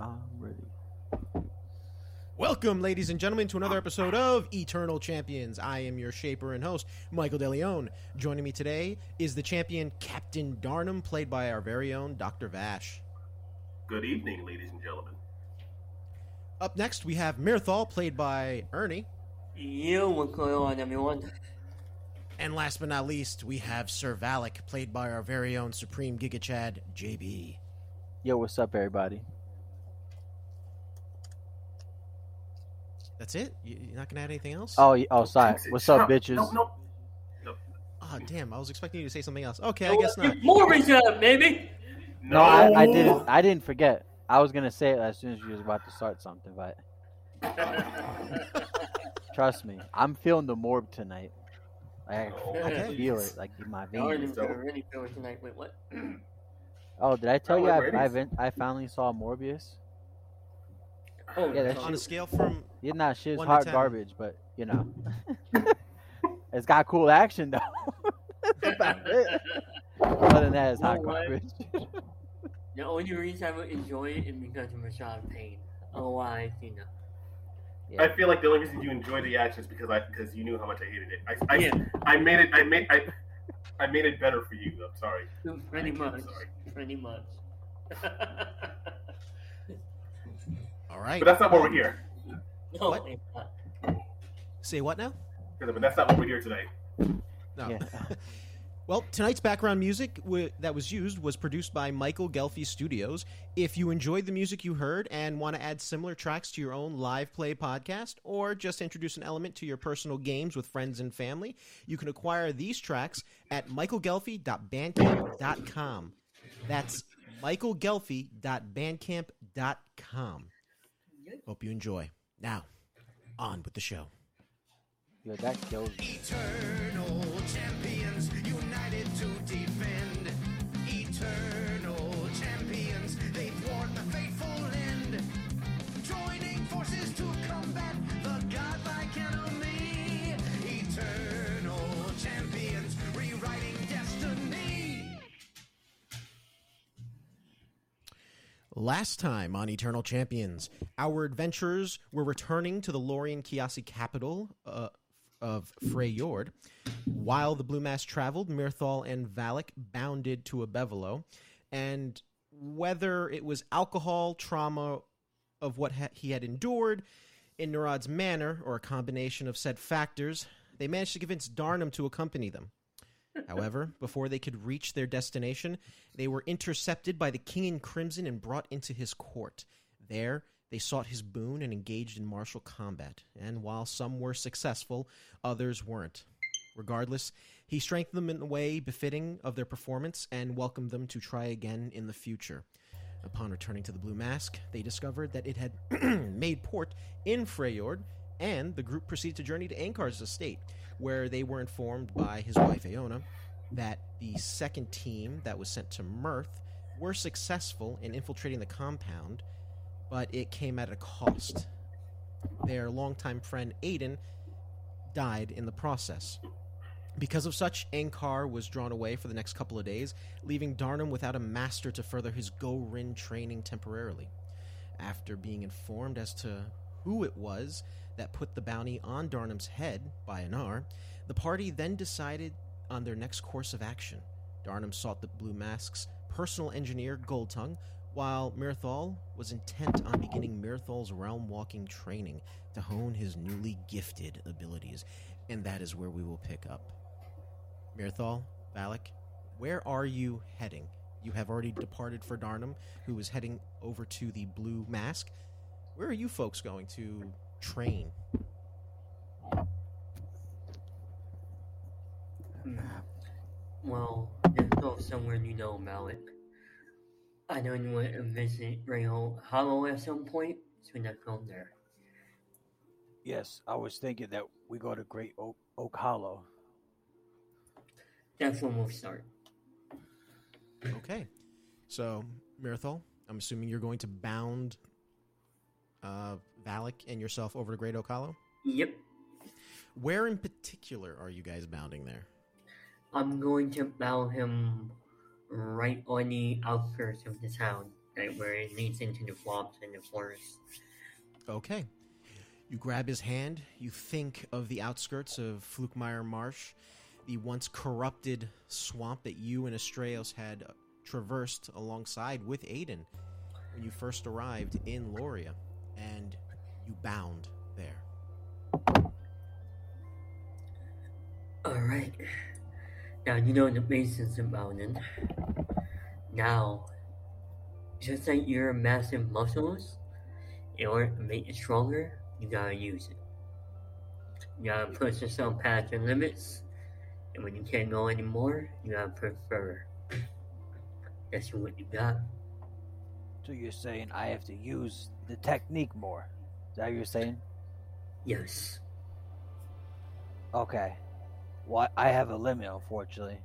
I'm ready. Welcome, ladies and gentlemen, to another episode of Eternal Champions. I am your shaper and host, Michael DeLeon. Joining me today is the champion Captain Darnum, played by our very own Dr. Vash. Good evening, ladies and gentlemen. Up next, we have Mirthal, played by Ernie. Yo, what's going on, everyone? And last but not least, we have Sir Valik, played by our very own Supreme Giga Chad, JB. Yo, what's up, everybody? That's it? You- You're not going to add anything else? Oh, oh, sorry. What's up, bitches? No, no. Ah, no. Oh, damn. I was expecting you to say something else. Okay, I guess not. More up, baby. No, I, I didn't. I didn't forget. I was gonna say it as soon as you was about to start something, but trust me, I'm feeling the morb tonight. I, I can Okay. feel it, like in my veins. I already veins. feel it tonight. Wait, what? Oh, did I tell Oh, you I. I, I finally saw Morbius? Oh, Yeah, that On a scale from Yeah, nah, shit's One hot garbage, but you know, it's got cool action though. That's about it. Other than that, it's hot You know garbage. The only reason I would enjoy it is because of Rashad Payne. Otherwise, you know. Yeah. I feel like the only reason you enjoyed the action is because I because you knew how much I hated it. I, I, Yeah. I made it. I made I, I made it better for you. I'm sorry. Pretty I'm much. sorry. Pretty much. All right. But that's not why we're here. No, What? it's not. Say what now? But that's not what we're here today. No. Yeah. well, tonight's background music w- that was used was produced by Michael Ghelfi Studios. If you enjoyed the music you heard and want to add similar tracks to your own live play podcast or just introduce an element to your personal games with friends and family, you can acquire these tracks at michaelghelfi.bandcamp.com. That's michaelghelfi.bandcamp.com. Hope you enjoy. Now, on with the show. Yo, that kills me. Eternal champions united to defend. Eternal Last time on Eternal Champions, our adventurers were returning to the Lorien Kiasi capital uh, of Freyjord. While the Blue Mask traveled, Mirthal and Valik bounded to Abevalo, and whether it was alcohol, trauma of what ha- he had endured in Nurad's manner, or a combination of said factors, they managed to convince Darnum to accompany them. However, before they could reach their destination, they were intercepted by the King in Crimson and brought into his court. There, they sought his boon and engaged in martial combat, and while some were successful, others weren't. Regardless, he strengthened them in a way befitting of their performance and welcomed them to try again in the future. Upon returning to the Blue Mask, they discovered that it had made port in Freyjord, and the group proceeded to journey to Ankar's estate, where they were informed by his wife Aona that the second team that was sent to Mirth were successful in infiltrating the compound, but it came at a cost. Their longtime friend Aiden died in the process. Because of such, Ankar was drawn away for the next couple of days, leaving Darnum without a master to further his Go-Rin training temporarily. After being informed as to who it was that put the bounty on Darnum's head by Anar, the party then decided on their next course of action. Darnum sought the Blue Mask's personal engineer, Goldtongue, while Mirthal was intent on beginning Mirthal's realm walking training to hone his newly gifted abilities. And that is where we will pick up. Mirthal, Valik, where are you heading? You have already departed for Darnum, who is heading over to the Blue Mask. Where are you folks going to train? Well, let's go somewhere you know about it. I know you want to visit Rail Hollow at some point, so let's go there. Yes, I was thinking that we go to Great Oak, Oak Hollow. That's when we'll start. Okay. So, Mirthal, I'm assuming you're going to bound uh, Valik and yourself over to Great Oak Hollow? Yep. Where in particular are you guys bounding there? I'm going to bow him right on the outskirts of the town right where it leads into the swamps and the forest. Okay. You grab his hand. You think of the outskirts of Flukmeyer Marsh, the once corrupted swamp that you and Estrellos had traversed alongside with Aiden when you first arrived in Loria, and you bound there. Alright. Now you know the basics of mountain. Now, just like your massive muscles, in order to make it stronger, you gotta use it. You gotta push yourself past your limits, and when you can't go anymore, you gotta prefer. That's what you got. So you're saying I have to use the technique more? Is that you're saying? Yes. Okay. Well, I have a limit, unfortunately.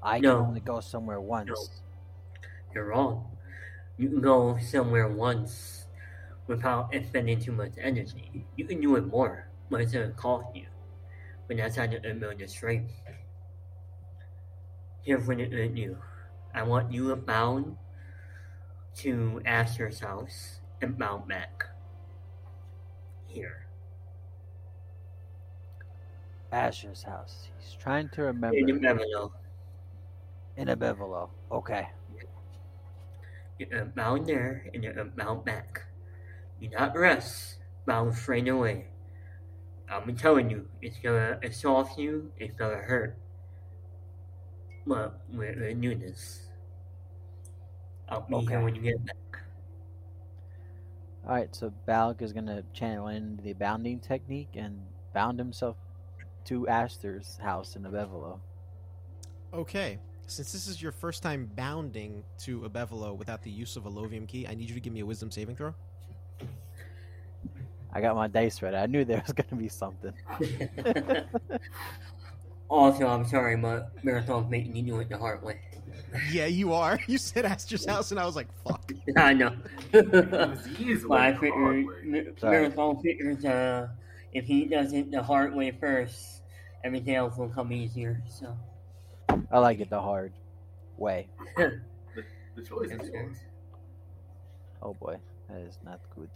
I No. can only go somewhere once. No. You're wrong. You can go somewhere once without expending too much energy. You can do it more, but it's gonna cost you. But that's how to build your strength. Here's what it do. I want you bound to house and bound back. Here. Asher's house. He's trying to remember. In the Beverly. In a bivolo. Okay. You're bound there and you're bound back. You not rest, bound straight away. I'm telling you, it's gonna assault you, it's gonna hurt. But we're gonna do this. I'll be Okay. here when you get back. Alright, so Valik is going to channel in the bounding technique and bound himself to Astor's house in a bivolo. Okay. Since this is your first time bounding to a Bevelo without the use of a Lovium key, I need you to give me a wisdom saving throw. I got my dice ready. I knew there was going to be something. also, I'm sorry, but Marathon's making you do it the hard way. Yeah, you are. You said Astor's house, and I was like, fuck. I know. It was easily But I the hard figured way. Mi- Sorry. Marathon figures uh, if he does it the hard way first, everything else will come easier. So I like it the hard way. The, the choice is yours. Oh boy, that is not good.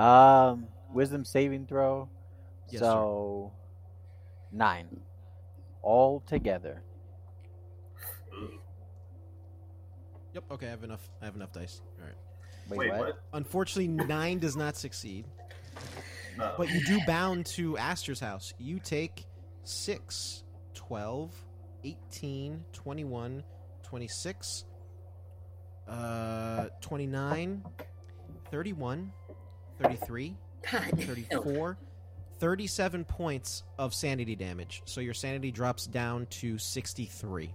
Um, wisdom saving throw. Yes, sir. so nine, all together. Yep. Okay, I have enough. I have enough dice. All right. Wait, Wait, what? what? Unfortunately, nine does not succeed, No. but you do bound to Astor's house. You take 6, 12, 18, 21, 26, uh, 29, 31, 33, God damn. 34, 37 points of sanity damage. So your sanity drops down to 63.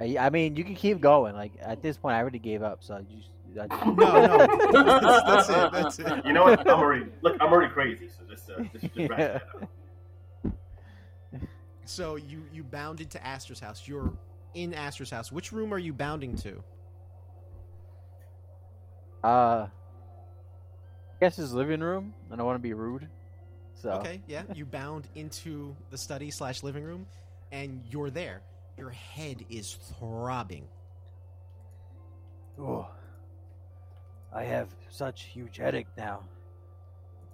I I mean, you can keep going. Like at this point, I already gave up. So you. I just- No, no. That's, that's it. That's it. You know what? I'm already look. I'm already crazy. So just uh, just, just wrap Yeah. that up. So you you bounded to Astor's house. You're in Astor's house. Which room are you bounding to? Uh, I guess his living room. I don't want to be rude. So Okay, yeah. You bound into the study slash living room, and you're there. Your head is throbbing. Oh, I have such huge headache now.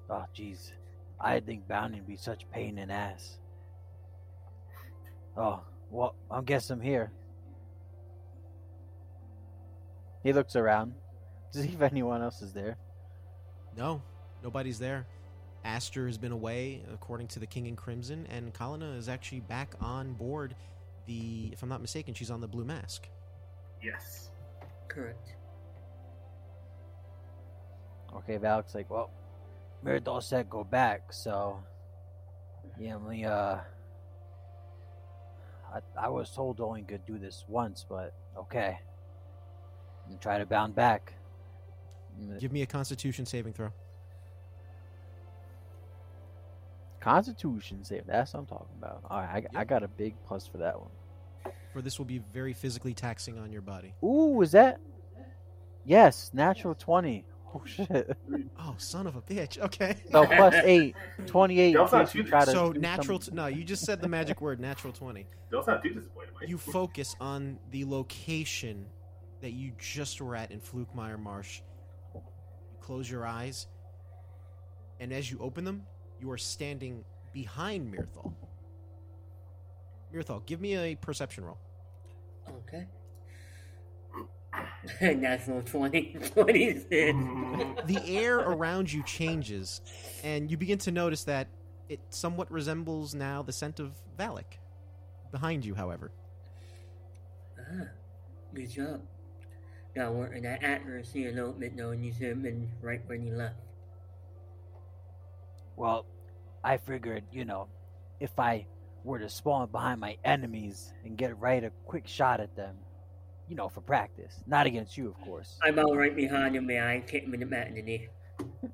Oh, jeez. I think bounding would be such pain in ass. Oh, well, I guess I'm here. He looks around to see if anyone else is there. No, nobody's there. Astor has been away, according to the King in Crimson, and Kalina is actually back on board. The, if I'm not mistaken, she's on the Blue Mask. Yes. Correct. Okay, Valik's like, well, Mirador said go back, so yeah, we uh, I I was told to only could do this once, but okay, and try to bound back. Give me a Constitution saving throw. Constitution save. That's what I'm talking about. All right, I, I got a big plus for that one. For this will be very physically taxing on your body. Ooh, is that? Yes, natural twenty. Oh shit. Oh, son of a bitch. Okay. So plus eight, 28 in Don't sound case you too- try to So natural. some- T- no, you just said the magic word, natural twenty. Don't sound too disappointed, Mike. You focus on the location that you just were at in Flukemeyer Marsh. You close your eyes, and as you open them, you are standing behind Mirthal. Mirthal, give me a perception roll. Okay. National 20, 26. The air around you changes, and you begin to notice that it somewhat resembles now the scent of Valik. Behind you, however. ah, good job. Now we're in that accuracy a little bit though, and you should have been right when you left. Well, I figured, you know, if I were to spawn behind my enemies and get right a quick shot at them, you know, for practice. Not against you, of course. I'm all right behind him, man. I kick him in the back of the knee.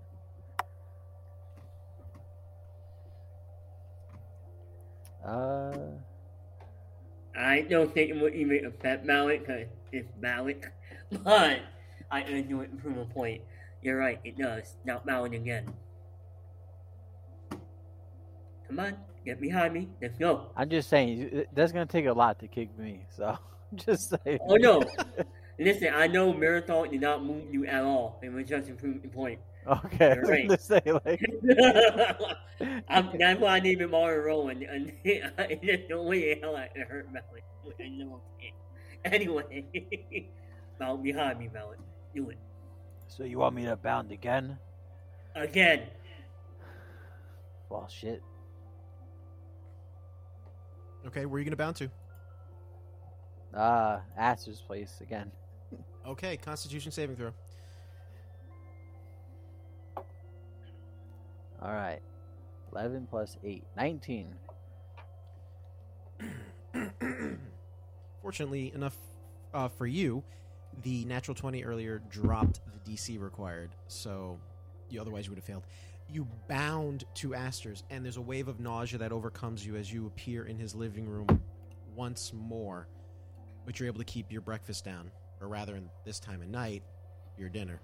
Uh, I don't think it would even affect Malik because it's Malik, but I do it from a point. You're right, it does. Not Malik again. Come on, get behind me. Let's go. I'm just saying, that's gonna take a lot to kick me. So, just saying. Oh no! Listen, I know Marathon did not move you at all. It was just a point. Okay, right. just say like, I'm, that's why I named Mario Rowan. And there's no way in hell I can hurt. I know I can't. Anyway, Malik behind me, Malik. Do it. so you want me to bound again? Again. Well, shit. Okay, where are you going to bound to? Uh, Astor's place again. Okay, Constitution saving throw. All right, eleven plus eight, 19. Fortunately enough uh, for you, the natural 20 earlier dropped the DC required, so you otherwise you would have failed. You bound to Astor's, and there's a wave of nausea that overcomes you as you appear in his living room once more. But you're able to keep your breakfast down, or rather, in this time of night, your dinner.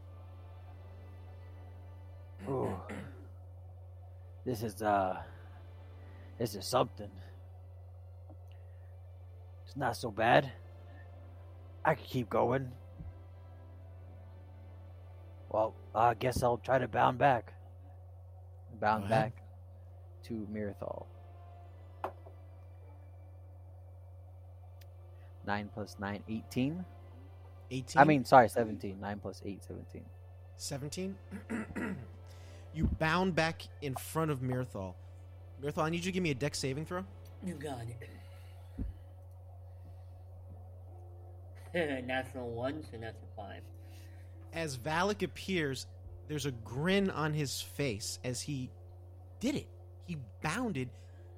Ooh. This is uh, this is something. It's not so bad. I could keep going. Well, I guess I'll try to bound back. Bound back to Mirthal. Nine plus nine, 18. 18. I mean, sorry, 17. Nine plus eight, 17. 17. you bound back in front of Mirthal. Mirthal, I need you to give me a dex saving throw. You got it. Natural one, so that's a five. As Valik appears, there's a grin on his face as he did it. He bounded,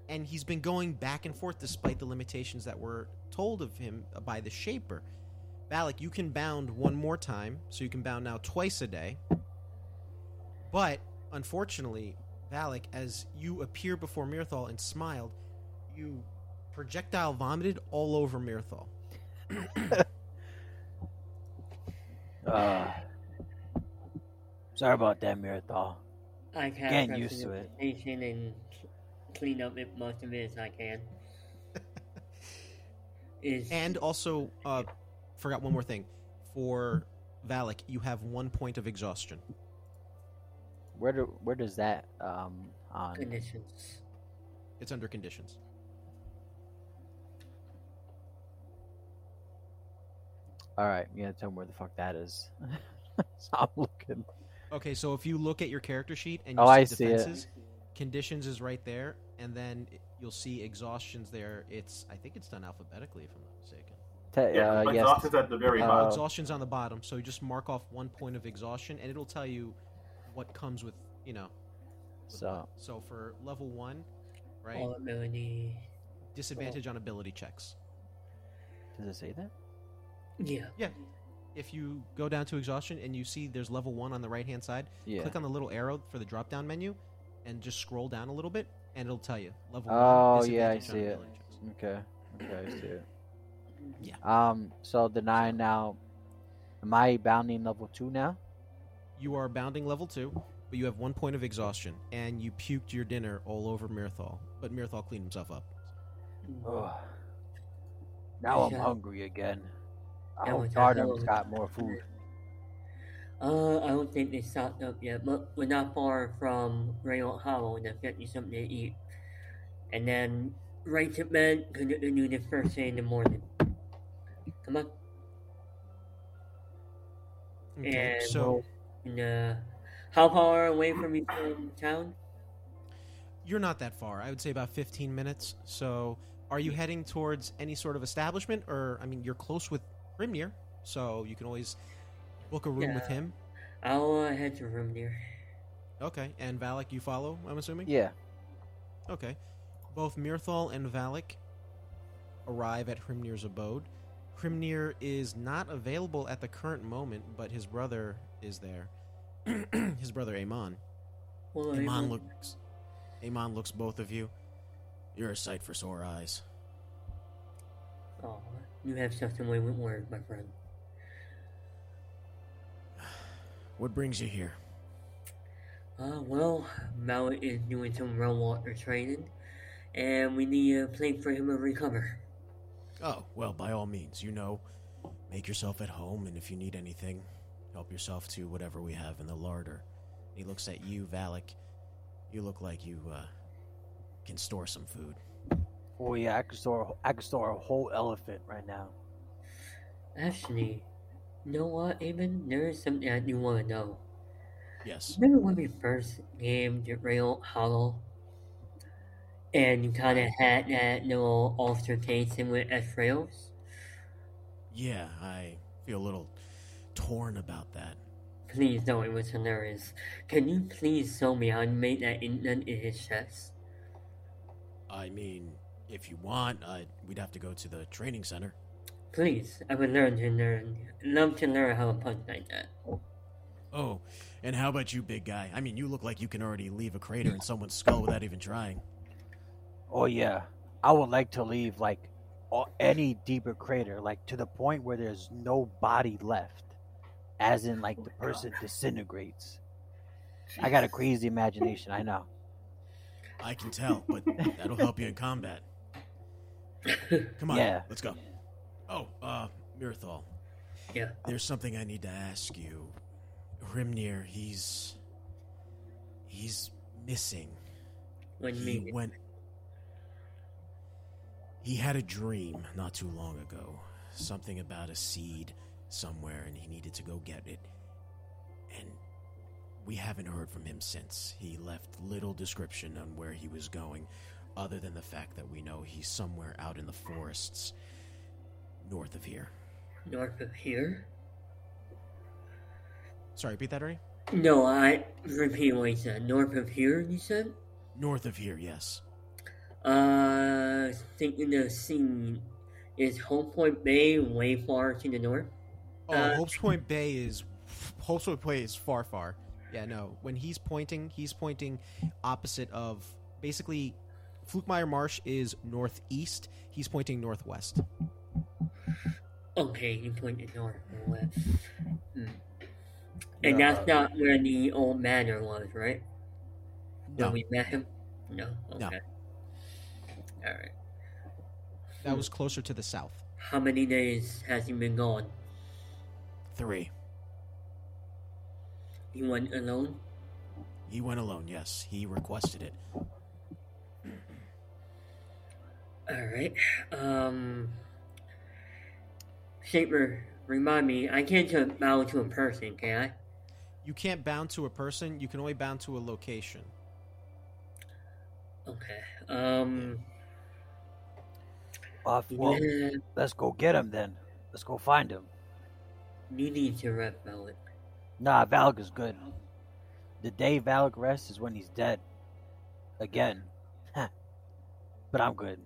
and he's been going back and forth despite the limitations that were told of him by the Shaper. Valik, you can bound one more time, so you can bound now twice a day. But, unfortunately, Valik, as you appear before Mirthal and smiled, you projectile vomited all over Mirthal. Uh, sorry about that, Mirthal. I can't Getting used to it. Station and clean up as much of it as I can. Is And also, uh, forgot one more thing. For Valik, you have one point of exhaustion. Where do where does that um on? conditions. It's under conditions. All right, you gotta tell me where the fuck that is. so I'm looking. Okay, so if you look at your character sheet and you Oh, see I see it. defenses, conditions is right there, and then you'll see exhaustions there. It's I think it's done alphabetically, if I'm not mistaken. Te- Yeah, uh, yes. exhaustion's at the very Uh, bottom. Exhaustion's on the bottom, so you just mark off one point of exhaustion, and it'll tell you what comes with you know. with So what. so for level one, right, All ability. disadvantage on ability checks. does it say that? Yeah. Yeah. If you go down to exhaustion and you see there's level one on the right hand side, Yeah. click on the little arrow for the drop down menu and just scroll down a little bit and it'll tell you level Oh, one. yeah, I see it. Okay. Okay, I see it. Yeah. Um. So the nine now. Am I bounding level two now? You are bounding level two, but you have one point of exhaustion and you puked your dinner all over Mirthal. But Mirthal cleaned himself up. Ugh. Now I'm hungry again. I That hope was a hell of got more food. Uh, I don't think they stocked up yet, but we're not far from Rayon Hollow and I've got you something to eat. And then right to bed, gonna do the first thing in the morning. Come on. Okay, And so and, uh, how far away from you from town? you're not that far. I would say about 15 minutes. So are you heading towards any sort of establishment, or I mean, you're close with Grimnir, so you can always book a room with him. I'll uh, head to room there. Okay, and Valik, you follow? I'm assuming. Yeah. Okay. Both Mirthal and Valik arrive at Hrimnir's abode. Hrimnir is not available at the current moment, but his brother is there. his brother Amon. Well, I Amon looks. Amon looks both of you. You're a sight for sore eyes. Aw, you have a way with words, my friend. What brings you here? Uh, well, Mallet is doing some raw water training, and we need a place for him to recover. Oh, well, by all means, you know, make yourself at home, and if you need anything, help yourself to whatever we have in the larder. He looks at you, Valik. You look like you uh, can store some food. Oh yeah, I could store I could store a whole elephant right now. Actually, you know what, Aben? There is something I do want to know. Yes. Remember when we first named to Rail Hollow? And you kind of had that little altercation with Ephraos? Yeah, I feel a little torn about that. Please don't, it was hilarious. Can you please show me how you made that indent in his chest? I mean, if you want, uh, we'd have to go to the training center. Please, I would learn to learn. Love to learn how to punch like that. Oh, and how about you, big guy? I mean, you look like you can already leave a crater in someone's skull without even trying. Oh yeah, I would like to leave like any deeper crater, like to the point where there's no body left, as in like the person disintegrates. I got a crazy imagination, I know. I can tell, but that'll help you in combat. Come on, Yeah. let's go. Oh, uh, Mirthal. Yeah. There's something I need to ask you. Hrimnir, he's. He's missing. What do He mean? went. He had a dream not too long ago. Something about a seed somewhere, and he needed to go get it. And we haven't heard from him since. He left little description on where he was going, other than the fact that we know he's somewhere out in the forests north of here. North of here? Sorry, repeat that, Ernie? No, I repeat what you said. North of here, you said? North of here, yes. Uh, thinking of seeing is Hope Point Bay way far to the north? Oh, Uh, Hope's Point Bay is Hope's Point Bay is far, far. Yeah, no. When he's pointing, he's pointing opposite of basically. Flukemire Marsh is northeast. He's pointing northwest. Okay, you pointed north or west. Hmm. And Yeah. that's not where the old manor was, right? No. When we met him? No. No. Okay. Alright. That was closer to the south. How many days has he been gone? Three. He went alone? He went alone. Yes, he requested it. Alright. Um. Shaper, remind me, I can't just bow to a person, can I? You can't bound to a person. You can only bound to a location. Okay. Um. Uh, well, yeah, let's go get him then. Let's go find him. you need to rest, Malik. Nah, Valik is good. The day Valik rests is when he's dead. Again. but I'm good.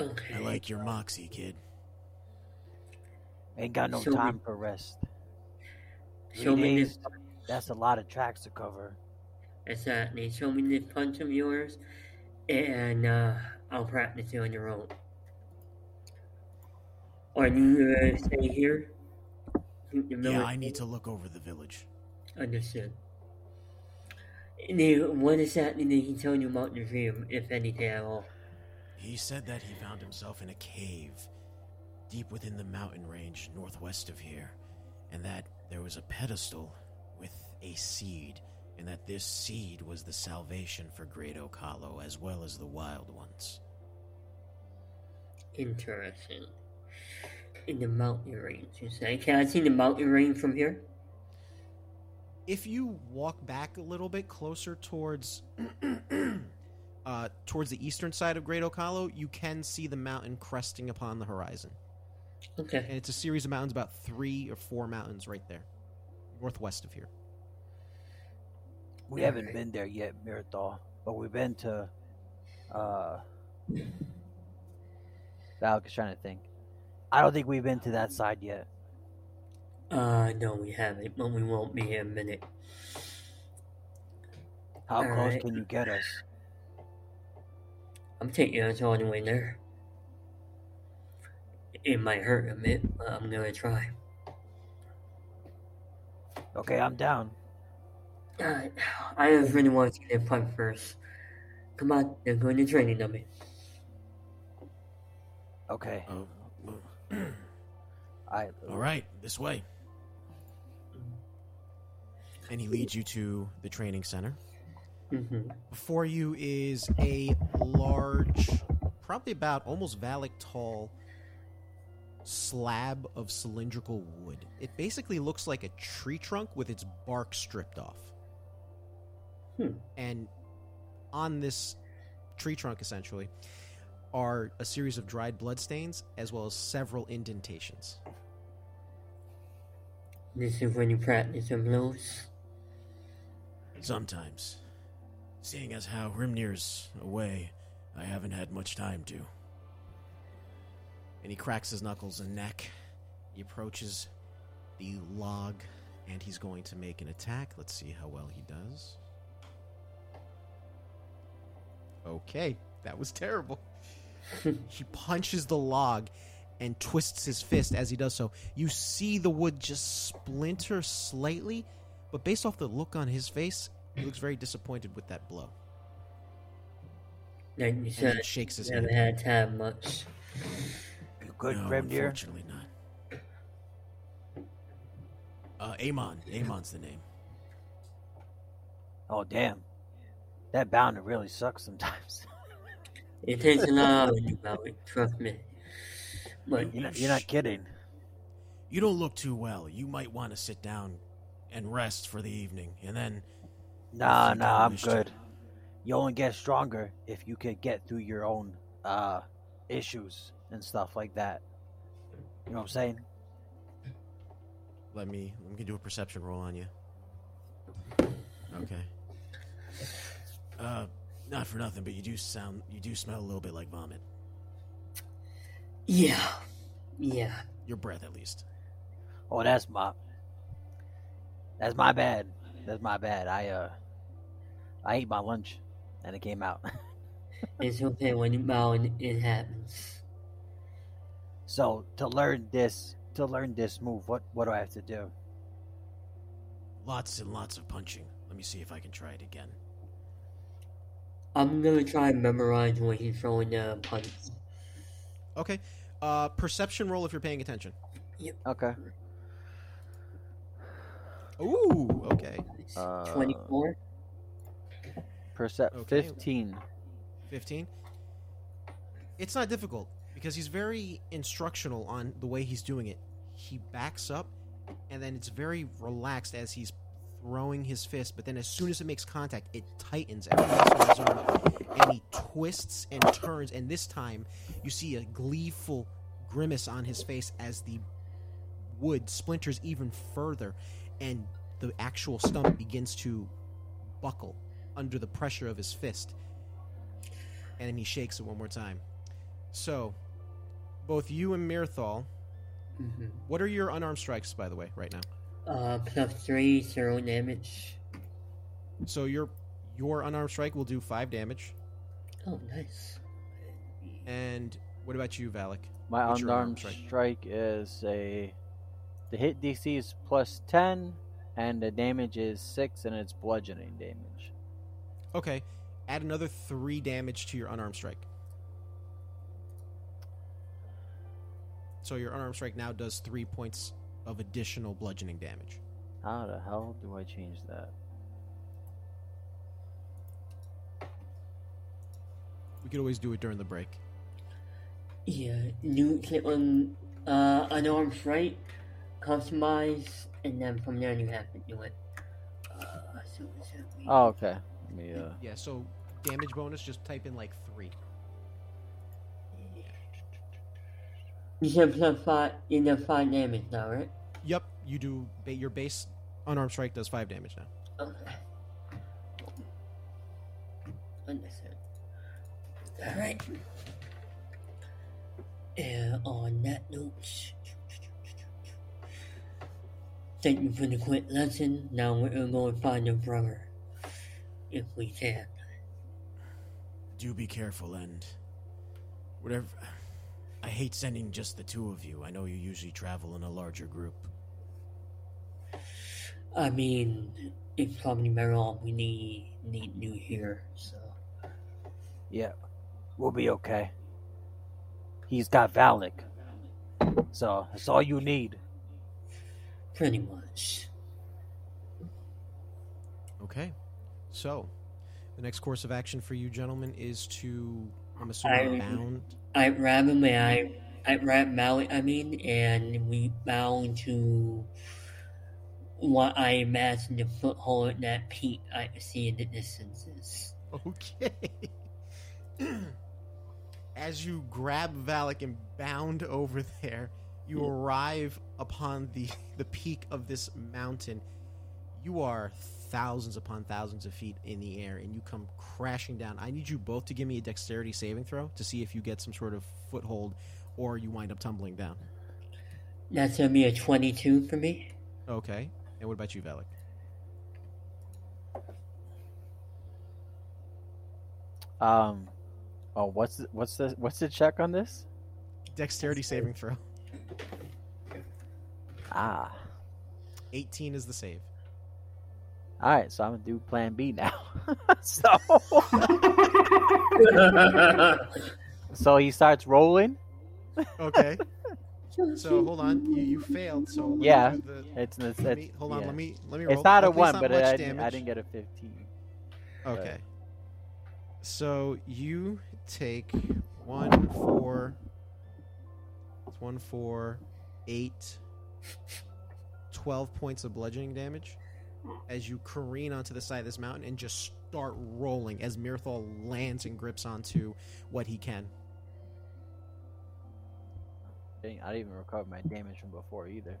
Okay. I like your moxie, kid. Ain't got no Show me- time for rest. Three Show me days, this. that's a lot of tracks to cover. Exactly. Show me this punch of yours, and uh, I'll practice it on your own. Are you uh, stay here? Yeah, I need to look over the village. Understood. Now, what exactly did he tell you about the dream, if anything at all? He said that he found himself in a cave, deep within the mountain range northwest of here, and that there was a pedestal with a seed, and that this seed was the salvation for Great Oak Hollow as well as the wild ones. Interesting. In the mountain range, you say? Can I see the mountain range from here? If you walk back a little bit closer towards uh, towards the eastern side of Great Oak Hollow, you can see the mountain cresting upon the horizon. Okay. And it's a series of mountains, about three or four mountains right there, northwest of here. We haven't been there yet, Mirathol, but we've been to. Uh, Valk is trying to think. I don't think we've been to that side yet. Uh, no, we haven't, but we won't be in a minute. How All close right. can you get us? I'm taking us all the way there. It might hurt a bit, but I'm gonna try. Okay, I'm down. I, I just really want to see that fight first. Come on, they're going to training dummy. Okay, oh, oh, I. all right, this way. And he leads you to the training center. Mm-hmm. Before you is a large, probably about almost Valik tall slab of cylindrical wood. It basically looks like a tree trunk with its bark stripped off. Hmm. And on this tree trunk, essentially, are a series of dried bloodstains as well as several indentations. This is when you practice some blows. Sometimes. Seeing as how Rimnir's away, I haven't had much time to. And he cracks his knuckles and neck. He approaches the log, and he's going to make an attack. Let's see how well he does. Okay, that was terrible. he punches the log and twists his fist as he does so. You see the wood just splinter slightly, but based off the look on his face, he looks very disappointed with that blow. Like you And said, he shakes his you head. haven't had time much. You good, no, Grimnir? unfortunately not. Uh, Amon. Amon's the name. Oh damn, that boundary really sucks sometimes. It takes a lot of you about it, trust me. But you're, not, you're not kidding. You don't look too well. You might want to sit down and rest for the evening, and then Nah, nah, I'm wish to. good. You only get stronger if you could get through your own uh issues and stuff like that. You know what I'm saying? let me let me do a perception roll on you. Okay. Uh, not for nothing, but you do sound you do smell a little bit like vomit. yeah, yeah. Your breath, at least. Oh, that's my that's my bad. That's my bad. I uh I ate my lunch and it came out. It's okay when you bow and it happens. so to learn this to learn this move, what what do I have to do? Lots and lots of punching. Let me see if I can try it again. I'm gonna try and memorize when he's throwing the punch. Okay. Uh, perception roll if you're paying attention. Yep. Okay. Ooh. Okay. Uh, 24? Percep Okay. 15. 15 it's not difficult because he's very instructional on the way he's doing it he backs up and then it's very relaxed as he's throwing his fist but then as soon as it makes contact it tightens and, releases his arm and he twists and turns and this time you see a gleeful grimace on his face as the wood splinters even further and the actual stump begins to buckle under the pressure of his fist and then he shakes it one more time. So, both you and Mirthal, hmm what are your unarmed strikes, by the way, right now? Uh, plus 3, zero damage. So your your unarmed strike will do five damage, Oh, nice. and what about you, Valik? My What's unarmed unarmed strike? strike is a the hit DC is plus 10 and the damage is 6 and it's bludgeoning damage. Okay, add another three damage to your unarmed strike. So your unarmed strike now does three points of additional bludgeoning damage. How the hell do I change that? We could always do it during the break. Yeah, new click on uh, unarmed strike, customize, and then from there you have to do it. Uh, so what's that mean? Oh, okay. Let me, uh, Yeah, so damage bonus, just type in like three. You said plus five, you know five damage now, right? Yep, you do. Your base unarmed strike does five damage now. Okay. Understood. Alright. And on that note, thank you for the quick lesson. Now we're gonna go and find your brother. If we can. Do be careful and whatever. I hate sending just the two of you. I know you usually travel in a larger group. I mean, it's probably better off we need, need you here, so. yeah, we'll be okay. He's got Valik. So, that's all you need. Pretty much. Okay, so the next course of action for you gentlemen is to, I'm assuming, I- bound. I grab him and I I grab Malik I mean and we bound to what I imagine the foothold in that peak I see in the distance is. Okay. As you grab Valik and bound over there, you arrive upon the the peak of this mountain. You are thousands upon thousands of feet in the air, and you come crashing down. I need you both to give me a dexterity saving throw to see if you get some sort of foothold, or you wind up tumbling down. That's gonna be a twenty two for me. Okay. And what about you, Valik? Um, oh, what's the, what's the what's the check on this? Dexterity saving throw. Ah, 18 is the save. all right. So I'm gonna do Plan B now. so, so he starts rolling. Okay. So hold on, you, you failed. So let me Yeah, do the- It's, it's, let it's me, hold on, yeah. let me let me roll. It's not a Luckily, one, not but much I, didn't- I didn't get a fifteen. Okay. So you take one four. One four, eight, 12 points of bludgeoning damage as you careen onto the side of this mountain and just start rolling as Mirthal lands and grips onto what he can. Dang, I didn't even recover my damage from before either.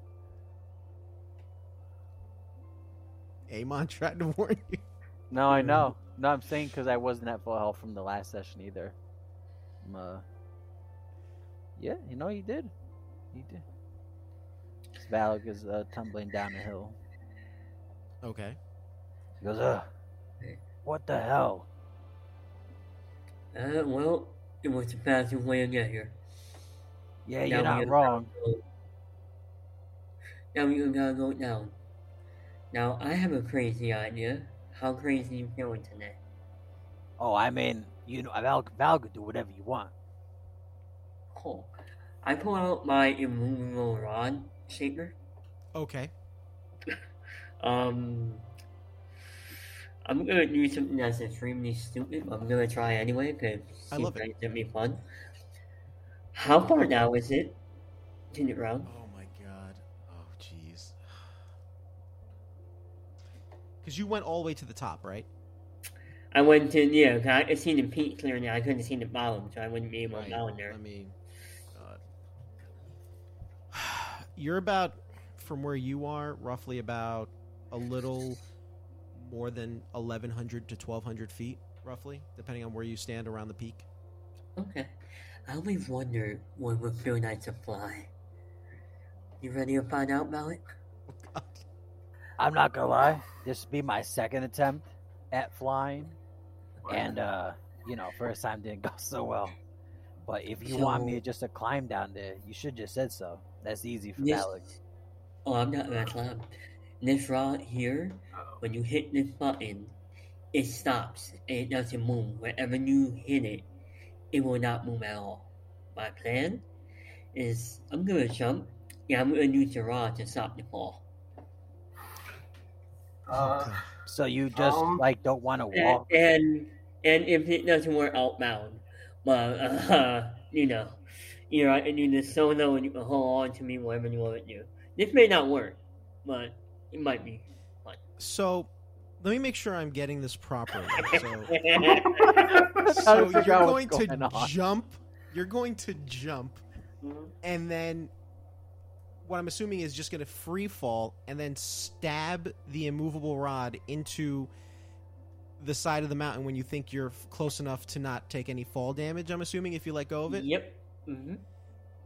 Amon tried to warn you. No, I know. No, I'm saying because I wasn't at full health from the last session either. I'm, uh, yeah, you know, he did. He did. Valik is uh, tumbling down the hill. Okay. He goes, uh, what the hell? Uh, well, it was the fastest way to get here. Yeah, Now you're not wrong. go- Now we gotta go down. Now I have a crazy idea. How crazy you feeling today? Oh, I mean, you know, Val, Val could do whatever you want. Cool. I pull out my immovable rod Shaper. Okay. Um, I'm gonna do something that's extremely stupid. But I'm gonna try anyway because I love it. It's gonna be fun. How far now is it to the ground? Oh my god. Oh jeez. Because you went all the way to the top, right? I went to yeah. I could see the peak clearly. I couldn't see the bottom, so I wouldn't be able to Right. down there. I mean, You're about from where you are, roughly about a little more than 1,100 to 1,200 feet, roughly, depending on where you stand around the peak. Okay. I always wonder what would feel like to fly. You ready to find out, Malik? Oh God. I'm not gonna lie. This will be my second attempt at flying, and uh, you know, first time didn't go so well. But if you want me just to climb down there, you should just said so. That's easy for Yes. Alex. Oh, I'm not gonna climb. This rod here, Uh-oh. when you hit this button, it stops and it doesn't move. Wherever you hit it, it will not move at all. My plan is I'm gonna jump. Yeah, I'm gonna use the rod to stop the fall. Uh, So you just Um, like don't want to walk. and and if it doesn't work outbound, but uh, you know, you know, I can do this solo and you can hold on to me whatever you want to do. This may not work, but it might be. fun. So, let me make sure I'm getting this properly. So, so you're figure going to going on. jump. You're going to jump, Mhm. and then what I'm assuming is just going to free fall and then stab the immovable rod into the side of the mountain when you think you're close enough to not take any fall damage. I'm assuming if you let go of it. Yep. Hmm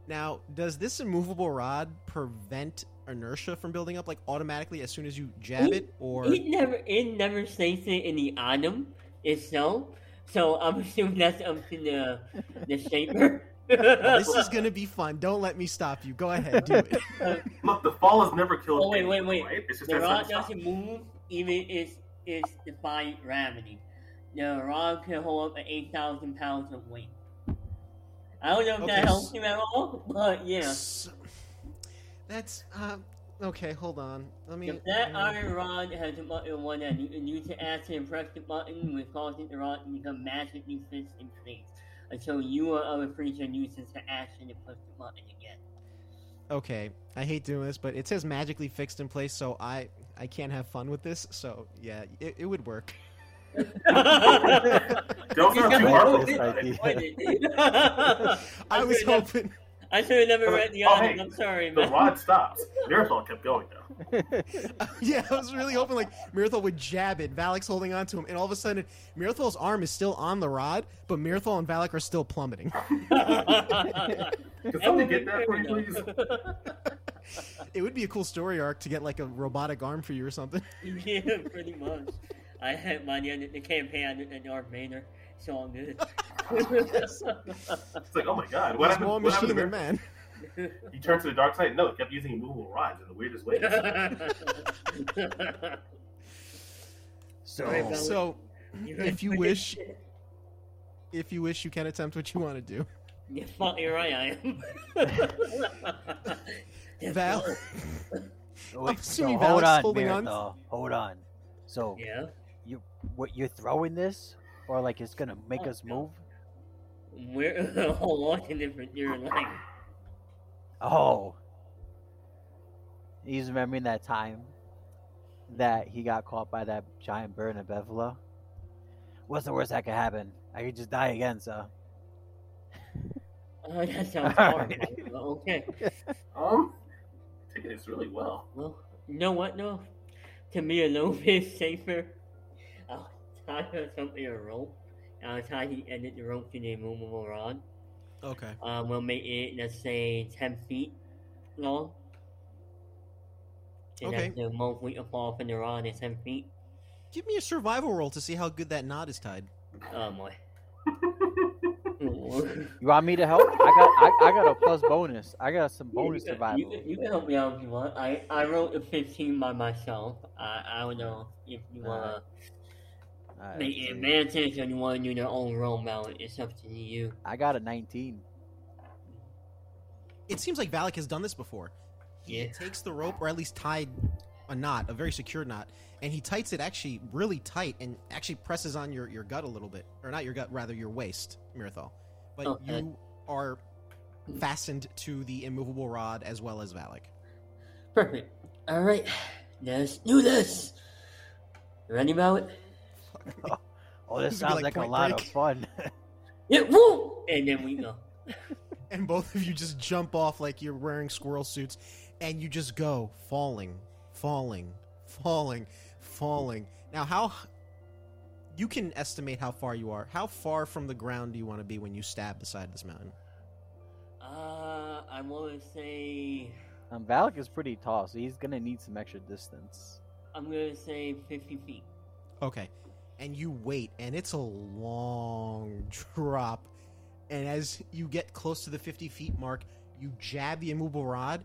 Now, does this immovable rod prevent inertia from building up like automatically as soon as you jab it, or It never it never states it in the item itself, so I'm assuming that's up to the the shaper. Oh, this is gonna be fun? Don't let me stop you. Go ahead, do it. look, the fall has never killed. Oh, wait, wait, wait. Right? It's the rod it's not- doesn't move even if it's defying gravity. The rod can hold up to eight thousand pounds of weight. I don't know if Okay, that helps you at all, but yeah. So- that's uh, okay. Hold on. Let me. If that me- iron rod has a button one end, you can use the acid and press the button, which causes the rod to become magically fixed in place. Until you or other creature uses the action to push the button again. Okay, I hate doing this, but it says magically fixed in place, so I I can't have fun with this. So yeah, it, it would work. Don't sound too This heartless idea. I was hoping. I should have never oh, read the Oh, item. hey, I'm sorry, The rod stops. Miracle kept going though. yeah, I was really hoping like Mirthal would jab it. Valik's holding on to him, and all of a sudden, Mirthal's arm is still on the rod, but Mirthal and Valik are still plummeting. Can somebody get that for me, please? It would be a cool story arc to get like a robotic arm for you or something. yeah, pretty much. I had by the end of the campaign at Darth Vader, so I'm good. It's like, oh my god, what He's happened? more What happened machine to than man. He turned to the dark side. No, he kept using immovable rods in the weirdest ways. So Sorry So, if you wish, if you wish, you can attempt what you want to do. Yeah, fuck, you're right, I am. Val, right. wait, assuming so hold Valik's on, holding on- Miracle. Hold on. So Yeah. You what you're throwing this, or like it's gonna make Oh, us no. move? We're hold on to different you're like Oh, he's remembering that time that he got caught by that giant bird in Bevla. What's the worst that could happen? I could just die again, so. Oh that sounds horrible. but Okay. Um, taking this really well. Well, you know what though? To be a little bit safer, I'll tie her something a rope. I'll tie the end of the rope to the immovable rod. Okay. Um, we'll make it let's say ten feet long. And Okay. that's the most we can fall from the rod is ten feet. Give me a survival roll to see how good that knot is tied. Oh boy. You want me to help? I got I, I got a plus bonus. I got some bonus you, can, survival. you, can, you can help me out if you want. I, I wrote a 15 by myself. I, I don't know if you want to Alright, make so an advantage or you want to do your own roll mount. It's up to you. I got a 19. It seems like Valik has done this before. He Yeah. takes the rope, or at least tied a knot, a very secure knot, and he tights it actually really tight and actually presses on your, your gut a little bit. Or not your gut, rather your waist, Mirthal. But Okay. you are fastened to the immovable rod as well as Valik. Perfect. All right. Let's do this. Ready about it? Oh, this This would be sounds like like, a Point lot Break. of fun. Yeah, woo! And then we go. And both of you just jump off like you're wearing squirrel suits, and you just go falling, falling, falling, falling. Now, how you can estimate how far you are? How far from the ground do you want to be when you stab the side of this mountain? Uh, I want to say. um, Valik is pretty tall, so he's gonna need some extra distance. I'm going to say 50 feet. Okay, and you wait, and it's a long drop. And as you get close to the 50 feet mark, you jab the immovable rod,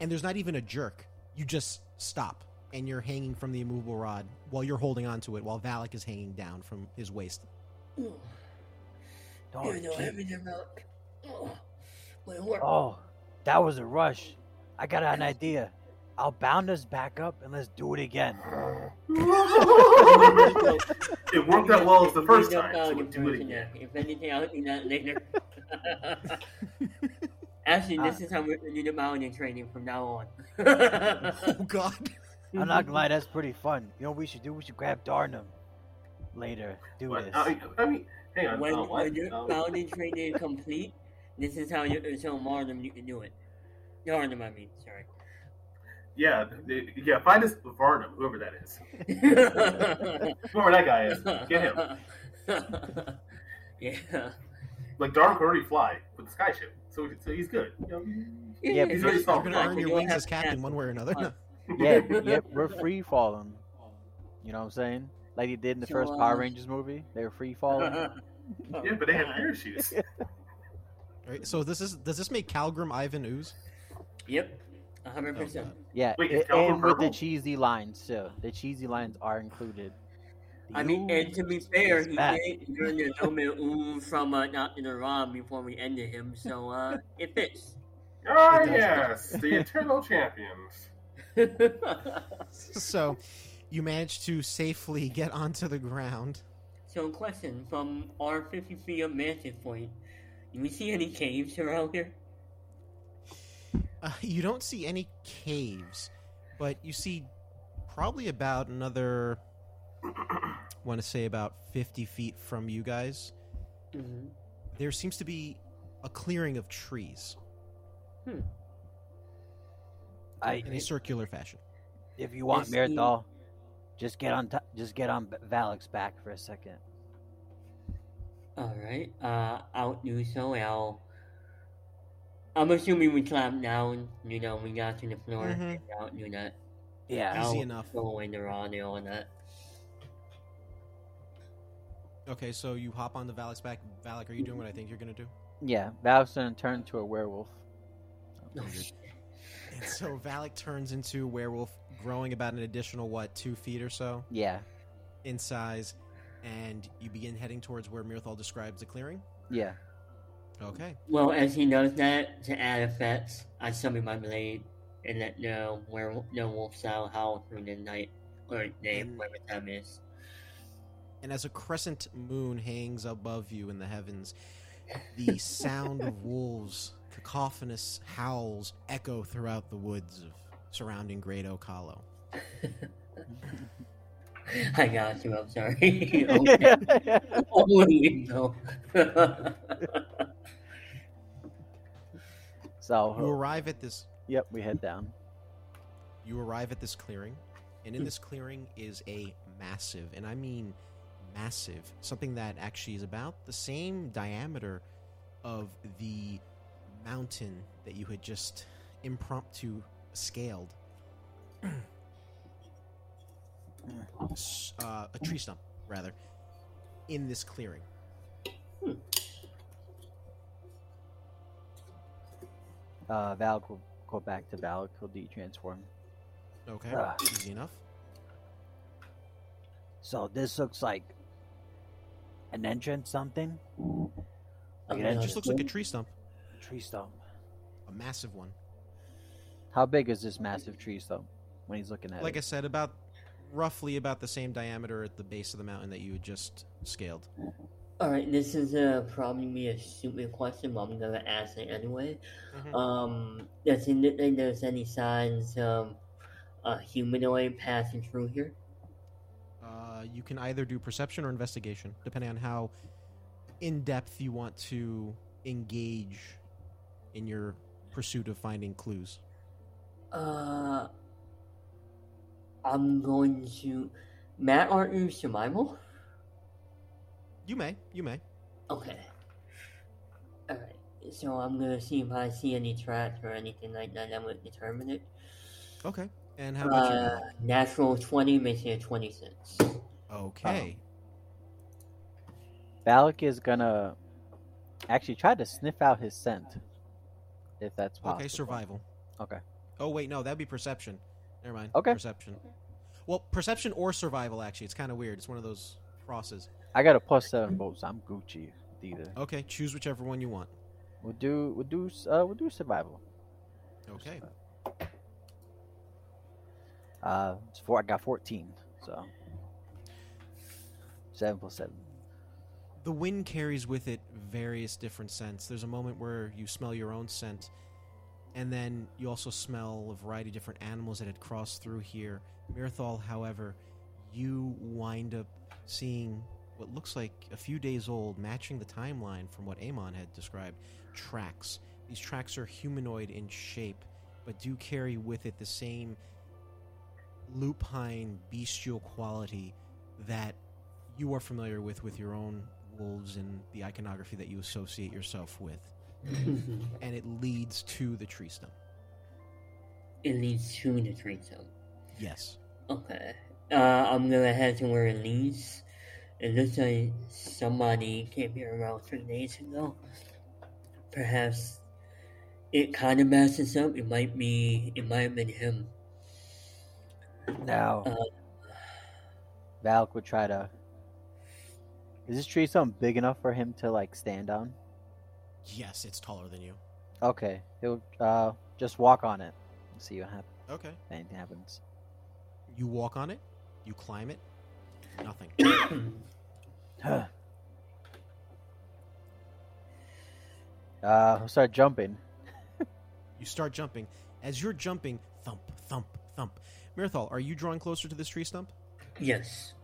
and there's not even a jerk. You just stop, and you're hanging from the immovable rod while you're holding onto it, while Valik is hanging down from his waist. Ooh, Don't you know keep- everything about. Oh, Will it work? Oh, that was a rush. I got an idea. I'll bound us back up and let's do it again. it worked out well as the first time. So we'll do it again. If anything, I'll do that later. Actually, this is how we're going to do the mountain training from now on. Oh God. I'm not gonna lie, that's pretty fun. You know what we should do? We should grab Darnum later. Do But, this. I, I mean, hang on. when, uh, what? when your Um, mountain training is complete, this is how you show Marlon you can do it. Darnum, I mean, sorry. Yeah, th- yeah. Find us Varnum, whoever that is. Whoever that guy is, get him. yeah. Like Darn can already fly with the sky ship, so, so he's good. You know, Yeah, he's already You're solved. gonna earn your wings as captain one way or another. Uh, yeah, yep, we're free falling. You know what I'm saying? Like they did in the So, first Power Rangers movie. They were free falling. Yeah, but they have parachutes. Right, so this is does this make Calgrim Ivan ooze? Yep, a hundred Oh, percent. Yeah, Wait, a- is Calvin and with the cheesy lines too. The cheesy lines are included. I mean, You and to be fair, is he back. did during the moment ooh from uh, Dr. Naram before we ended him, so uh, it fits. Ah, It does. yes, the Eternal Champions. So, you managed to safely get onto the ground. so, question from our 50 feet of vantage point: Do we see any caves around here? Uh, you don't see any caves, but you see probably about another. Want to say about fifty feet from you guys. Mm-hmm. There seems to be a clearing of trees I, in a circular fashion. if you want Is Mirthal, just get on. T- just get on Valik's back for a second. All right, uh, I'll do so. I'll. I'm assuming we climb down. You know, we got to the floor. And I'll do that. Yeah, Easy I'll enough. Go away the raw and all that. Okay, so you hop on the Valik's back. Valik, are you doing what I think you're gonna do? yeah. Valik's gonna turn to a werewolf. Oh, And so Valik turns into a werewolf, growing about an additional what two feet or so Yeah, in size, and you begin heading towards where Mirthal describes the clearing. yeah. Okay. Well, as he knows that, to add effects, I summon my blade and let no where no wolf style howl through the night or day, whatever time is. And as a crescent moon hangs above you in the heavens, the sound of wolves, cacophonous howls echo throughout the woods of surrounding Great Hollow. I got you. I'm sorry. okay. Oh, you know. So You arrive at this yep, we head down. you arrive at this clearing, and in this clearing is a massive, and I mean massive, something that actually is about the same diameter of the mountain that you had just impromptu scaled. uh, a tree stump, rather, in this clearing. Uh, Valik will go back to Valik. He'll de-transform. Okay, Ah. easy enough. So this looks like an entrance, something. Like an It entrance just looks like a tree stump, A tree stump. a massive one. How big is this massive tree stump when he's looking at it? Like I said, about roughly about the same diameter at the base of the mountain that you had just scaled. All right, this is uh, probably be a stupid question, but I'm gonna ask it anyway. Mhm. Um, does look like there's any signs of a humanoid passing through here? Uh, you can either do perception or investigation, depending on how in depth you want to engage in your pursuit of finding clues. Uh, I'm going to. Matt, aren't you survival? You may, you may. Okay. Alright, so I'm gonna see if I see any tracks or anything like that that would determine it. Okay. And how about Uh, natural 20 makes it a 26. you? Okay. Valik is gonna actually try to sniff out his scent, if that's possible. Okay, survival. Okay. Oh wait, no, that'd be perception. Never mind. Okay. Perception. Well, perception or survival. Actually, it's kind of weird. It's one of those crosses. I got a plus seven both, so I'm Gucci either. Okay, choose whichever one you want. We'll do we'll do uh we'll do survival. Okay. Uh, it's four. I got fourteen. So seven plus seven. The wind carries with it various different scents. There's a moment where you smell your own scent, and then you also smell a variety of different animals that had crossed through here. Mirthal, however, you wind up seeing what looks like a few days old, matching the timeline from what Amon had described, tracks. These tracks are humanoid in shape, but do carry with it the same lupine bestial quality that you are familiar with with your own wolves and the iconography that you associate yourself with. and it leads to the tree stump. it leads to the tree stump. Yes. Okay. Uh, I'm gonna head to where it leads. It looks like somebody came here around three days ago. Perhaps it kind of messes up. It might be. It might have been him. Now, Uh, Valik would try to. Is this tree something big enough for him to like stand on? Yes, it's taller than you. Okay, he'll uh just walk on it and see what happens. Okay. If anything happens. You walk on it, you climb it, nothing. uh, he'll start jumping. You start jumping. As you're jumping, thump, thump, thump. Mirthal, are you drawing closer to this tree stump? yes.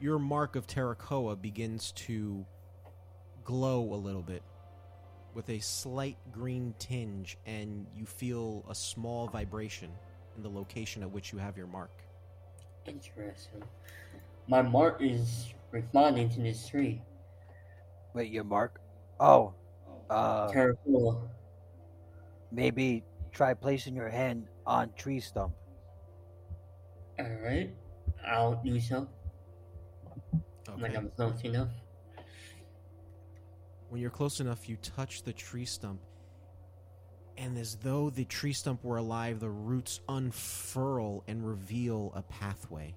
Your mark of Terracola begins to glow a little bit with a slight green tinge, and you feel a small vibration in the location at which you have your mark. Interesting. My mark is responding to this tree. Wait, your mark? Oh, uh, Terracola. maybe try placing your hand on tree stump. All right. I'll do so when Okay. I'm close enough. When you're close enough, you touch the tree stump, and as though the tree stump were alive, the roots unfurl and reveal a pathway,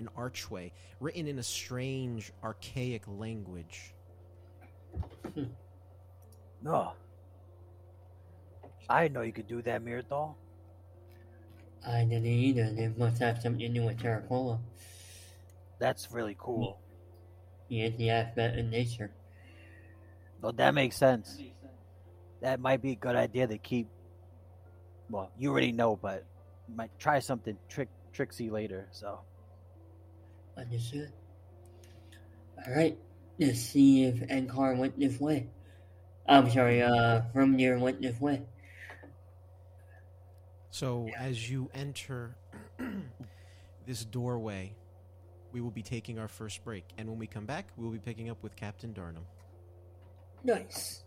an archway, written in a strange, archaic language. No. I didn't know you could do that, Mirthal. I didn't either. They must have something to do with Terracola. That's really cool. He is the aspect of nature. Well, that makes sense. That might be a good idea to keep. Well, you already know, but might try something trick tricksy later. So Understood. Alright. Let's see if Ankar went this way. I'm sorry, uh, Rumnir went this way. So, as you enter this doorway, we will be taking our first break, and when we come back, we will be picking up with Captain Darnum. Nice.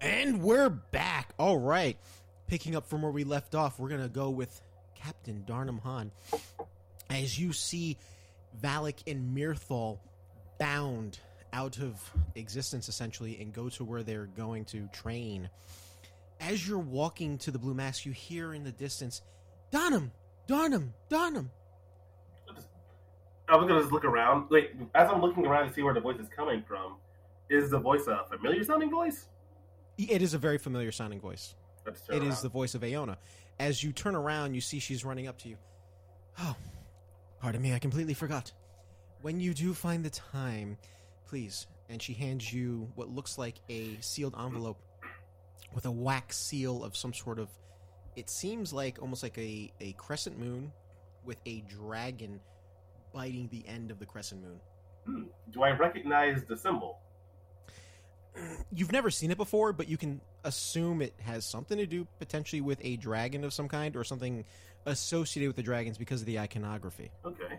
And we're back. All right. Picking up from where we left off, we're going to go with Captain Darnum Han. As you see Valik and Mirthal bound out of existence, essentially, and go to where they're going to train. As you're walking to the Blue Mask, you hear in the distance, Darnum! Darnum! Darnum! I was gonna just look around. Like as I'm looking around to see where the voice is coming from, is the voice a familiar sounding voice? It is a very familiar sounding voice. It is the voice of Aona. As you turn around, you see she's running up to you. Oh, pardon me, I completely forgot. When you do find the time, please. And she hands you what looks like a sealed envelope with a wax seal of some sort of. It seems like almost like a, a crescent moon with a dragon biting the end of the crescent moon. Hmm. Do I recognize the symbol? You've never seen it before, but you can assume it has something to do potentially with a dragon of some kind or something associated with the dragons because of the iconography. Okay.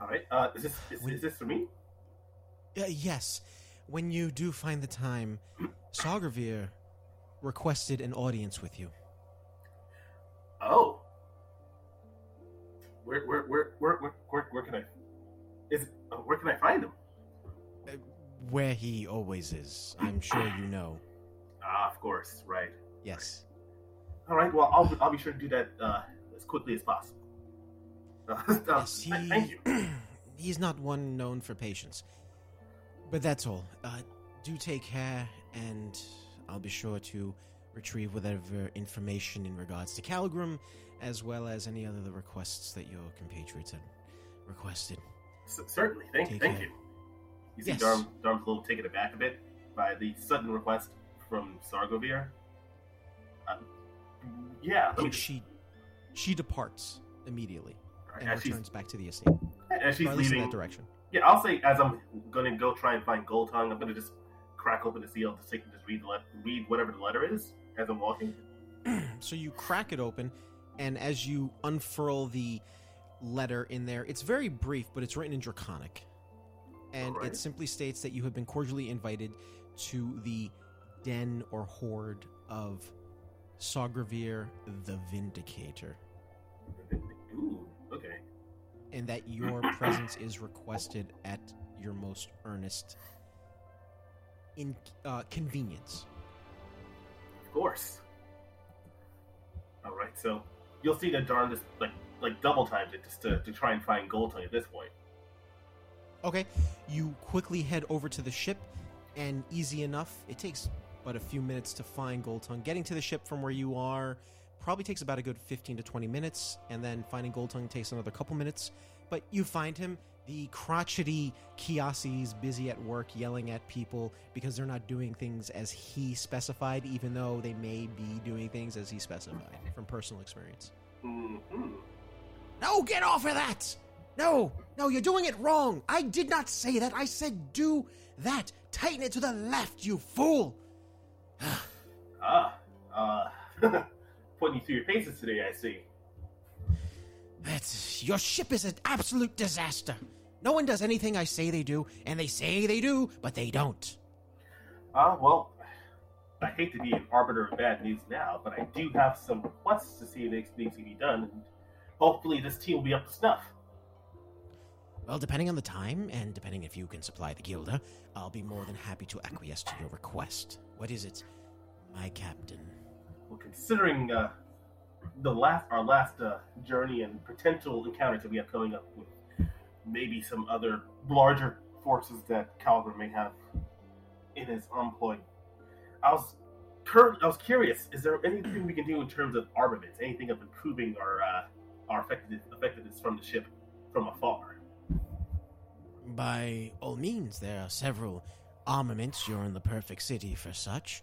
All right. Uh, is this is, is this for me? Uh, yes, when you do find the time, Sargroviir requested an audience with you. Oh. Where where where where where, where, where can I? Is uh, where can I find him? Uh, where he always is. I'm sure you know. Ah, of course. Right. Yes. All right. Well, I'll I'll be sure to do that uh, as quickly as possible. Uh, uh, yes, he, Thank you. he's not one known for patience. But that's all. Uh, do take care, and I'll be sure to retrieve whatever information in regards to Calgrim, as well as any other requests that your compatriots had requested. C- certainly. Thank, Take thank care. you. You see, Yes. Darm, Darm's a little taken aback a bit by the sudden request from Sargroviir. Uh, yeah. let me And just- she she departs immediately and as returns back to the estate. as she's least in leaving, that direction. Yeah, I'll say as I'm gonna go try and find Gold Tongue, I'm gonna just crack open the seal to take just read the let- read whatever the letter is as I'm walking. so you crack it open, and as you unfurl the letter in there, it's very brief, but it's written in Draconic. And Alright. it simply states that you have been cordially invited to the den or horde of Sargroviir the Vindicator, Ooh, okay. and that your presence is requested at your most earnest in uh, convenience. Of course. All right, so you'll see that Darn just like like double times it just to, to try and find Gold Tongue at this point. Okay, you quickly head over to the ship, and easy enough. It takes but a few minutes to find Gold Tongue. Getting to the ship from where you are probably takes about a good 15 to 20 minutes, and then finding Gold Tongue takes another couple minutes. But you find him. The crotchety Kiasi's busy at work yelling at people because they're not doing things as he specified, even though they may be doing things as he specified from personal experience. hmm No, get off of that! No, no, you're doing it wrong. I did not say that. I said do that. Tighten it to the left, you fool. Ah, uh, putting you through your paces today, I see. That's your ship is an absolute disaster. No one does anything I say they do, and they say they do, but they don't. Ah, well, I hate to be an arbiter of bad news now, but I do have some requests to see if it needs to be done, and hopefully this team will be up to snuff. Well, depending on the time, and depending if you can supply the Gilda, I'll be more than happy to acquiesce to your request. What is it, my captain? Well, considering uh, the last our last uh, journey and potential encounters that we have coming up with maybe some other larger forces that Calgrim may have in his employ, I was cur- I was curious. Is there anything we can do in terms of armaments? Anything of improving our uh, our effectiveness from the ship from afar? By all means, there are several armaments. You're in the perfect city for such.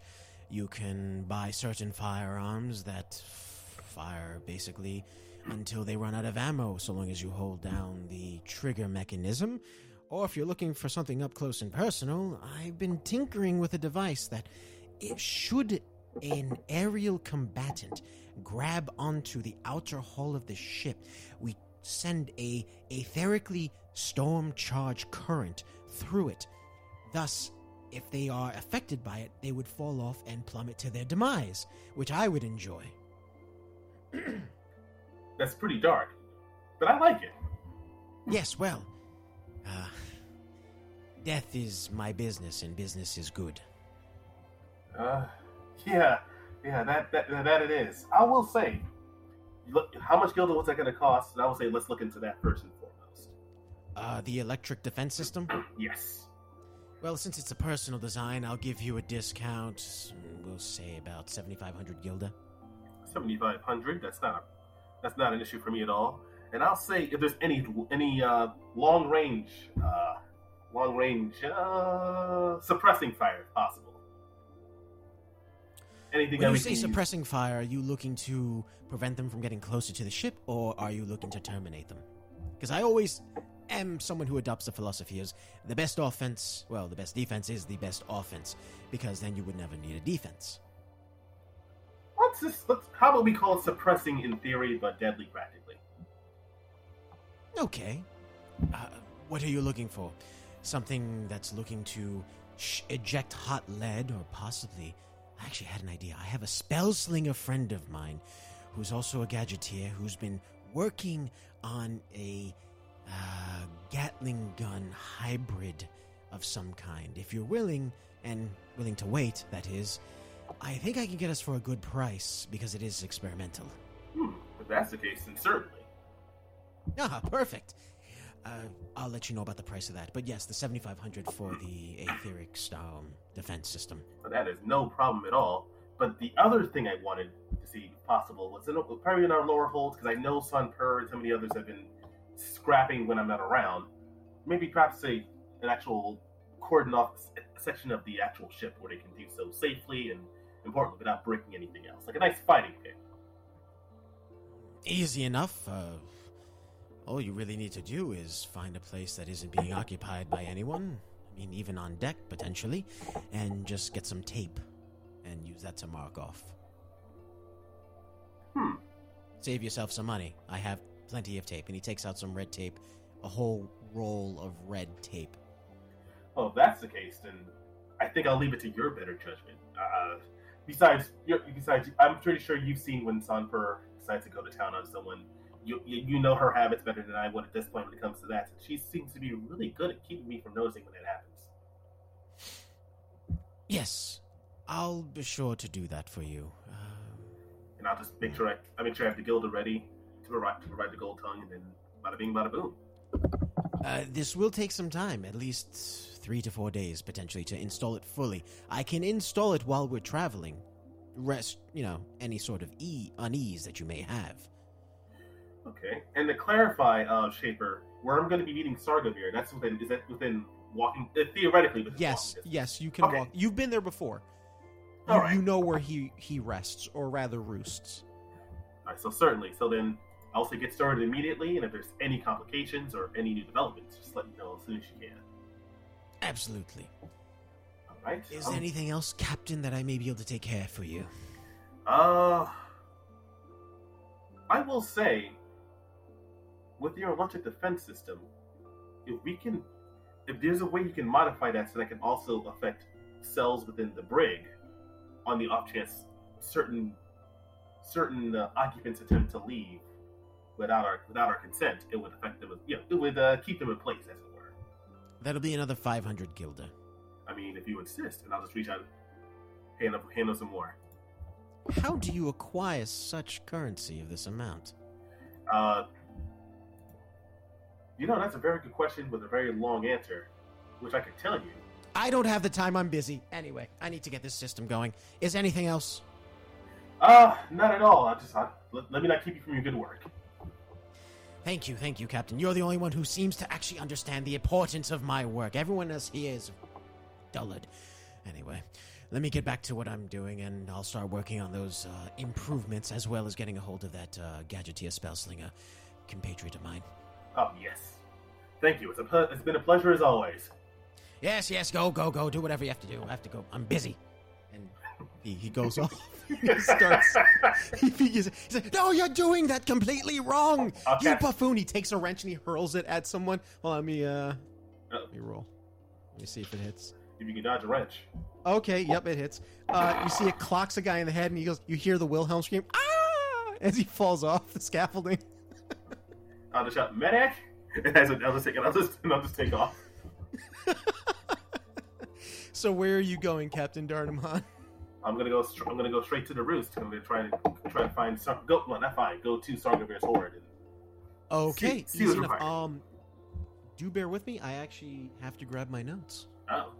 You can buy certain firearms that fire basically until they run out of ammo, so long as you hold down the trigger mechanism. Or if you're looking for something up close and personal, I've been tinkering with a device that it should an aerial combatant grab onto the outer hull of the ship, we send a etherically storm charge current through it. Thus, if they are affected by it, they would fall off and plummet to their demise, which I would enjoy. That's pretty dark, but I like it. Yes, well, uh, death is my business, and business is good. Uh, yeah, yeah, that, that that it is. I will say, look, how much Gilda was that going to cost? And I will say, let's look into that first and. Uh, the electric defense system? Yes. Well, since it's a personal design, I'll give you a discount. We'll say about 7,500 Gilda. seventy five hundred. That's not a, that's not an issue for me at all. And I'll say if there's any any uh, long range uh, long range uh, suppressing fire if possible. Anything When you say can use. suppressing fire, are you looking to prevent them from getting closer to the ship, or are you looking to terminate them? Because I always am someone who adopts the philosophy is the best offense, well, the best defense is the best offense, because then you would never need a defense. Let's just let's, how about we call it suppressing in theory but deadly practically. Okay. Uh, what are you looking for? Something that's looking to sh- eject hot lead, or possibly. I actually had an idea. I have a spell slinger friend of mine who's also a gadgeteer who's been working on a uh, Gatling gun hybrid of some kind. If you're willing, and willing to wait, that is, I think I can get us for a good price because it is experimental. Hmm. If that's the case, then certainly. Ah, perfect. uh, I'll let you know about the price of that. But yes, the 7500 for the Aetheric um, defense system. But that is no problem at all. But the other thing I wanted to see possible was in, probably in our lower holds because I know Sun Per and some of the others have been scrapping when I'm not around. Maybe perhaps a an actual cordon off section of the actual ship where they can do so safely and importantly without breaking anything else, like a nice fighting pit. Easy enough. Uh, all you really need to do is find a place that isn't being occupied by anyone. I mean, even on deck, potentially. And just get some tape and use that to mark off. Hmm. Save yourself some money. I have plenty of tape. And he takes out some red tape, a whole roll of red tape. Well, if that's the case, then I think I'll leave it to your better judgment. Uh, besides, you're, besides, I'm pretty sure you've seen when Sanper decides to go to town on someone. You, you you know her habits better than I would at this point when it comes to that. She seems to be really good at keeping me from noticing when it happens. Yes, I'll be sure to do that for you. Uh, And I'll just make sure I, I make sure I have the Gilda ready to provide to provide the gold tongue, and then bada bing, bada boom. Uh, this will take some time, at least three to four days potentially, to install it fully. I can install it while we're traveling. Rest, you know, any sort of e- unease that you may have. Okay. And to clarify, uh, Shaper, where I'm going to be meeting Sargroviir, that's within is that within walking uh, theoretically within Yes, walking yes, you can Okay. walk. You've been there before. You, All right. you know where he he rests, or rather roosts. All right, so certainly. So then I'll get started immediately, and if there's any complications or any new developments, just let me know as soon as you can. Absolutely. All right. Is Um, there anything else, Captain, that I may be able to take care for you? Uh, I will say, with your electric defense system, if we can, if there's a way you can modify that so that it can also affect cells within the brig, on the off chance certain certain uh, occupants attempt to leave without our without our consent, it would affect them. You know, it would uh, keep them in place, as it were. That'll be another 500 gilda. I mean, if you insist, and I'll just reach out, hand up, hand up some more. How do you acquire such currency of this amount? Uh, you know, that's a very good question with a very long answer, which I could tell you. I don't have the time. I'm busy. Anyway, I need to get this system going. Is anything else? Uh, not at all. I just I, let, let me not keep you from your good work. Thank you, thank you, Captain. You're the only one who seems to actually understand the importance of my work. Everyone else here is dullard. Anyway, let me get back to what I'm doing, and I'll start working on those uh, improvements as well as getting a hold of that uh, Gadgeteer Spellslinger compatriot of mine. Oh yes, thank you. It's a ple- it's been a pleasure as always. Yes, yes, go, go, go. Do whatever you have to do. I have to go. I'm busy. And he, he goes off. he starts. He. He's like, "No, you're doing that completely wrong. Okay. You buffoon!" He takes a wrench and he hurls it at someone. Well, let me uh, Uh, let me roll. Let me see if it hits. if you can dodge a wrench. Okay, yep, it hits. Uh, you see it clocks a guy in the head, and he goes. You hear the Wilhelm scream, "Ah!" as he falls off the scaffolding. I'll just shout medic, and I'll just take I'll just I'll just take off. So where are you going, Captain Darnamon? I'm gonna go. Str- I'm gonna go straight to the roost. I'm gonna try to try to find some. Go. Well, not find. Go to Sargroviir's horde. And, Okay, See- see enough. Um, do bear with me. I actually have to grab my notes. oh,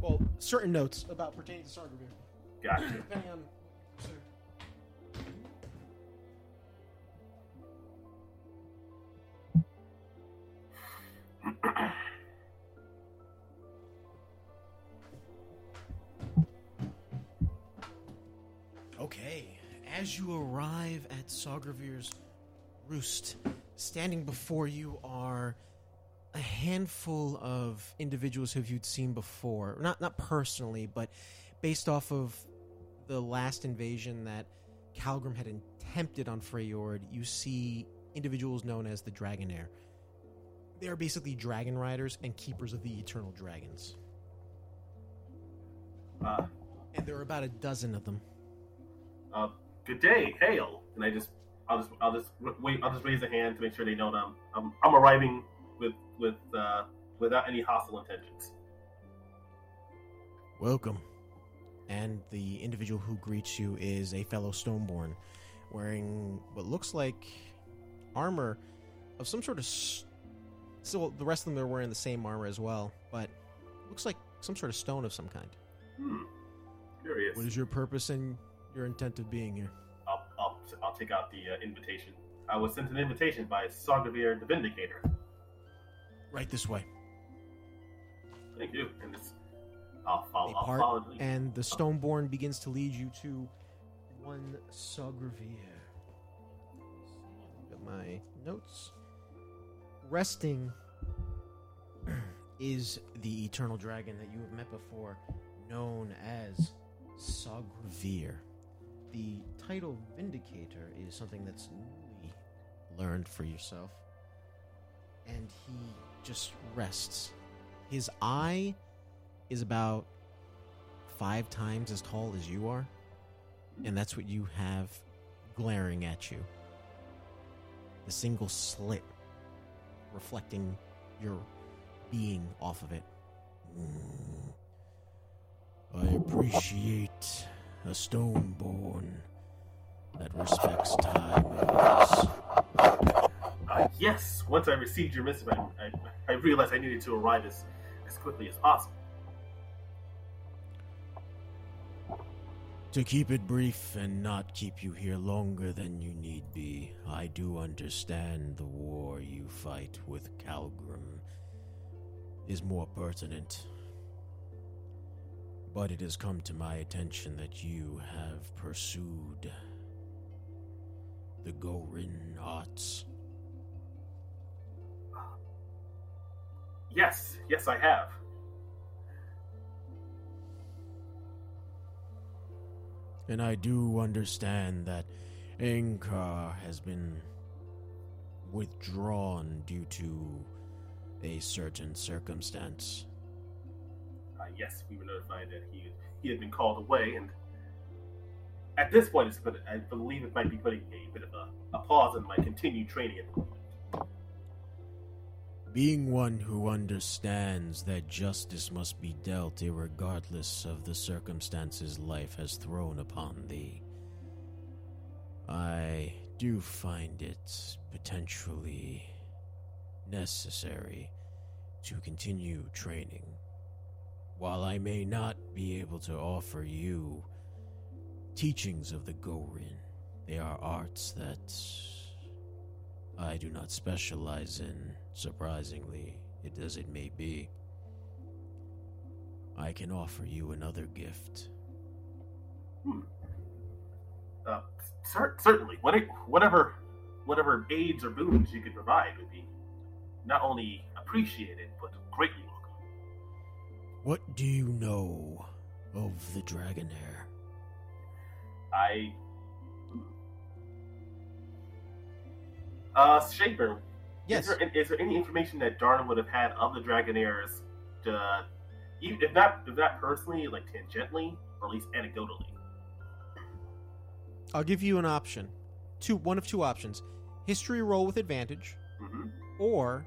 Well, certain notes about pertaining to Sargroviir. gotcha. Depending on. Okay, as you arrive at Sargroviir's roost, standing before you are a handful of individuals who you'd seen before. Not not personally, but based off of the last invasion that Calgrim had attempted on Freyord, you see individuals known as the Dragonair. They are basically dragon riders and keepers of the eternal dragons. Uh, And there are about a dozen of them. Uh, good day, hail. And I just, I'll just, I'll just wait. I'll just raise a hand to make sure they know that I'm, I'm, I'm arriving with, with, uh, without any hostile intentions. Welcome. And the individual who greets you is a fellow Stoneborn, wearing what looks like armor of some sort of s- So the rest of them are wearing the same armor as well, but looks like some sort of stone of some kind. Hmm. Curious. What is your purpose and your intent of being here? I'll, I'll, I'll take out the uh, invitation. I was sent an invitation by Sargroviir the Vindicator. Right this way. Thank you. And it's, I'll follow. I'll part, follow the and the Stoneborn begins to lead you to one Sargroviir. Got my notes. Resting is the eternal dragon that you have met before, known as Sargroviir. The title Vindicator is something that's newly learned for yourself. And he just rests. His eye is about five times as tall as you are, and that's what you have glaring at you. The single slit reflecting your being off of it. Mm. I appreciate a stoneborn that respects time. Uh, yes. Once I received your missive, I, I, I realized I needed to arrive as, as quickly as possible. To keep it brief and not keep you here longer than you need be, I do understand the war you fight with Calgrim is more pertinent. But it has come to my attention that you have pursued the Gorin arts. Yes. Yes, I have. And I do understand that Ankar has been withdrawn due to a certain circumstance. Uh, yes, we were notified that he he had been called away, and at this point, it's I believe it might be putting a bit of a, a pause in my continued training. Being one who understands that justice must be dealt irregardless of the circumstances life has thrown upon thee, I do find it potentially necessary to continue training. While I may not be able to offer you teachings of the Gorin, they are arts that I do not specialize in, surprisingly, it as it may be. I can offer you another gift. Uh, cer- certainly, what- whatever whatever aids or boons you could provide would be not only appreciated but greatly. What do you know of the Dragonair? I. Uh, Shaper, Yes. Is there, is there any information that Darn would have had of the Dragonairs, uh, even if not if not personally, like tangentially, or at least anecdotally? I'll give you an option. Two one of two options. History roll with advantage hmm or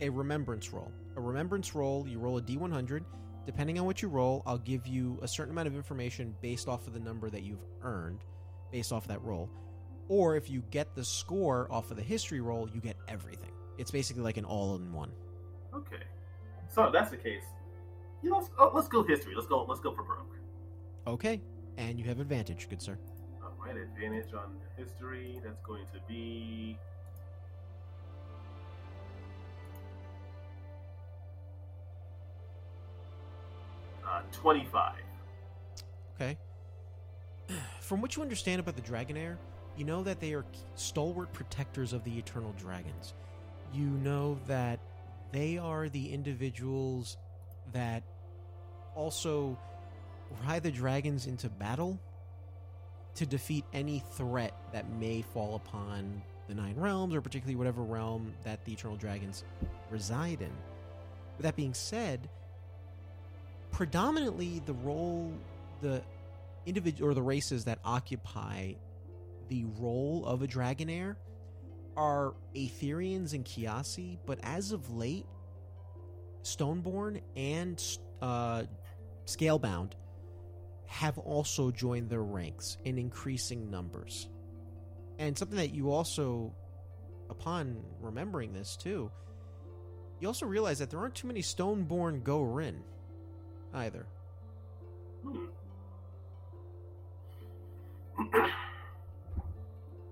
a remembrance roll. A remembrance roll, you roll a d100. Depending on what you roll, I'll give you a certain amount of information based off of the number that you've earned, based off that roll. Or if you get the score off of the history roll, you get everything. It's basically like an all in one. Okay, so if that's the case. You know, let's, oh, let's go history. Let's go. Let's go for broke. Okay, and you have advantage, good sir. All right, advantage on history. That's going to be. Uh, 25. Okay. From what you understand about the Dragonair, you know that they are stalwart protectors of the Eternal Dragons. You know that they are the individuals that also ride the dragons into battle to defeat any threat that may fall upon the Nine Realms, or particularly whatever realm that the Eternal Dragons reside in. With that being said, predominantly the role, the individual or the races that occupy the role of a Dragonair are Aetherians and Kiasi, but as of late, Stoneborn and uh, Scalebound have also joined their ranks in increasing numbers. And something that you also, upon remembering this too, You also realize that there aren't too many Stoneborn Gorin either. Hmm.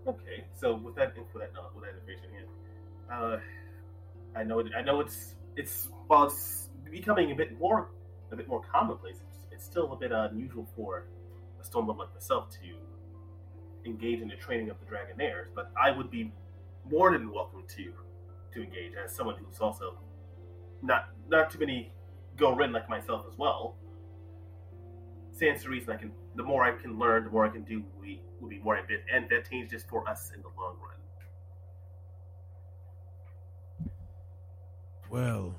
okay, so with that with that with that information here, uh, I know I know it's it's while it's becoming a bit more a bit more commonplace. It's, it's still a bit unusual for a stormlord like myself to engage in the training of the Dragonaires, but I would be more than welcome to to engage as someone who's also not not too many Gorin like myself as well stands to reason I can. The more I can learn, the more I can do. We will be more advan- advantageous for us in the long run. Well,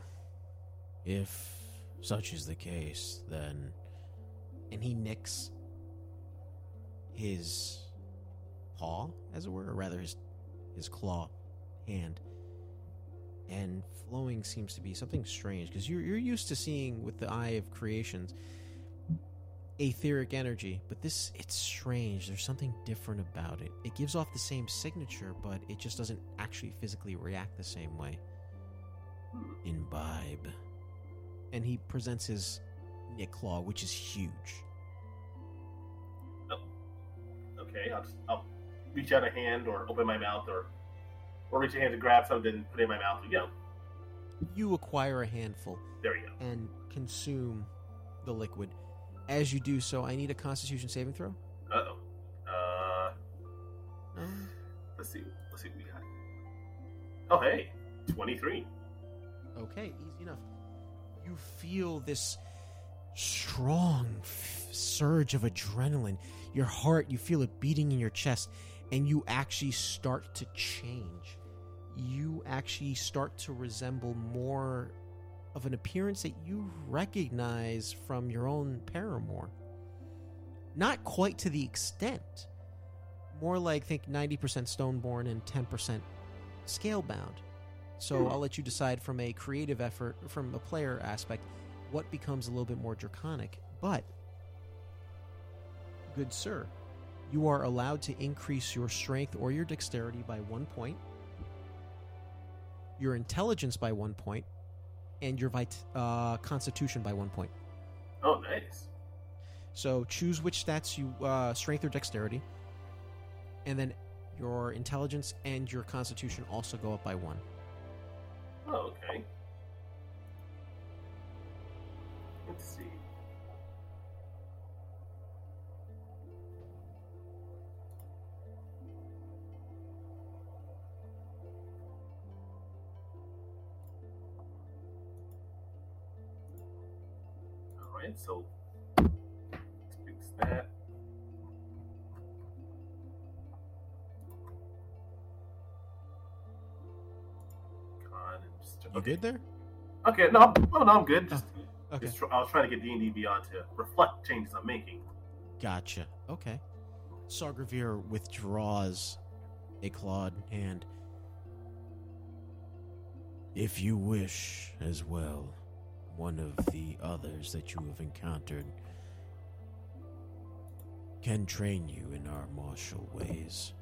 if such is the case, then. And he nicks his paw, as it were, or rather his his claw hand. And flowing seems to be something strange because you're you're used to seeing with the eye of creations etheric energy, but this it's strange. There's something different about it. It gives off the same signature, but it just doesn't actually physically react the same way. Imbibe. And he presents his Nick Claw, which is huge. Oh, okay, I'll just I'll reach out a hand or open my mouth or or reach a hand to grab something and put it in my mouth. You know, You acquire a handful there you go. and consume the liquid. As you do so, I need a constitution saving throw. Uh oh. Uh, Um, let's see. Let's see what we got. Oh hey, twenty three. Okay, easy enough. You feel this strong f- surge of adrenaline. Your heart, you feel it beating in your chest, and you actually start to change. You actually start to resemble more of an appearance that you recognize from your own paramour. Not quite to the extent. More like, think 90% stoneborn and 10% scalebound. So Hmm. I'll let you decide from a creative effort, from a player aspect, what becomes a little bit more draconic. But, good sir, you are allowed to increase your strength or your dexterity by one point, your intelligence by one point, and your vit- uh, constitution by one point. Oh nice. So choose which stats you uh, strength or dexterity, and then your intelligence and your constitution also go up by one. Oh okay. Let's see. So let's fix that. Con and just- You good there? Okay, no, I'm- oh, no, I'm good. Just, oh, Okay. just I was trying to get D and D Beyond to reflect changes I'm making. Gotcha. Okay. Sargroviir withdraws a clawed hand. If you wish as well, one of the others that you have encountered can train you in our martial ways.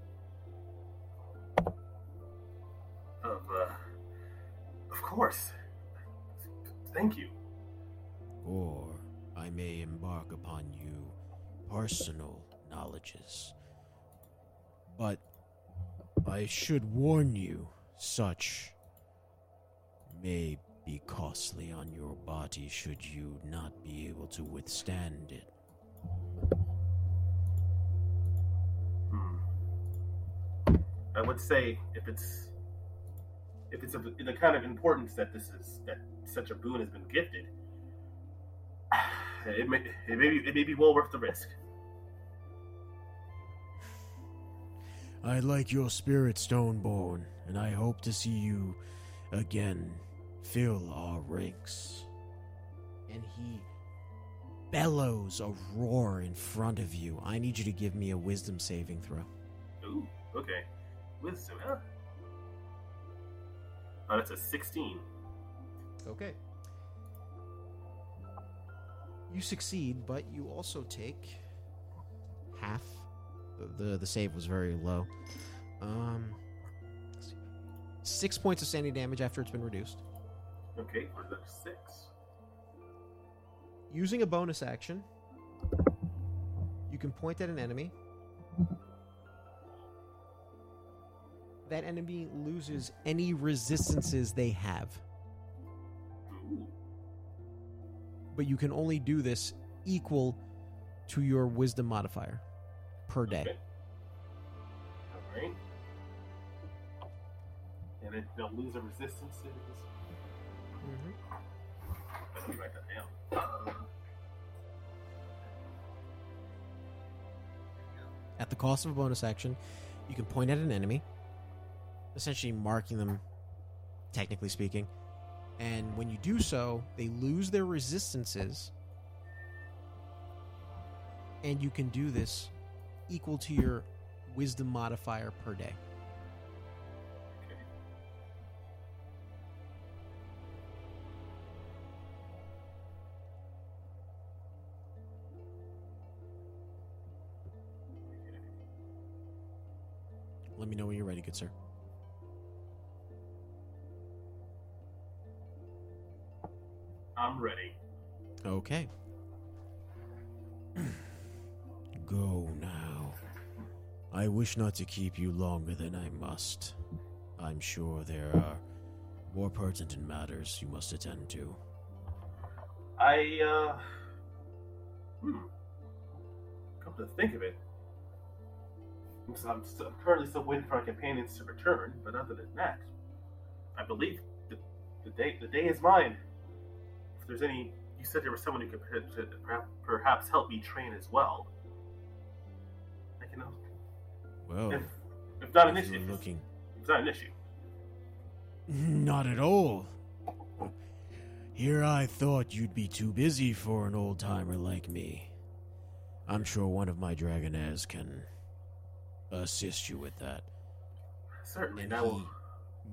Of, uh, of course. Thank you. Or I may embark upon you personal knowledges. But I should warn you, such may be costly on your body should you not be able to withstand it. Hmm. I would say if it's if it's of the kind of importance that this is that such a boon has been gifted, it may it may be, it may be well worth the risk. I like your spirit, Stoneborn, and I hope to see you again fill our ranks. And he bellows a roar in front of you. I need you to give me a wisdom saving throw. Ooh, okay. Wisdom, huh? Oh, that's a sixteen. Okay. You succeed, but you also take half. The the, the save was very low. Um, six points of sanity damage after it's been reduced. Okay, for the six. Using a bonus action, you can point at an enemy. That enemy loses any resistances they have, Ooh. but you can only do this equal to your wisdom modifier per day. Okay. All right. And it, they'll lose a resistance to this. Mhm. Uh, At the cost of a bonus action, you can point at an enemy, essentially marking them, technically speaking. And when you do so, they lose their resistances. And you can do this equal to your wisdom modifier per day. Let me know when you're ready, good sir. I'm ready. Okay. Go now. I wish not to keep you longer than I must. I'm sure there are more pertinent matters you must attend to. I, uh. Hmm. Come to think of it. I'm, still, I'm currently still waiting for my companions to return, but other than that, I believe the, the day the day is mine. If there's any. You said there was someone who could to perhaps, perhaps help me train as well. I can help. Well, If, if not an issue, you're if it's, looking. if it's not an issue. Not at all. Here I thought you'd be too busy for an old timer like me. I'm sure one of my dragonaires can assist you with that. Certainly, And that he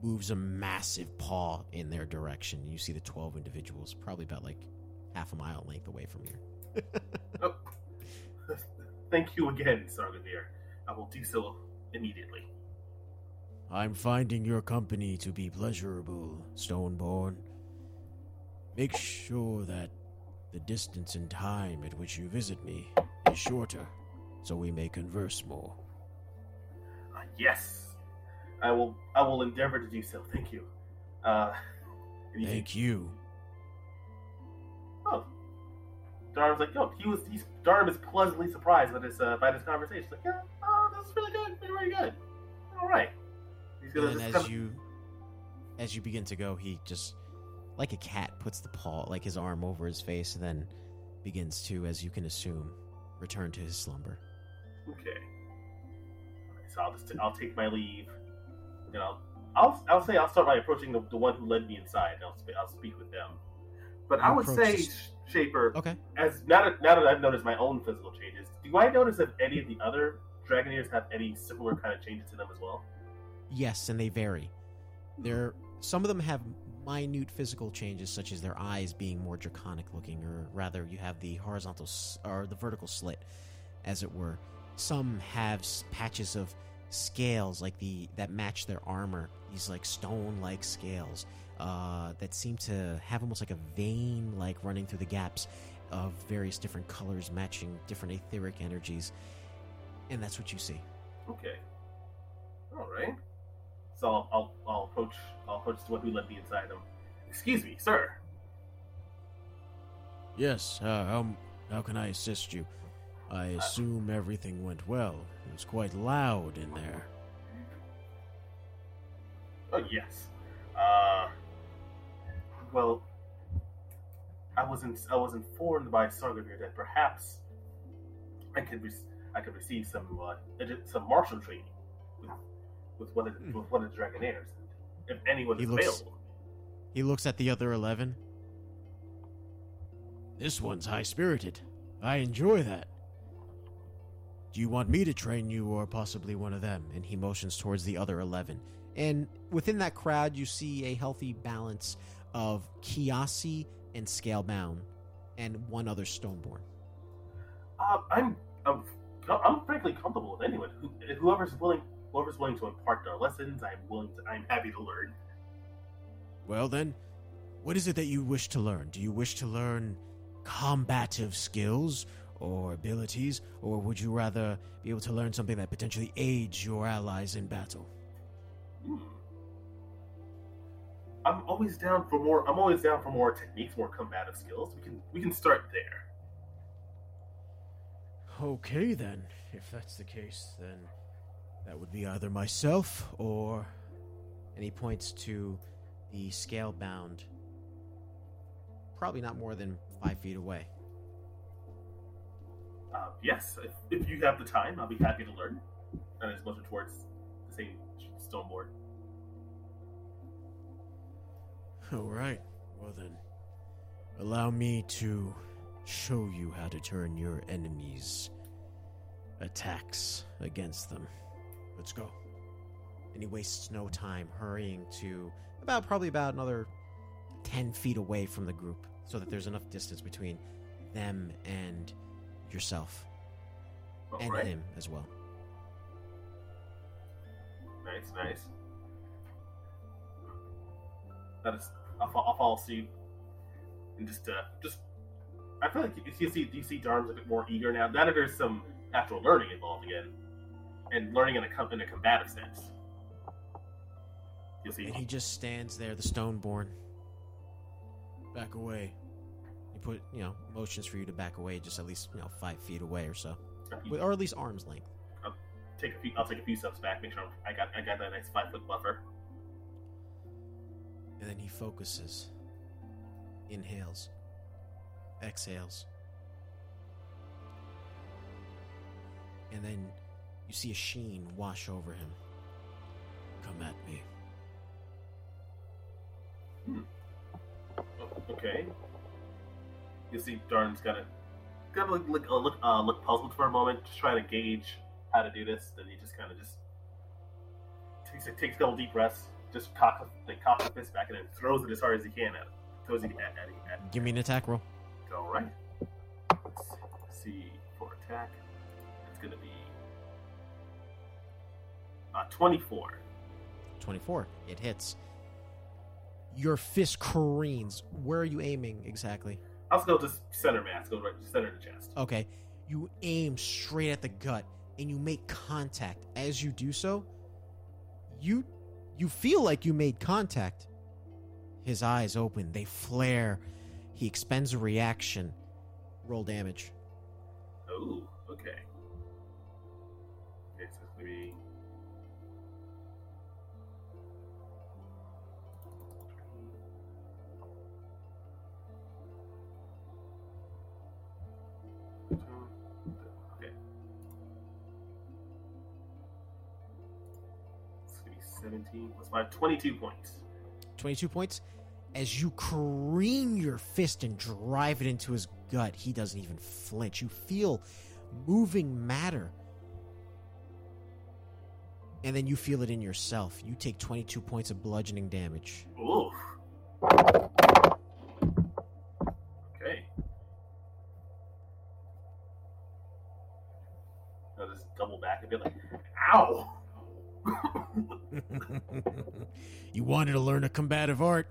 moves a massive paw in their direction. You see the 12 individuals, probably about like half a mile length away from here. Oh. Thank you again, Sargroviir. I will do so immediately. I'm finding your company to be pleasurable, Stoneborn. Make sure that the distance and time at which you visit me is shorter, so we may converse more. Yes, I will. I will endeavor to do so. Thank you. Uh, you Thank you. Oh, Darm's like, oh, he was. He's Darm is pleasantly surprised by this uh, by this conversation. He's like, yeah, oh, this is really good, very, very good. All right. He's gonna And as you as you begin to go, he just like a cat puts the paw like his arm over his face and then begins to, as you can assume, return to his slumber. okay. So I'll just I'll take my leave, and I'll I'll I'll say I'll start by approaching the, the one who led me inside. And I'll sp- I'll speak with them. But I would say, Shaper, Okay. as now that now that I've noticed my own physical changes, do I notice if any of the other Dragoneers have any similar kind of changes to them as well? Yes, and they vary. There, some of them have minute physical changes, such as their eyes being more draconic looking, or rather, you have the horizontal s- or the vertical slit, as it were. Some have s- patches of scales, like the that match their armor. These like stone-like scales uh, that seem to have almost like a vein, like running through the gaps of various different colors, matching different etheric energies, and that's what you see. Okay. All right. So I'll, I'll, I'll approach I'll approach the one who led me inside them. Excuse me, sir. Yes, uh, how, how can I assist you? I assume everything went well. Was quite loud in there. Oh yes. Uh. Well, I was I was informed by Sargroviir that perhaps I could re- I could receive some uh, some martial training with with one of the, Hmm. with one of the Dragonaires, if anyone He is looks- available. He looks at the other 11. This one's high spirited. I enjoy that. Do you want me to train you or possibly one of them? And he motions towards the other 11. And within that crowd, you see a healthy balance of Kiasi and Scalebound and one other Stoneborn. Uh, I'm, I'm I'm frankly comfortable with anyone. Whoever's willing whoever's willing to impart their lessons, I'm willing to. I'm happy to learn. Well, then, What is it that you wish to learn? Do you wish to learn combative skills or abilities, or would you rather be able to learn something that potentially aids your allies in battle? Hmm. I'm always down for more. I'm always down for more techniques, more combative skills. We can we can start there. Okay, then. If that's the case, then that would be either myself or. And he points to the scale bound, probably not more than five feet away. Uh, yes, if, if you have the time, I'll be happy to learn. And it's motion towards the same Stoneborn. Alright, well then. Allow me to show you how to turn your enemies' attacks against them. Let's go. And he wastes no time hurrying to about probably about another 10 feet away from the group so that there's enough distance between them and yourself and Alright. him as well. Nice, nice. That is, I'll, I'll follow suit, and just, uh, just. I feel like you, you see, you see Darm's a bit more eager now. Now that there's some actual learning involved again, and learning in a in a combative sense. You'll see. And he just stands there, the stoneborn. Back away. Put, you know, motions for you to back away, just at least, you know, five feet away or so, With- or at least arm's length. I'll take a few. I'll take a few steps back. Make sure I got I got that nice five foot buffer. And then he focuses, inhales, exhales, and then you see a sheen wash over him. Come at me. Oh, okay. You see, Darn's got to kind of look look uh, look, uh, look puzzled for a moment, just trying to gauge how to do this. Then he just kind of just takes a, takes a couple deep breaths, just cocks like cocks the fist back and then throws it as hard as he can at it. Throws it at at, at, Give me an attack roll. All right. Let's see for attack. It's gonna be uh, twenty-four. 24. It hits. Your fist careens. Where are you aiming exactly? I'll just go to center mass. Go right center the chest. Okay. You aim straight at the gut and you make contact. As you do so, you you feel like you made contact. His eyes open, they flare. He expends a reaction. Roll damage. Oh, okay. Okay, it's gonna be. 17 plus 5, 22 points. 22 points. As you careen your fist and drive it into his gut, he doesn't even flinch. You feel moving matter. And then you feel it in yourself. You take 22 points of bludgeoning damage. Oof. Okay. I'll just double back a bit like, ow! you wanted to learn a combative art?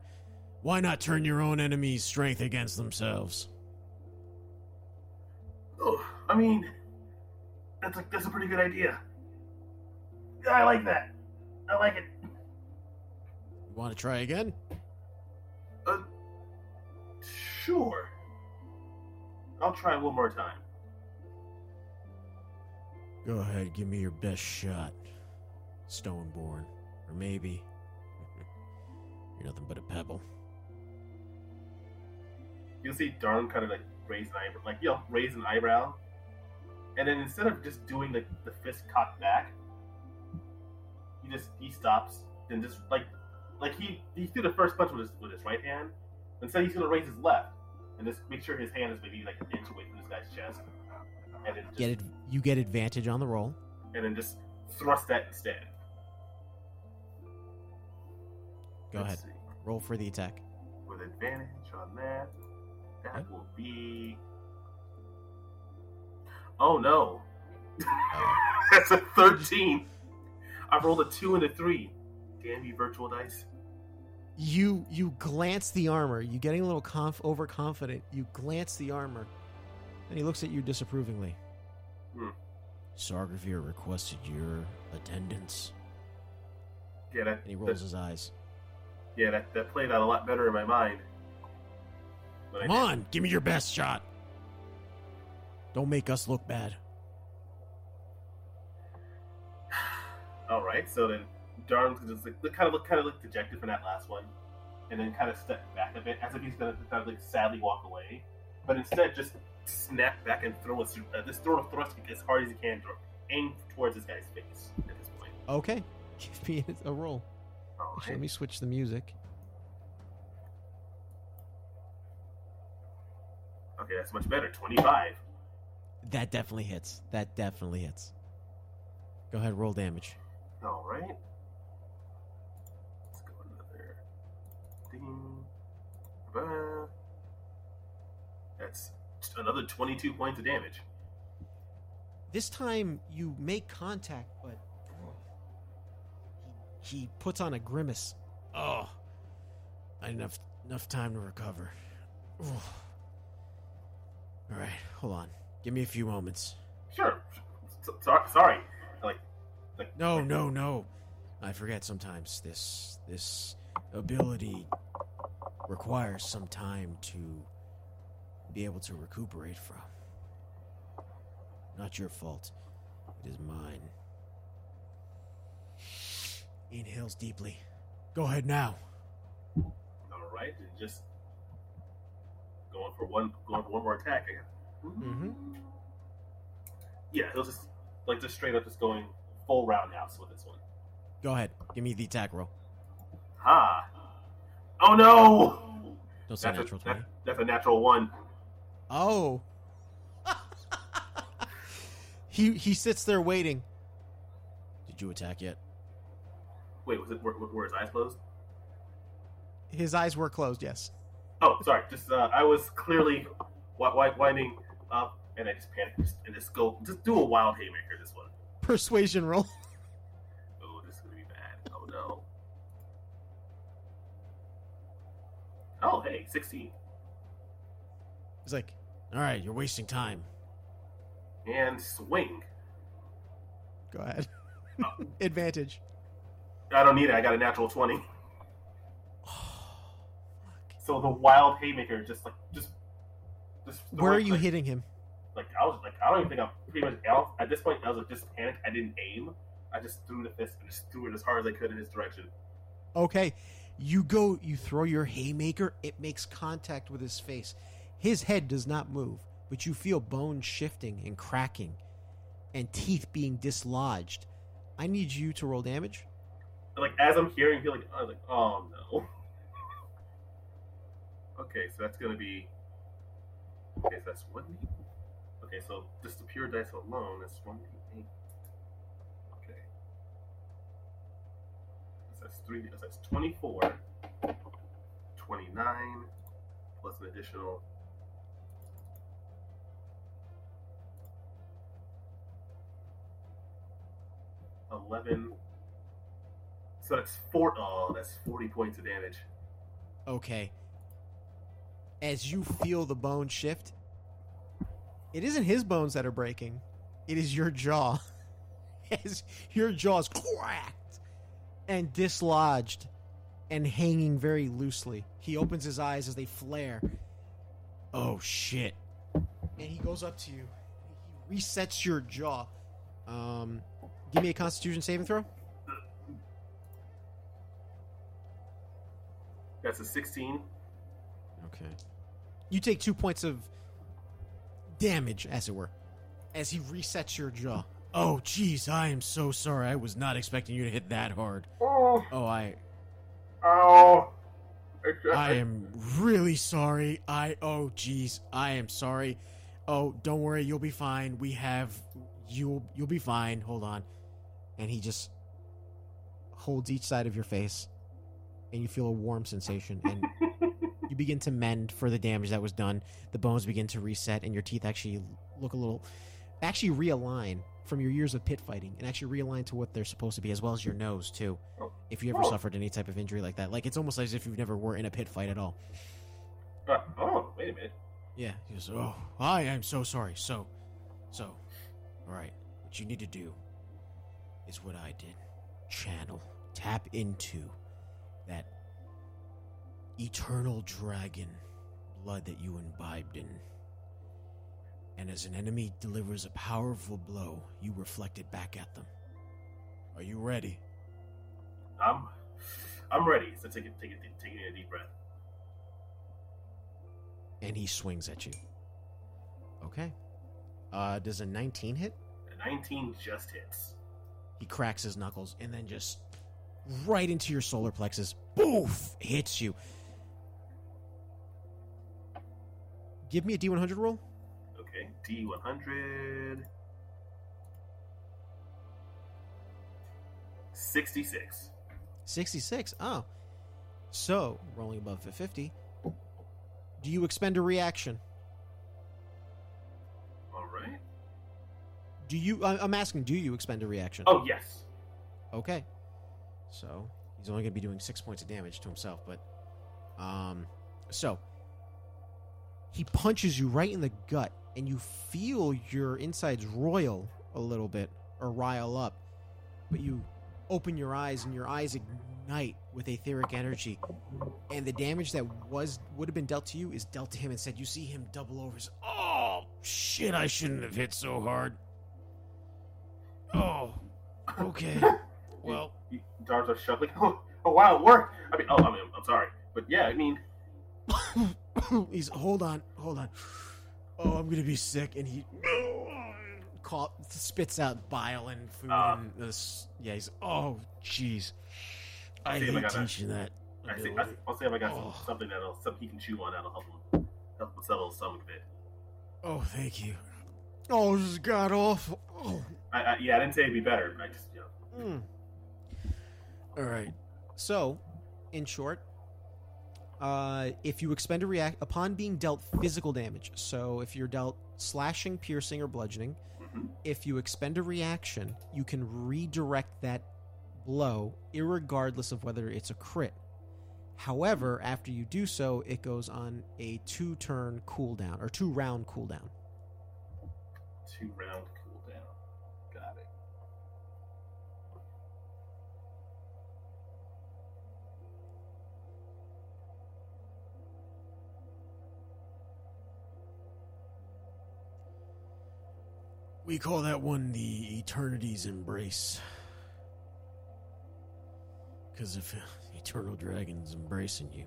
Why not turn your own enemies' strength against themselves? Oh, I mean, that's a, that's a pretty good idea. I like that. I like it. You want to try again? Uh, sure. I'll try one more time. Go ahead, give me your best shot, Stoneborn. Or maybe. You're nothing but a pebble. You'll see Darn kind of like raise an eyebrow, like you know, raise an eyebrow, and then instead of just doing like the fist cocked back, he just he stops and just like like he he threw the first punch with his with his right hand. Instead, he's gonna raise his left and just make sure his hand is maybe like an inch away from this guy's chest, and then just, Get it? You get advantage on the roll. and then just thrust that instead. Go Let's ahead. see. Roll for the attack. with advantage on that. That Yep. will be. Oh no! That's a thirteen. I rolled a two and a three. Damn you, virtual dice. You you glance the armor. You getting a little conf- overconfident. You glance the armor, and he looks at you disapprovingly. Hmm. Sargroviir requested your attendance, Yeah, that, and he rolls that, his eyes. Yeah, that, that played out a lot better in my mind. Come on, give me your best shot. Don't make us look bad. All right, so then Darn's just like kind of look kind of look dejected from that last one, and then kind of step back a bit as if he's gonna kind of like sadly walk away, but instead just snap back and throw a uh, just throw a thrust as hard as he can, aim towards this guy's face at this point. Okay, give me a roll. Let me switch the music. Okay, that's much better. Twenty-five. That definitely hits. That definitely hits. Go ahead, roll damage. All right. Let's go another ding. That's another twenty-two points of damage. This time you make contact, but he, puts on a grimace. Oh, I didn't have enough time to recover. Ooh. All right, hold on. Give me a few moments. Sure. So, sorry, sorry. Like, like No, no, no. I forget sometimes this this ability requires some time to be able to recuperate from. Not your fault. It is mine. Inhales deeply. Go ahead now. All right, and just going for one, going for one more attack. I Mhm. Yeah, he'll just like just straight up just going full roundhouse with this one. Go ahead. Give me the attack roll. Ha! Oh no! Don't say That's a, natural 20. that, that's a natural one. Oh. he he sits there waiting. Did you attack yet? Wait, was it were, were his eyes closed? His eyes were closed, yes. Oh, sorry. Just uh, I was clearly wi- wi- winding up, and I just panicked just, and just go just do a wild haymaker. This one. Persuasion roll. Oh, this is gonna be bad. Oh no. Oh hey, sixteen. He's like, all right, you're wasting time. And swing. Go ahead. Advantage. I don't need it. I got a natural twenty. So the wild haymaker just like just just Where are you like, hitting him? Like I was like I don't even think I'm pretty much out at this point. I was like just panicked. I didn't aim. I just threw the fist and just threw it as hard as I could in his direction. Okay. You go, you throw your haymaker, it makes contact with his face. His head does not move, but you feel bones shifting and cracking and teeth being dislodged. I need you to roll damage. Like as I'm hearing, feel like I was like, oh no. Okay, so that's gonna be. Okay, so that's one. Okay, so just the pure dice alone, that's one eight. Okay. So that's three. so That's twenty-four. Twenty-nine, plus an additional. Eleven. So that's four oh that's forty points of damage. Okay. As you feel the bone shift, it isn't his bones that are breaking. It is your jaw. As your jaw is cracked and dislodged and hanging very loosely. He opens his eyes as they flare. Oh shit. And he goes up to you. He resets your jaw. Um give me a constitution saving throw. That's a sixteen. Okay. You take two points of damage, as it were, as he resets your jaw. Oh, jeez, I am so sorry. I was not expecting you to hit that hard. Oh, Oh, I, oh. I am really sorry. I, oh, jeez, I am sorry. Oh, don't worry, you'll be fine. We have, you'll, you'll be fine. Hold on, and he just holds each side of your face, and you feel a warm sensation, and you begin to mend for the damage that was done. The bones begin to reset, and your teeth actually look a little, actually realign from your years of pit fighting and actually realign to what they're supposed to be, as well as your nose too. Oh. If you ever Oh. suffered any type of injury like that, like it's almost as if you've never were in a pit fight at all. Uh, oh, wait a minute. Yeah. He goes, "Oh, I am so sorry. So, so, all right. What you need to do is what I did. Channel, tap into that eternal dragon blood that you imbibed in. And as an enemy delivers a powerful blow, you reflect it back at them. Are you ready? I'm, I'm ready. So take it, take it, take it a deep breath. And he swings at you. Okay. Uh, does a 19 hit? The 19 just hits. He cracks his knuckles and then just right into your solar plexus. Boof! Hits you. Give me a D100 roll. Okay, D100. 66. 66. Oh. So, rolling above a 50. Do you expend a reaction? All right. Do you. I'm asking, do you expend a reaction? Oh, yes. Okay. So he's only going to be doing six points of damage to himself, but um, so he punches you right in the gut, and you feel your insides roil a little bit or rile up, but you open your eyes, and your eyes ignite with etheric energy, and the damage that was would have been dealt to you is dealt to him. Instead, you see him double over. Says, "Oh shit! I shouldn't have hit so hard." Oh, okay. Well, Darts are shuffling. Oh, oh, wow, it worked. I mean, oh, I mean, I'm sorry. But yeah, I mean, he's hold on, hold on. Oh, I'm gonna be sick, and he cough, spits out bile and food Ah. and this. Yeah, he's oh, jeez. I I hate got that. teaching that. I see, I, I'll see if I got some, Oh. something that'll something he can chew on that'll help him help him settle his stomach a bit. Oh, thank you. Oh, this is god awful. Oh. I, I, yeah, I didn't say it'd be better. I just, you know, Mm. All right. So, in short, uh, if you expend a react upon being dealt physical damage, so if you're dealt slashing, piercing, or bludgeoning, mhm. if you expend a reaction, you can redirect that blow, irregardless of whether it's a crit. However, after you do so, it goes on a two-turn cooldown or two-round cooldown. two round cooldown. Got it. We call that one the Eternity's Embrace. Because if Eternal Dragon's embracing you,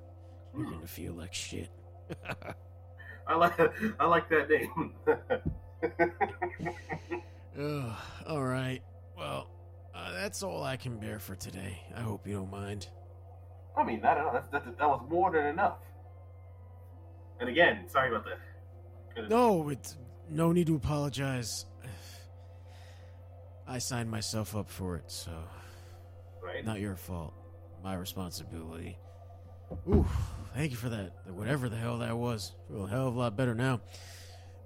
you're Hmm. to feel like shit. I like I like that name. Ugh, all right. Well, uh, that's all I can bear for today. I hope you don't mind. I mean, know. That's, that, that was more than enough. And again, sorry about that. No, it's no need to apologize. I signed myself up for it, so Right? not your fault. My responsibility. Ooh, thank you for that. Whatever the hell that was. Feel a hell of a lot better now.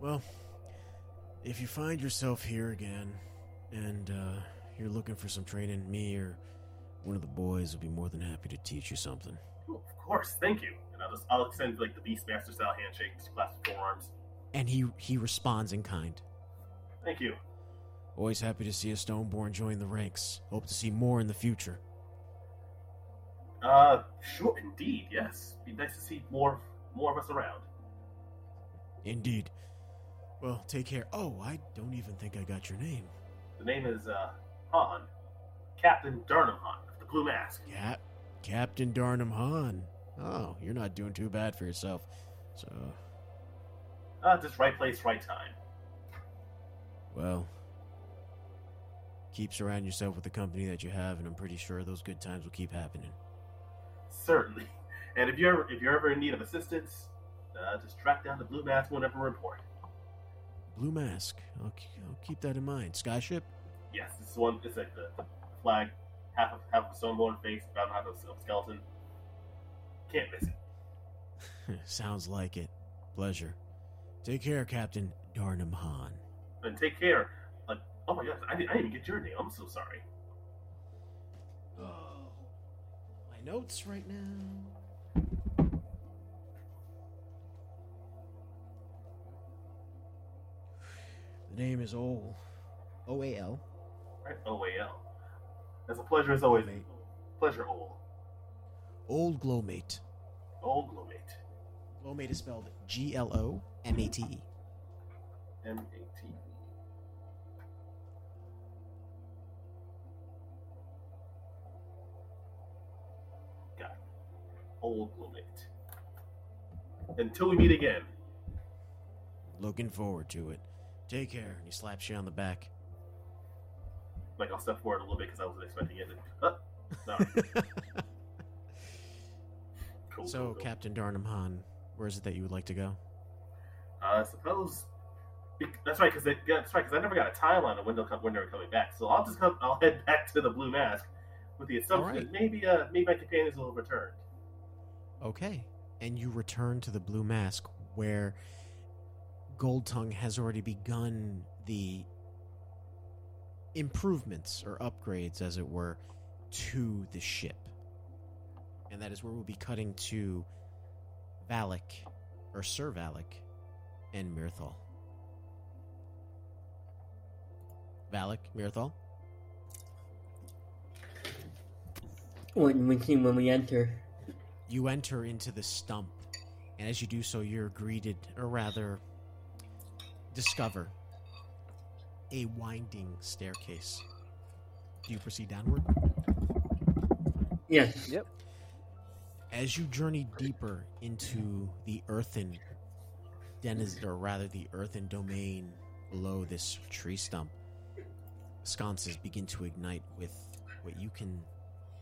Well, if you find yourself here again and uh, you're looking for some training, me or one of the boys will be more than happy to teach you something. Oh, of course, thank you. And I'll just I'll extend like the Beastmaster style handshake, just clasp forearms. And he he responds in kind. Thank you. Always happy to see a Stoneborn join the ranks. Hope to see more in the future. Uh, sure, indeed, yes. Be nice to see more more of us around. Indeed. Well, take care. Oh, I don't even think I got your name. The name is uh Han, Captain Darnum Han of the Blue Mask. Cap Captain Darnum Han. Oh, you're not doing too bad for yourself. So, Uh, just right place, right time. well, keep surrounding yourself with the company that you have, and I'm pretty sure those good times will keep happening. Certainly. And if you're if you're ever in need of assistance, uh, just track down the Blue Mask whenever we report. Blue Mask. I'll, I'll keep that in mind. Skyship? Yes, this is one. It's like the, the flag, half of half of a stoneborn face, about half of a skeleton. Can't miss it. Sounds like it. Pleasure. Take care, Captain Darnum Han. And take care. Oh my gosh, I didn't, I didn't get your name. I'm so sorry. Oh, my notes right now. The name is Ol. O A L. Right? O A L. It's a pleasure as always. Pleasure, Ol. Old Glomate. Old Glomate. Glomate is spelled G L O M A T E. M A Old Glomate. Until we meet again. Looking forward to it. Take care. And he slaps you on the back. Like I'll step forward a little bit because I wasn't expecting it. Uh, no. cool. so, cool, cool. Captain Darnum Han, where is it that you would like to go? Uh, I suppose that's right because that's right because I never got a timeline on they'll come, when they're coming back. So I'll just come. I'll head back to the Blue Mask with the assumption Alright. that maybe uh maybe my companions will have returned. Okay. And you return to the Blue Mask where Gold Tongue has already begun the improvements or upgrades, as it were, to the ship. And that is where we'll be cutting to Valik, or Sir Valik, and Mirthal. Valik, Mirthal? What do we see when we enter? You enter into the stump, and as you do so, you're greeted, or rather, discover a winding staircase. Do you proceed downward? Yes. Yep. As you journey deeper into the earthen denizen, or rather the earthen domain below this tree stump, sconces begin to ignite with what you can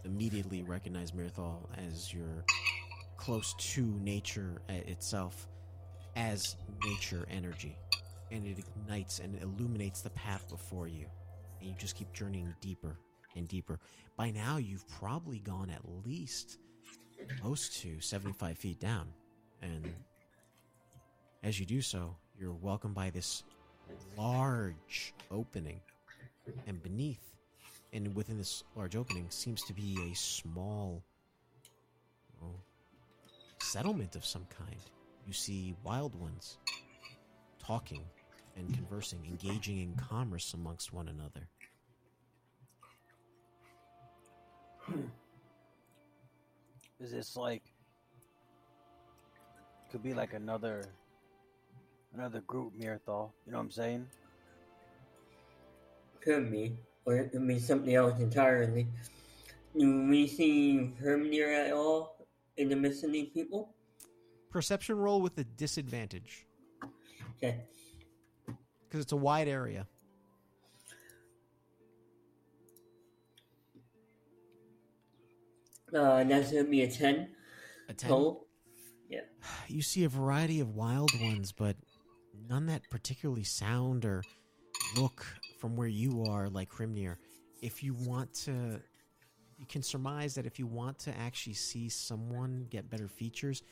immediately recognize Mirthal as your close to nature uh, itself as nature energy. And it ignites and illuminates the path before you. And you just keep journeying deeper and deeper. By now, you've probably gone at least close to 75 feet down. And as you do so, you're welcomed by this large opening. And beneath, and within this large opening, seems to be a small well, settlement of some kind. You see wild ones talking and conversing, engaging in commerce amongst one another. Is this like could be like another another group Mirthal, you know what I'm saying? Could be. Or it could be something else entirely. Do we see Hrimnir at all in the midst of these people? Perception roll with a disadvantage Okay. because it's a wide area. Uh, that's gonna be a 10 A 10. total. You see a variety of wild ones, but none that particularly sound or look from where you are like Hrimnir. If you want to, you can surmise that if you want to actually see someone get better features,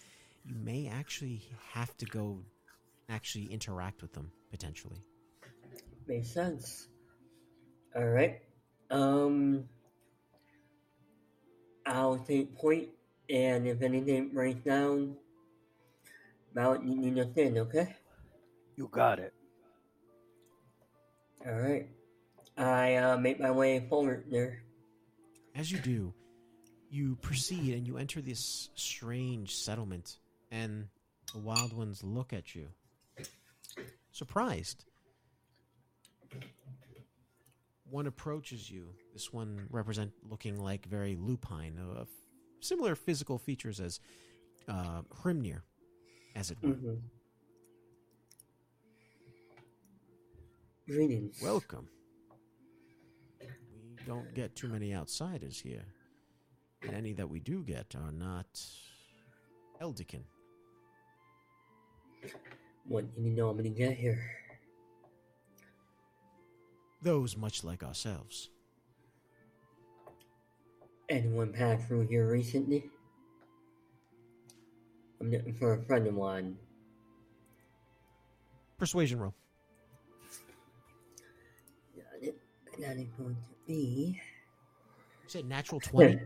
you may actually have to go actually interact with them potentially. Makes sense. Alright. Um, I'll take point, and if anything breaks down, about you need us in, okay? You got it. Alright. I uh, make my way forward there. As you do, you proceed and you enter this strange settlement, and the wild ones look at you, surprised. One approaches you. This one represent looking like very lupine, uh, similar physical features as uh, Hrimnir, as it were. Mm-hmm. Greetings. Welcome. We don't get too many outsiders here. And any that we do get are not Eldican. What did you know I'm gonna get here? Those much like ourselves. Anyone passed through here recently? I'm looking for a friend of mine. Persuasion roll. That is going to be. You said natural 20?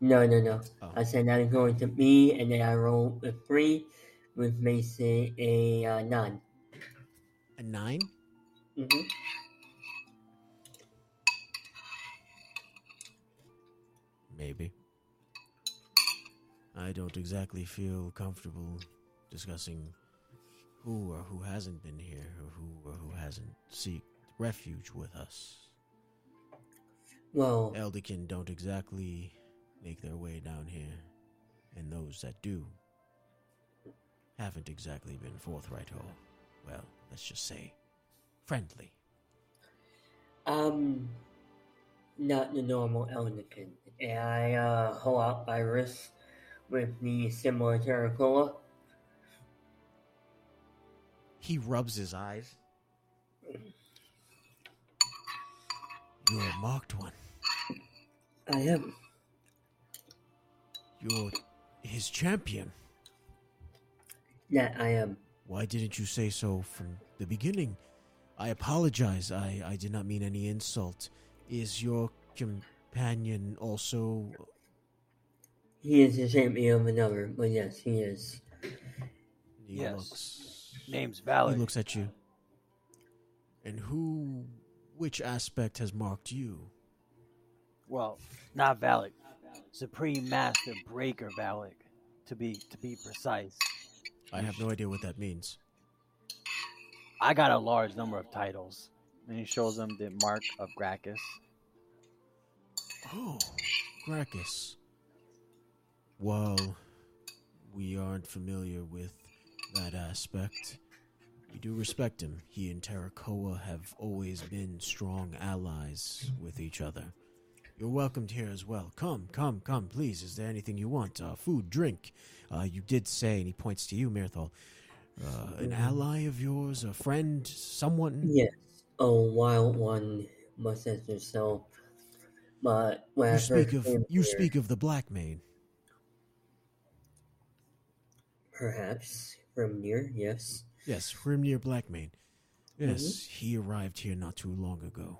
No, no, no. Oh. I said that is going to be, and then I roll a three, which makes it a uh, nine. A 9? Mm-hmm. Maybe. I don't exactly feel comfortable discussing who or who hasn't been here or who or who hasn't seeked refuge with us. Well, Eldikin don't exactly make their way down here, and those that do haven't exactly been forthright or, well, let's just say, friendly. um, not the normal. And I uh, hold out my wrist with the similar Terracola. He rubs his eyes. You're a marked one. I am. You're his champion. Yeah, I am. Why didn't you say so from the beginning? I apologize. I, I did not mean any insult. Is your companion also. He is the champion of another, but yes, he is. He Yes. looks. Name's He looks at you. And who. Which aspect has marked you? Well, not Valik. Supreme Master Breaker Valik, to be to be precise. I have no idea what that means. I got a large number of titles. And he shows them the mark of Gracchus. Oh, Gracchus. Well, we aren't familiar with that aspect. We do respect him. He and Terracola have always been strong allies with each other. You're welcomed here as well. Come, come, come, please. Is there anything you want? Uh, food, drink. Uh, you did say, and he points to you, Mirthal, uh, an ally of yours, a friend, someone. Yes, a wild one, much as yourself. But when You speak of you here, speak of the Black Maid. perhaps from near, yes. Yes, Hrimnir Blackmane. Yes, mm-hmm. he arrived here not too long ago.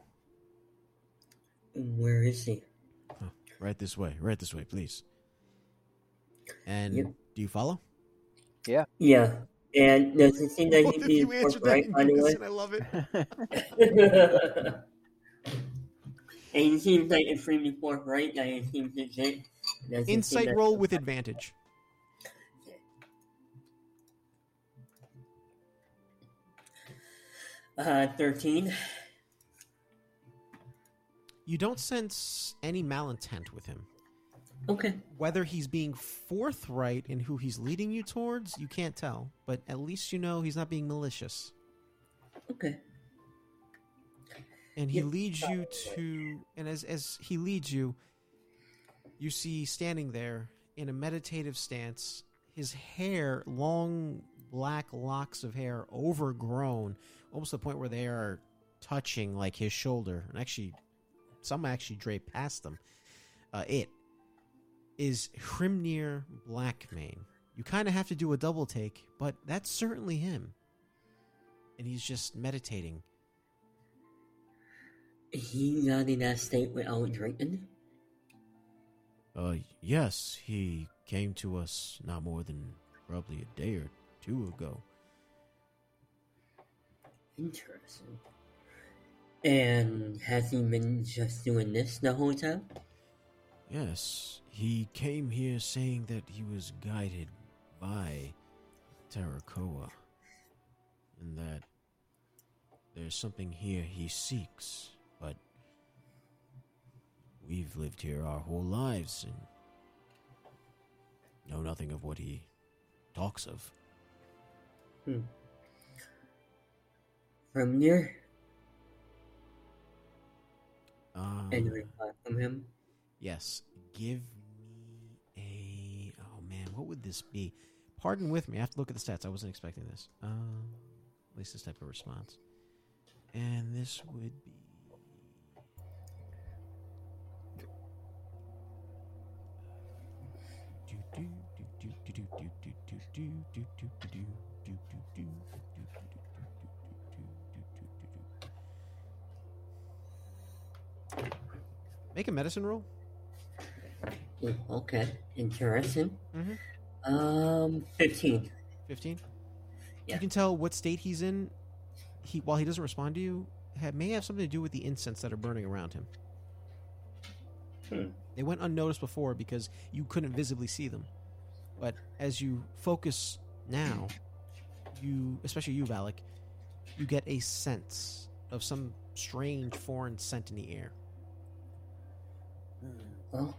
Where is he? Right this way, right this way, please. And Yep. do you follow? Yeah, Yeah. and does it seem that Both he'd of be you answered that right, in by the way? unison, I love it. and he seems like extremely forthright. That he seems legit. Does it seem Insight that- roll with advantage. Uh, thirteen. You don't sense any malintent with him. Okay. Whether he's being forthright in who he's leading you towards, you can't tell. But at least you know he's not being malicious. Okay. and he Yeah, leads you to and as as he leads you you see standing there in a meditative stance his hair long black locks of hair overgrown almost the point where they are touching like his shoulder and actually some actually drape past them uh, it is Hrimnir Blackmane. You kind of have to do a double take, but that's certainly him. And he's just meditating. He got in that state without drinking. Uh, yes, he came to us not more than probably a day or two ago. Interesting. And has he been just doing this the whole time? Yes, he came here saying that he was guided by Terracola, and that there's something here he seeks, but we've lived here our whole lives and know nothing of what he talks of. Hmm. From near? Um, Any reply from him? Yes. Give me a. Oh man, what would this be? Pardon with me. I have to look at the stats. I wasn't expecting this. Um, at least this type of response. And this would be. Make a medicine roll. Okay, interesting. Mhm. Um, fifteen. 15. Yeah. You can tell what state he's in. He while he doesn't respond to you, ha may have something to do with the incense that are burning around him. Hmm. They went unnoticed before because you couldn't visibly see them. But as you focus now, you, especially you, Valik, you get a sense of some strange foreign scent in the air. Well,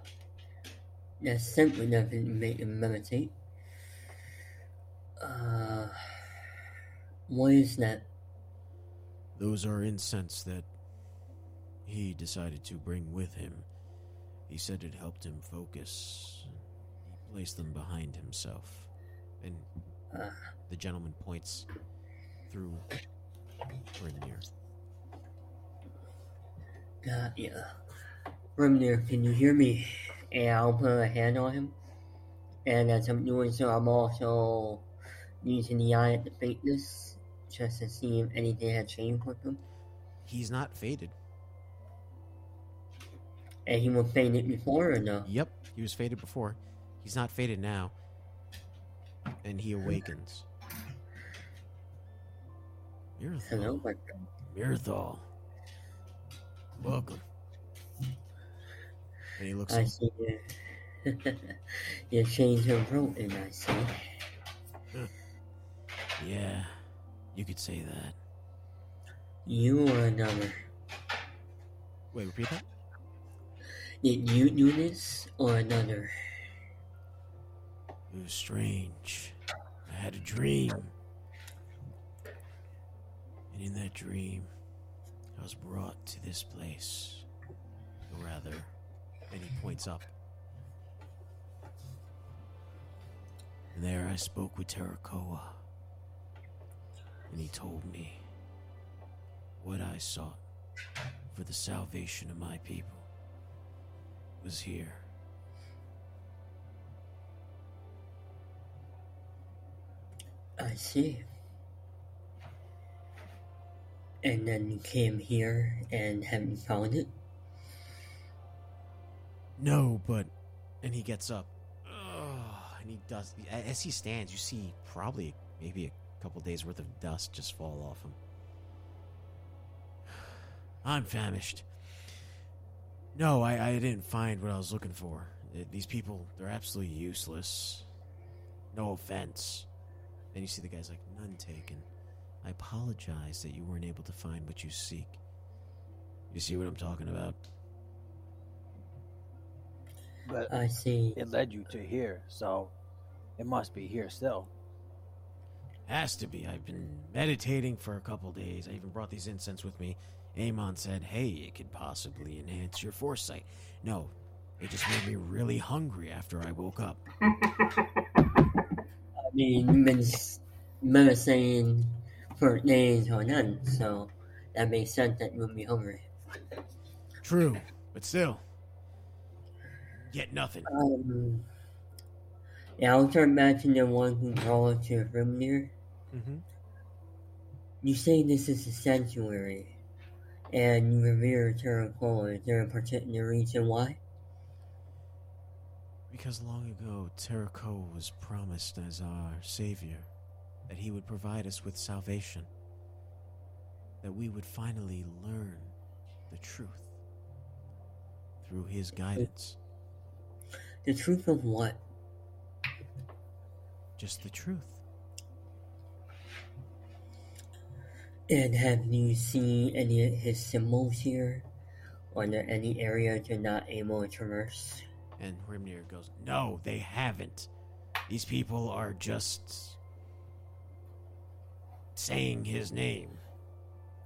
that scent would never make him meditate. Uh, what is that? Those are incense that he decided to bring with him. He said it helped him focus. He placed them behind himself. And Uh, the gentleman points through Hrimnir. Got yeah. Hrimnir, can you hear me? And I'll put a hand on him. And as I'm doing so, I'm also using the eye of the faintness just to see if anything had changed with him. He's not faded. And he was fainted before or no? Yep, he was faded before. He's not faded now. And he awakens. Hello, Mirthal. my friend. Mirthal. Welcome. And he looks I see you. you changed your throat, and I see. Yeah, you could say that. You or another. Wait, repeat that? Did you do this or another? It was strange. I had a dream. And in that dream, I was brought to this place. Or rather, and he points up. And there I spoke with Terracola. And he told me what I sought for the salvation of my people was here. I see. And then you came here and haven't found it? No, but. And he gets up. And he does. As he stands, you see probably maybe a couple days worth of dust just fall off him. I'm famished. No, I, I didn't find what I was looking for. These people, they're absolutely useless. No offense. And you see the guy's like, none taken. I apologize that you weren't able to find what you seek. You see what I'm talking about? But I see. it led you to here, so it must be here still. Has to be. I've been meditating for a couple days. I even brought these incense with me. Amon said, hey, it could possibly enhance your foresight. No, it just made me really hungry after I woke up. I mean, you've been s- meditating for days or none, so that makes sense that you would be hungry. True, but still. Get nothing. Um, yeah, I'll back to the one who brought to Hrimnir. Mm-hmm. You say this is a sanctuary, and you revere Terracola. Is there a particular reason why? Because long ago, Terracola was promised as our savior, that he would provide us with salvation, that we would finally learn the truth through his guidance. The truth of what? Just the truth. And have you seen any of his symbols here? Are there any areas you're not able to traverse? And Hrimnir goes, No, they haven't. These people are just saying his name,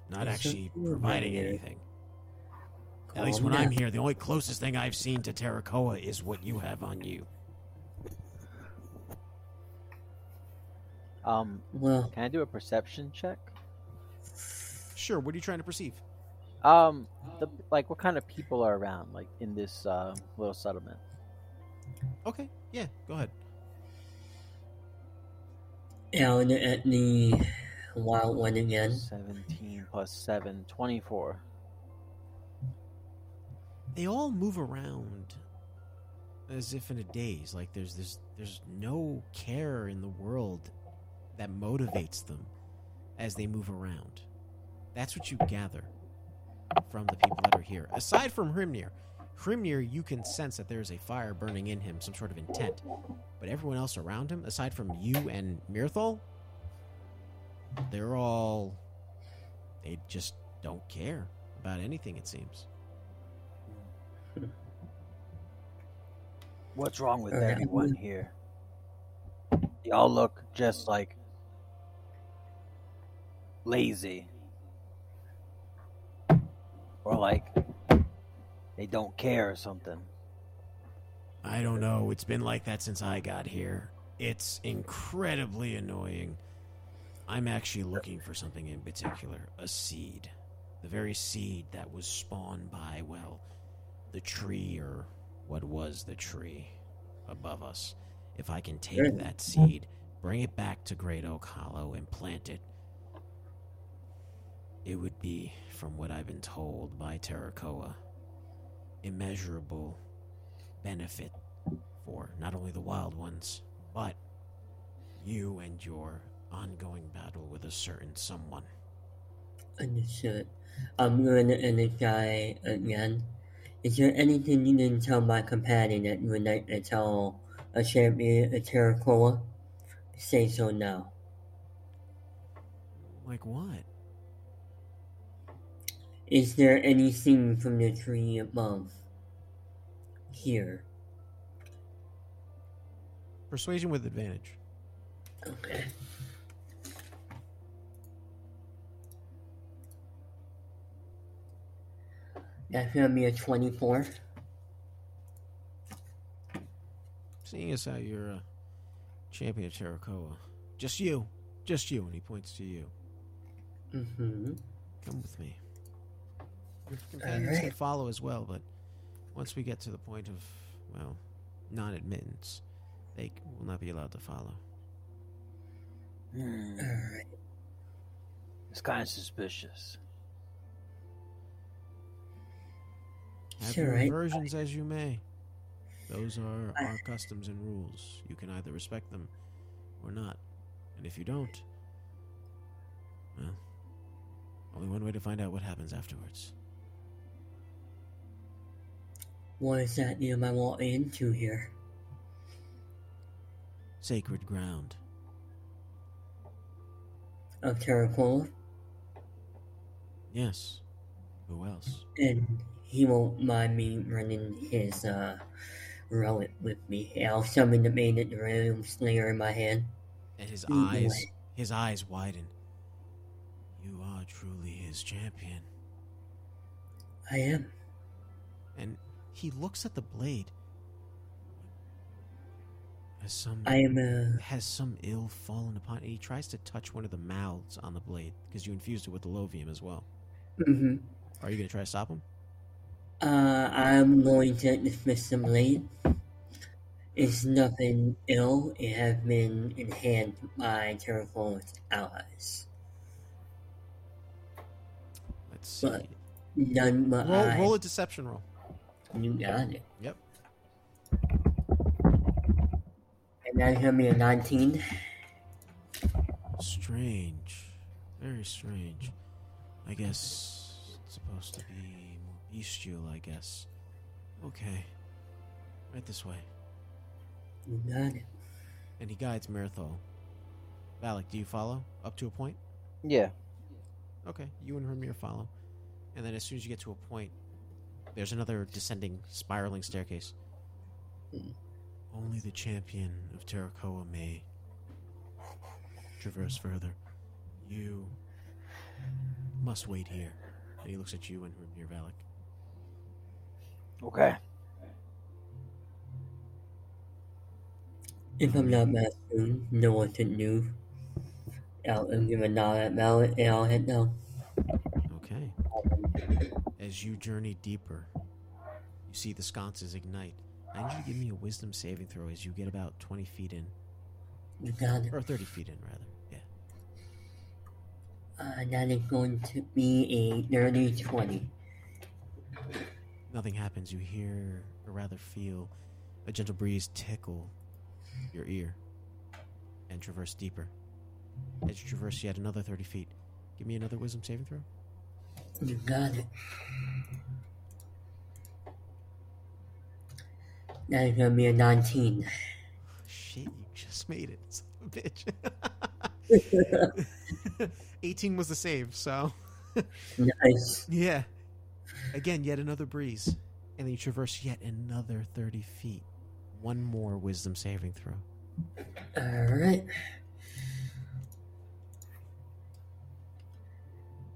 not actually just providing Hrimnir. anything. At least Calm when I'm here, the only closest thing I've seen to Terracola is what you have on you. Um, Well, can I do a perception check? Sure, what are you trying to perceive? Um, the like, what kind of people are around, like in this uh, little settlement? Okay, yeah, go ahead. down at the wild one again. Seventeen plus seven, 24. They all move around as if in a daze. Like there's this, there's no care in the world that motivates them as they move around. That's what you gather from the people that are here. Aside from Hrimnir, Hrimnir, you can sense that there's a fire burning in him, some sort of intent. But everyone else around him, aside from you and Mirthal, they're all. They just don't care about anything, it seems. What's wrong with uh, Alright. everyone here? Y'all look just like lazy. Or like they don't care or something. I don't know. It's been like that since I got here. It's incredibly annoying. I'm actually looking for something in particular a seed. The very seed that was spawned by, well, the tree or what was the tree above us. If I can take that seed, bring it back to Great Oak Hollow, and plant it, it would be, from what I've been told by Terracola, immeasurable benefit for not only the wild ones, but you and your ongoing battle with a certain someone. Understood. I'm going to guy again. Is there anything you didn't tell my companion that you would like to tell a champion of Terracola? Say so now. Like what? Is there anything from the tree above? Here. Persuasion with advantage. Okay. That's gonna be a 24. Seeing as how you're a champion of Terracola, just you, just you, and he points to you. Mm-hmm. Come with me. Your companions can follow as well, but once we get to the point of, well, non admittance, they will not be allowed to follow. Hmm, Alright. it's kind of suspicious. Have Sure, your right. aversions as you may. Those are our customs and rules. You can either respect them or not. And if you don't, well, only one way to find out what happens afterwards. What is that you might walk into here? Sacred ground. Of Terracola? Yes. Who else? And he won't mind me running his uh relic with me. I'll summon the main at the realm slayer in my hand. And his Mm, eyes, his eyes widen. You are truly his champion. I am. And he looks at the blade. Has some I am uh has some ill fallen upon it. He tries to touch one of the mouths on the blade because you infused it with the lovium as well. hmm Are you gonna try to stop him? Uh I'm going to dismiss the late. It's nothing ill. It has been enhanced by Terracola's allies. Let's see. But- None but roll, I. roll a deception roll. You got it. Yep. And that's gonna be a 19. Strange. Very strange. I guess it's supposed to be more bestial, I guess. Okay. Right this way. You got it. And he guides Mirthal. Valik, do you follow? Up to a point? Yeah. Okay, you and Hrimnir follow. And then as soon as you get to a point, there's another descending, spiraling staircase. Hmm. Only the champion of Terracola may traverse further. You must wait here. And he looks at you and Hrimnir Valik. Okay. If I'm not Master, know what to do. I'll I'll give a nod at Mallet and I'll hit down. Okay. As you journey deeper, you see the sconces ignite. I need you to give me a wisdom saving throw as you get about 20 feet in. You got. Or 30 feet in, rather. Yeah. Uh, that is going to be a dirty 20. Nothing happens. You hear, or rather feel, a gentle breeze tickle your ear and traverse deeper. As you traverse yet another 30 feet, give me another wisdom saving throw. You got it. That's gonna be a 19. Shit, you just made it, son of a bitch. 18 was the save, so. Nice. Yeah. Again, yet another breeze. And then you traverse yet another 30 feet. One more wisdom saving throw. Alright.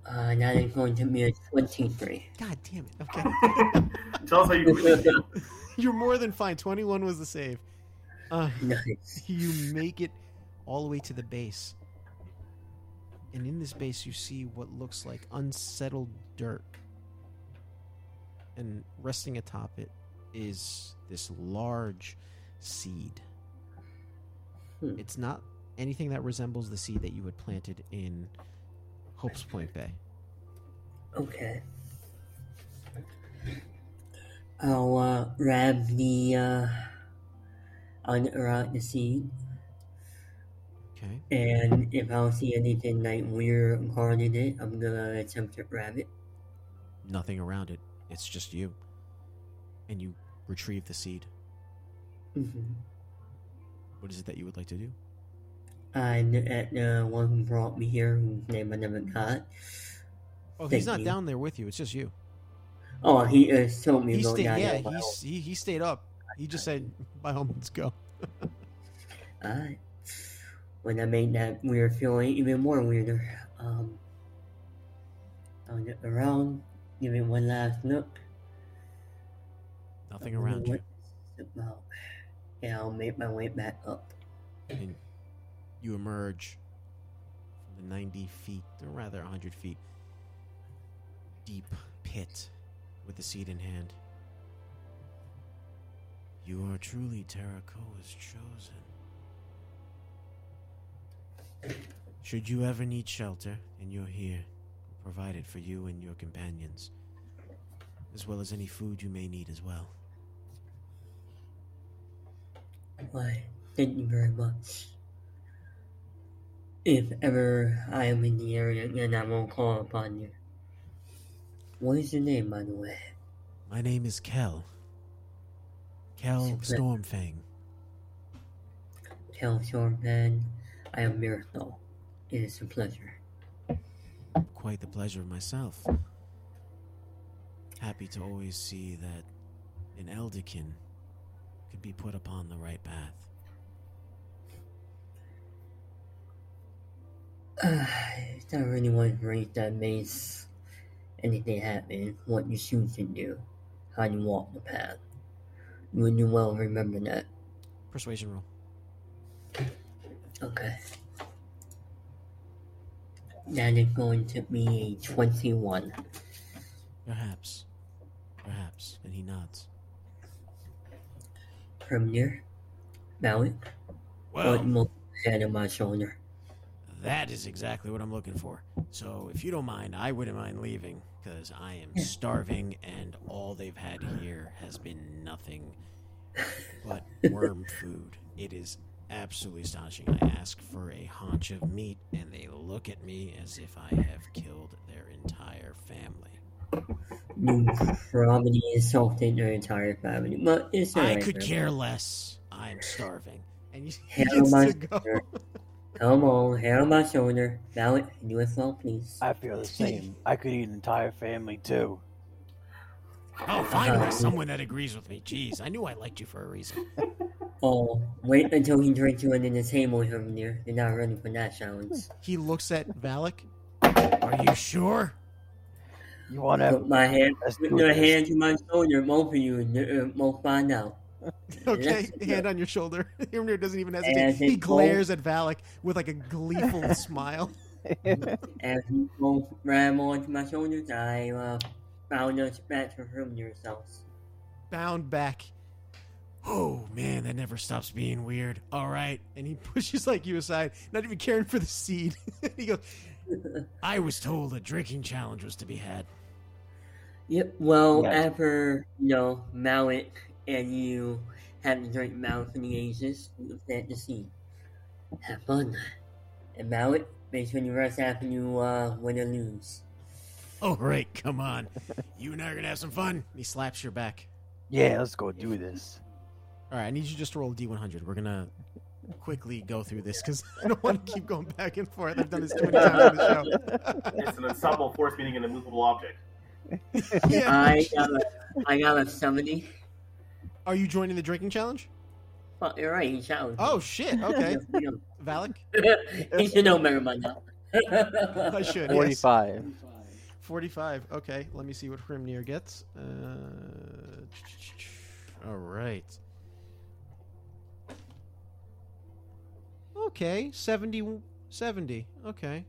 Uh, that is going to be a 23. God damn it. Okay. Tell us how you really feel. You're more than fine. 21 was the save. Uh, Nice. you make it all the way to the base. And in this base, you see what looks like unsettled dirt. And resting atop it is this large seed. Hmm. It's not anything that resembles the seed that you had planted in Hope's Point Bay. Okay. I'll uh, grab the uh, unroute the seed, Okay. and if I see anything like weird guarding it, I'm gonna attempt to grab it. Nothing around it. It's just you. And you retrieve the seed. Mm-hmm. What is it that you would like to do? And at the one who brought me here, whose name I never got. Oh, he's Thank not you. down there with you. It's just you. Oh, he uh, told me He stayed. that. Yeah, as well. he's, he he stayed up. He just said, "By all means, go." Alright. When I made that weird feeling even more weirder, um, I'll around, give it one last look. Nothing around you. about. And I'll make my way back up. and you emerge from the 90 feet, or rather 100 feet, deep pit with the seed in hand. You are truly Terracola's chosen. Should you ever need shelter, and you're here, we'll provide it for you and your companions, as well as any food you may need as well. Why, thank you very much. If ever I am in the area again, I won't call upon you. What is your name, by the way? My name is Kel. Kel Stormfang. Kel Stormfang, I am Mirthal. It is a pleasure. Quite the pleasure of myself. Happy to always see that an Elderkin could be put upon the right path. I don't really want to break that maze. Anything happen, what you choose to do, how you walk the path. You you well remember that. Persuasion roll. Okay. That is going to be a 21. Perhaps. Perhaps. And he nods. From there, Malik, Well, put my head on my shoulder. that is exactly what I'm looking for. So, if you don't mind, I wouldn't mind leaving because I am Yeah. starving and all they've had here has been nothing but worm food. It is absolutely astonishing. I ask for a haunch of meat and they look at me as if I have killed their entire family. You probably insulted their entire family, but it's I alright. could man. care less. I'm starving. And you Head he on my shoulder. Come on, head on my shoulder. Malik, do it well, please. I feel the same. I could eat an entire family too. Oh, finally, Uh, someone that agrees with me. Jeez, I knew I liked you for a reason. Oh, wait until he drinks you under the table from there. You're not ready for that challenge. He looks at Valik. Are you sure? You want to? Put my hand, Let's put your this. hand to my shoulder, both of you, and uh, we'll find out. Okay, hand on your shoulder. Hrimnir doesn't even hesitate. they He both- glares at Valik with like a gleeful smile. As you both ram onto my shoulders, I uh, found a scratch from yourselves. Bound back. Oh man, that never stops being weird. All right, and he pushes like you aside, not even caring for the seed. he goes, "I was told a drinking challenge was to be had." Yep. Well, Yes. after you know Malik and you have to drink Malik for the ages, you plant the seed. Have fun. And Malik, make sure you rest after you uh, win or lose. Oh, great. Come on. You and I are going to have some fun. He slaps your back. Yeah, let's go do this. All right, I need you just to roll a d100. We're going to quickly go through this because I don't want to keep going back and forth. I've done this too many times on the show. It's an ensemble force meeting an immovable object. yeah. I got a, I got a seventy. Are you joining the drinking challenge? Oh, you're right. He challenged. Oh, shit. Okay. Valik? he should know better by now. I should. yes. 45. 45. Okay, let me see what Hrimnir gets. Uh, all right. Okay, 70. 70. Okay.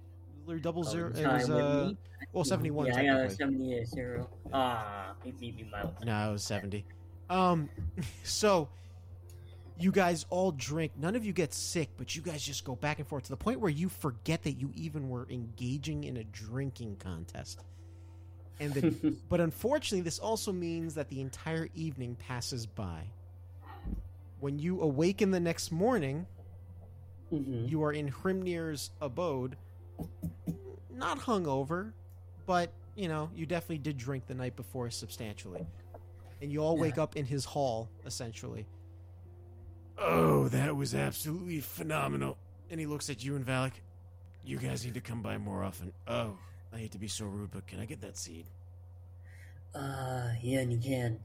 Double Oh, zero. It was, uh, well, 71 Yeah, I got a seventy zero. Ah, beat me. No, it was 70. Um, so you guys all drink. None of you get sick, but you guys just go back and forth to the point where you forget that you even were engaging in a drinking contest. And the, but unfortunately, this also means that the entire evening passes by. When you awaken the next morning, Mhm. you are in Hrimnir's abode, not hungover, but you know you definitely did drink the night before substantially, and you all wake up in his hall essentially. Oh, that was absolutely phenomenal! And he looks at you and Valik. You guys need to come by more often. Oh, I hate to be so rude, but can I get that seed? Uh, yeah, you can.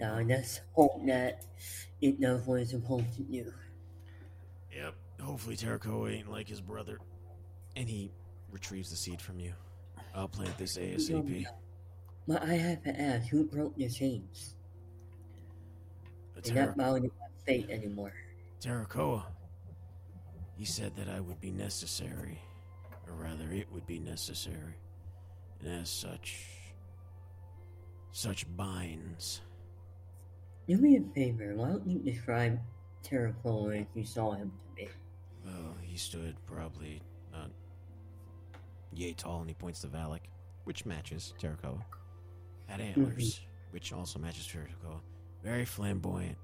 Now, let's hope that it knows what it's supposed to do. Yep. Hopefully Terracola ain't like his brother. And he retrieves the seed from you. I'll plant this ASAP. But I have to ask, who broke the chains? Not bound fate anymore. Terracola. He said that I would be necessary. Or rather, it would be necessary. And as such. Such binds. Do me a favor, why don't you describe Terracola as you saw him to be? Well, he stood probably not yay tall, and he points to Valik, which matches Terracola. Had mm-hmm. antlers, which also matches Terracola. Very flamboyant.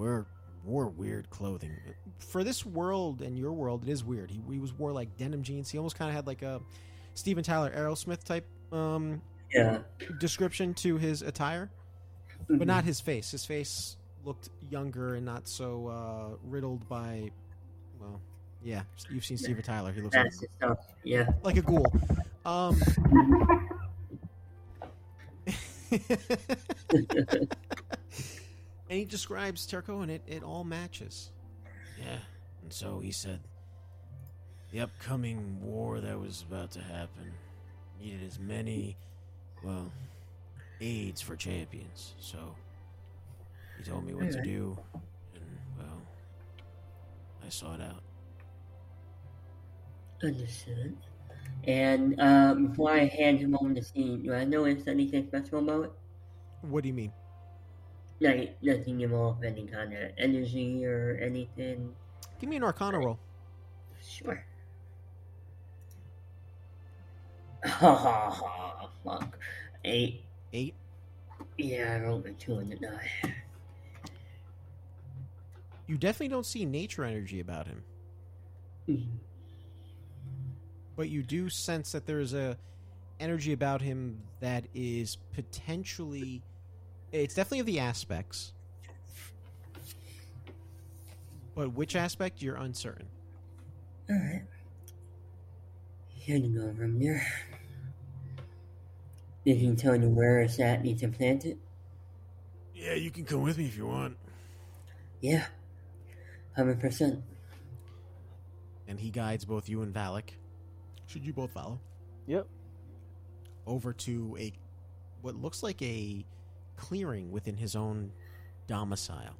Wear wore weird clothing for this world and your world. It is weird. He, he was wore like denim jeans. He almost kind of had like a Steven Tyler Aerosmith type um, Yeah. description to his attire but not his face. His face looked younger and not so uh, riddled by, well, yeah. You've seen Steven Tyler. He looks like, That's the stuff. Yeah. like a ghoul. Um, and he describes Terko, and it, it all matches. Yeah, and so he said, the upcoming war that was about to happen needed as many, well, aids for champions. So he told me what to do, and well, I sought out. Understood. And uh, before I hand him over the scene, do I notice anything special about it? What do you mean? Like, nothing off any kind of energy or anything? Give me an Arcana roll. Sure. Ha ha ha, fuck. Eight. Eight. Yeah, I rolled a two on the die. You definitely don't see nature energy about him. Mhm. but you do sense that there's a energy about him that is potentially it's definitely of the aspects but which aspect you're uncertain Alright. Here you go, from there. Did he tell you where it's at need to plant it? yeah you can come with me if you want Yeah. Hundred percent. and he guides both you and Valik should you both follow Yep. over to a what looks like a clearing within his own domicile.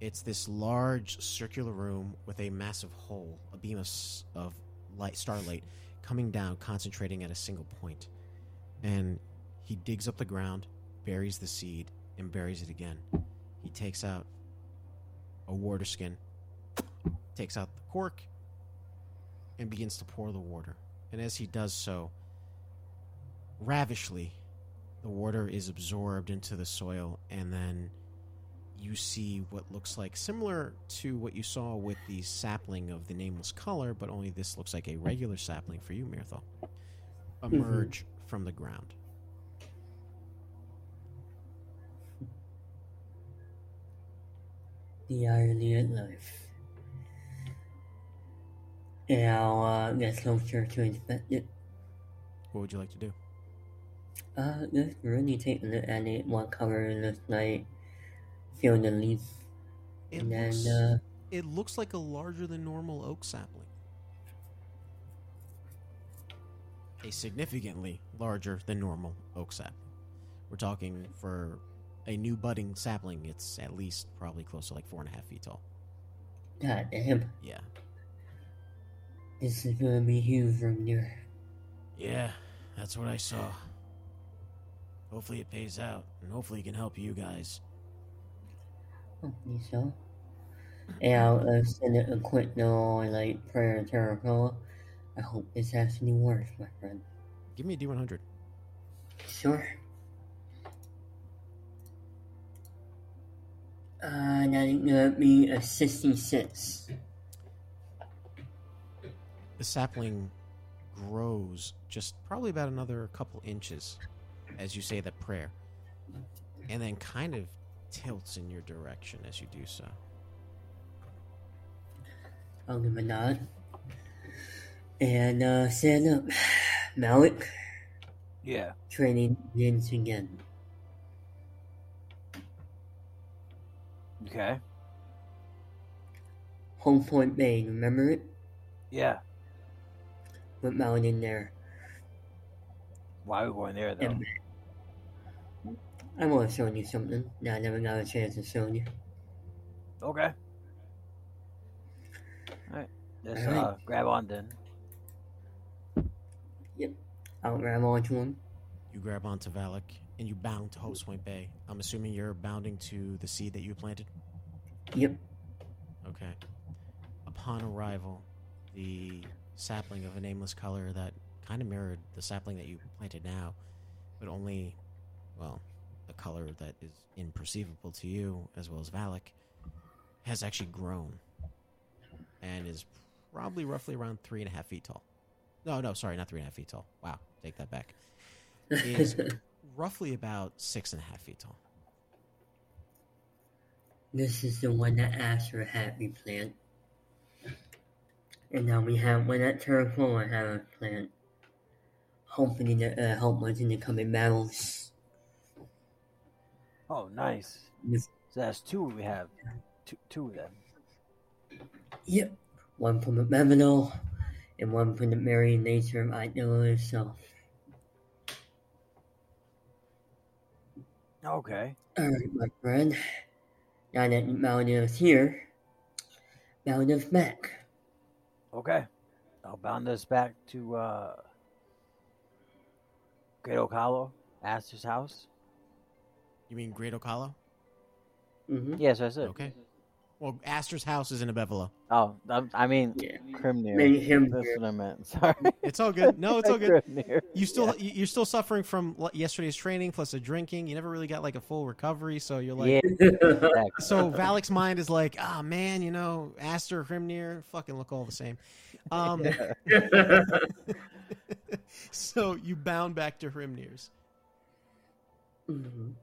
It's this large circular room with a massive hole, a beam of, of light, starlight coming down, concentrating at a single point. And he digs up the ground, buries the seed, and buries it again. He takes out a water skin, takes out the cork, and begins to pour the water. And as he does so, ravishly, the water is absorbed into the soil, and then you see what looks like similar to what you saw with the sapling of the nameless color, but only this looks like a regular sapling for you, Mirthal, emerge from the ground. The irony of life. And I'll uh, get closer to inspect it. What would you like to do? Uh, just really take a look at it, what color it looks like, feel the leaf, It and then, uh, it looks like a larger than normal oak sapling. A significantly larger than normal oak sapling. We're talking for a new budding sapling, it's at least probably close to like four and a half feet tall. God damn, Yeah. this is gonna be huge from there. Yeah, that's what I saw. Hopefully it pays out, and hopefully it can help you guys. Hopefully so. And I'll uh, send it a quick little, like, prayer to. I hope this has actually works, my friend. Give me a D100. Sure. Uh, that's gonna be a 66. The sapling grows just probably about another couple inches as you say that prayer, and then kind of tilts in your direction as you do so. I'll give a nod. And, uh, stand up. Malik, Yeah. training begins again. Okay. Home Point Bay, remember it? Yeah. With Malik in there. Why are we going there though? And I want to show you something that I never got a chance to show you. Okay. Alright. Let's Alright. uh grab on then. Yep. I'll grab onto him. You grab onto Valik and you bound to Hope's Point Bay. I'm assuming you're bounding to the seed that you planted. Yep. Okay. Upon arrival, the sapling of a nameless color that kind of mirrored the sapling that you planted now, but only, well, a color that is imperceivable to you as well as Valak, has actually grown and is probably roughly around three and a half feet tall. No, no, sorry, not three and a half feet tall. Wow, take that back. Is roughly about six and a half feet tall. this is the one that Asher had me plant. And now we have one at that Terracola had us plant. Hopefully to uh, help us in the coming battles. Oh nice. Yes. So that's two we have. Two two of them. Yep. One from the Maminal and one from the Mary nature of Idol itself. Okay. Alright, my friend. Now that Maldive's here, Maldive's back. Okay. I'll bound us back to uh Great Ocalo, Astor's house. You mean Great Oak Hollow? Mm-hmm. Yes, that's it. Okay. Well, Astor's house is in Abevila. Oh, I, I mean Yeah. Hrimnir. Maybe him That's here. what I meant. Sorry. It's all good. No, it's all good. Hrimnir. You still you- you're still suffering from yesterday's training plus the drinking. You never really got like a full recovery, so you're like. yeah. exactly. So Valik's mind is like, ah man, you know, Astor, Hrimnir, fucking look all the same. Um, so you bound back to Hrimnir's. Mhm.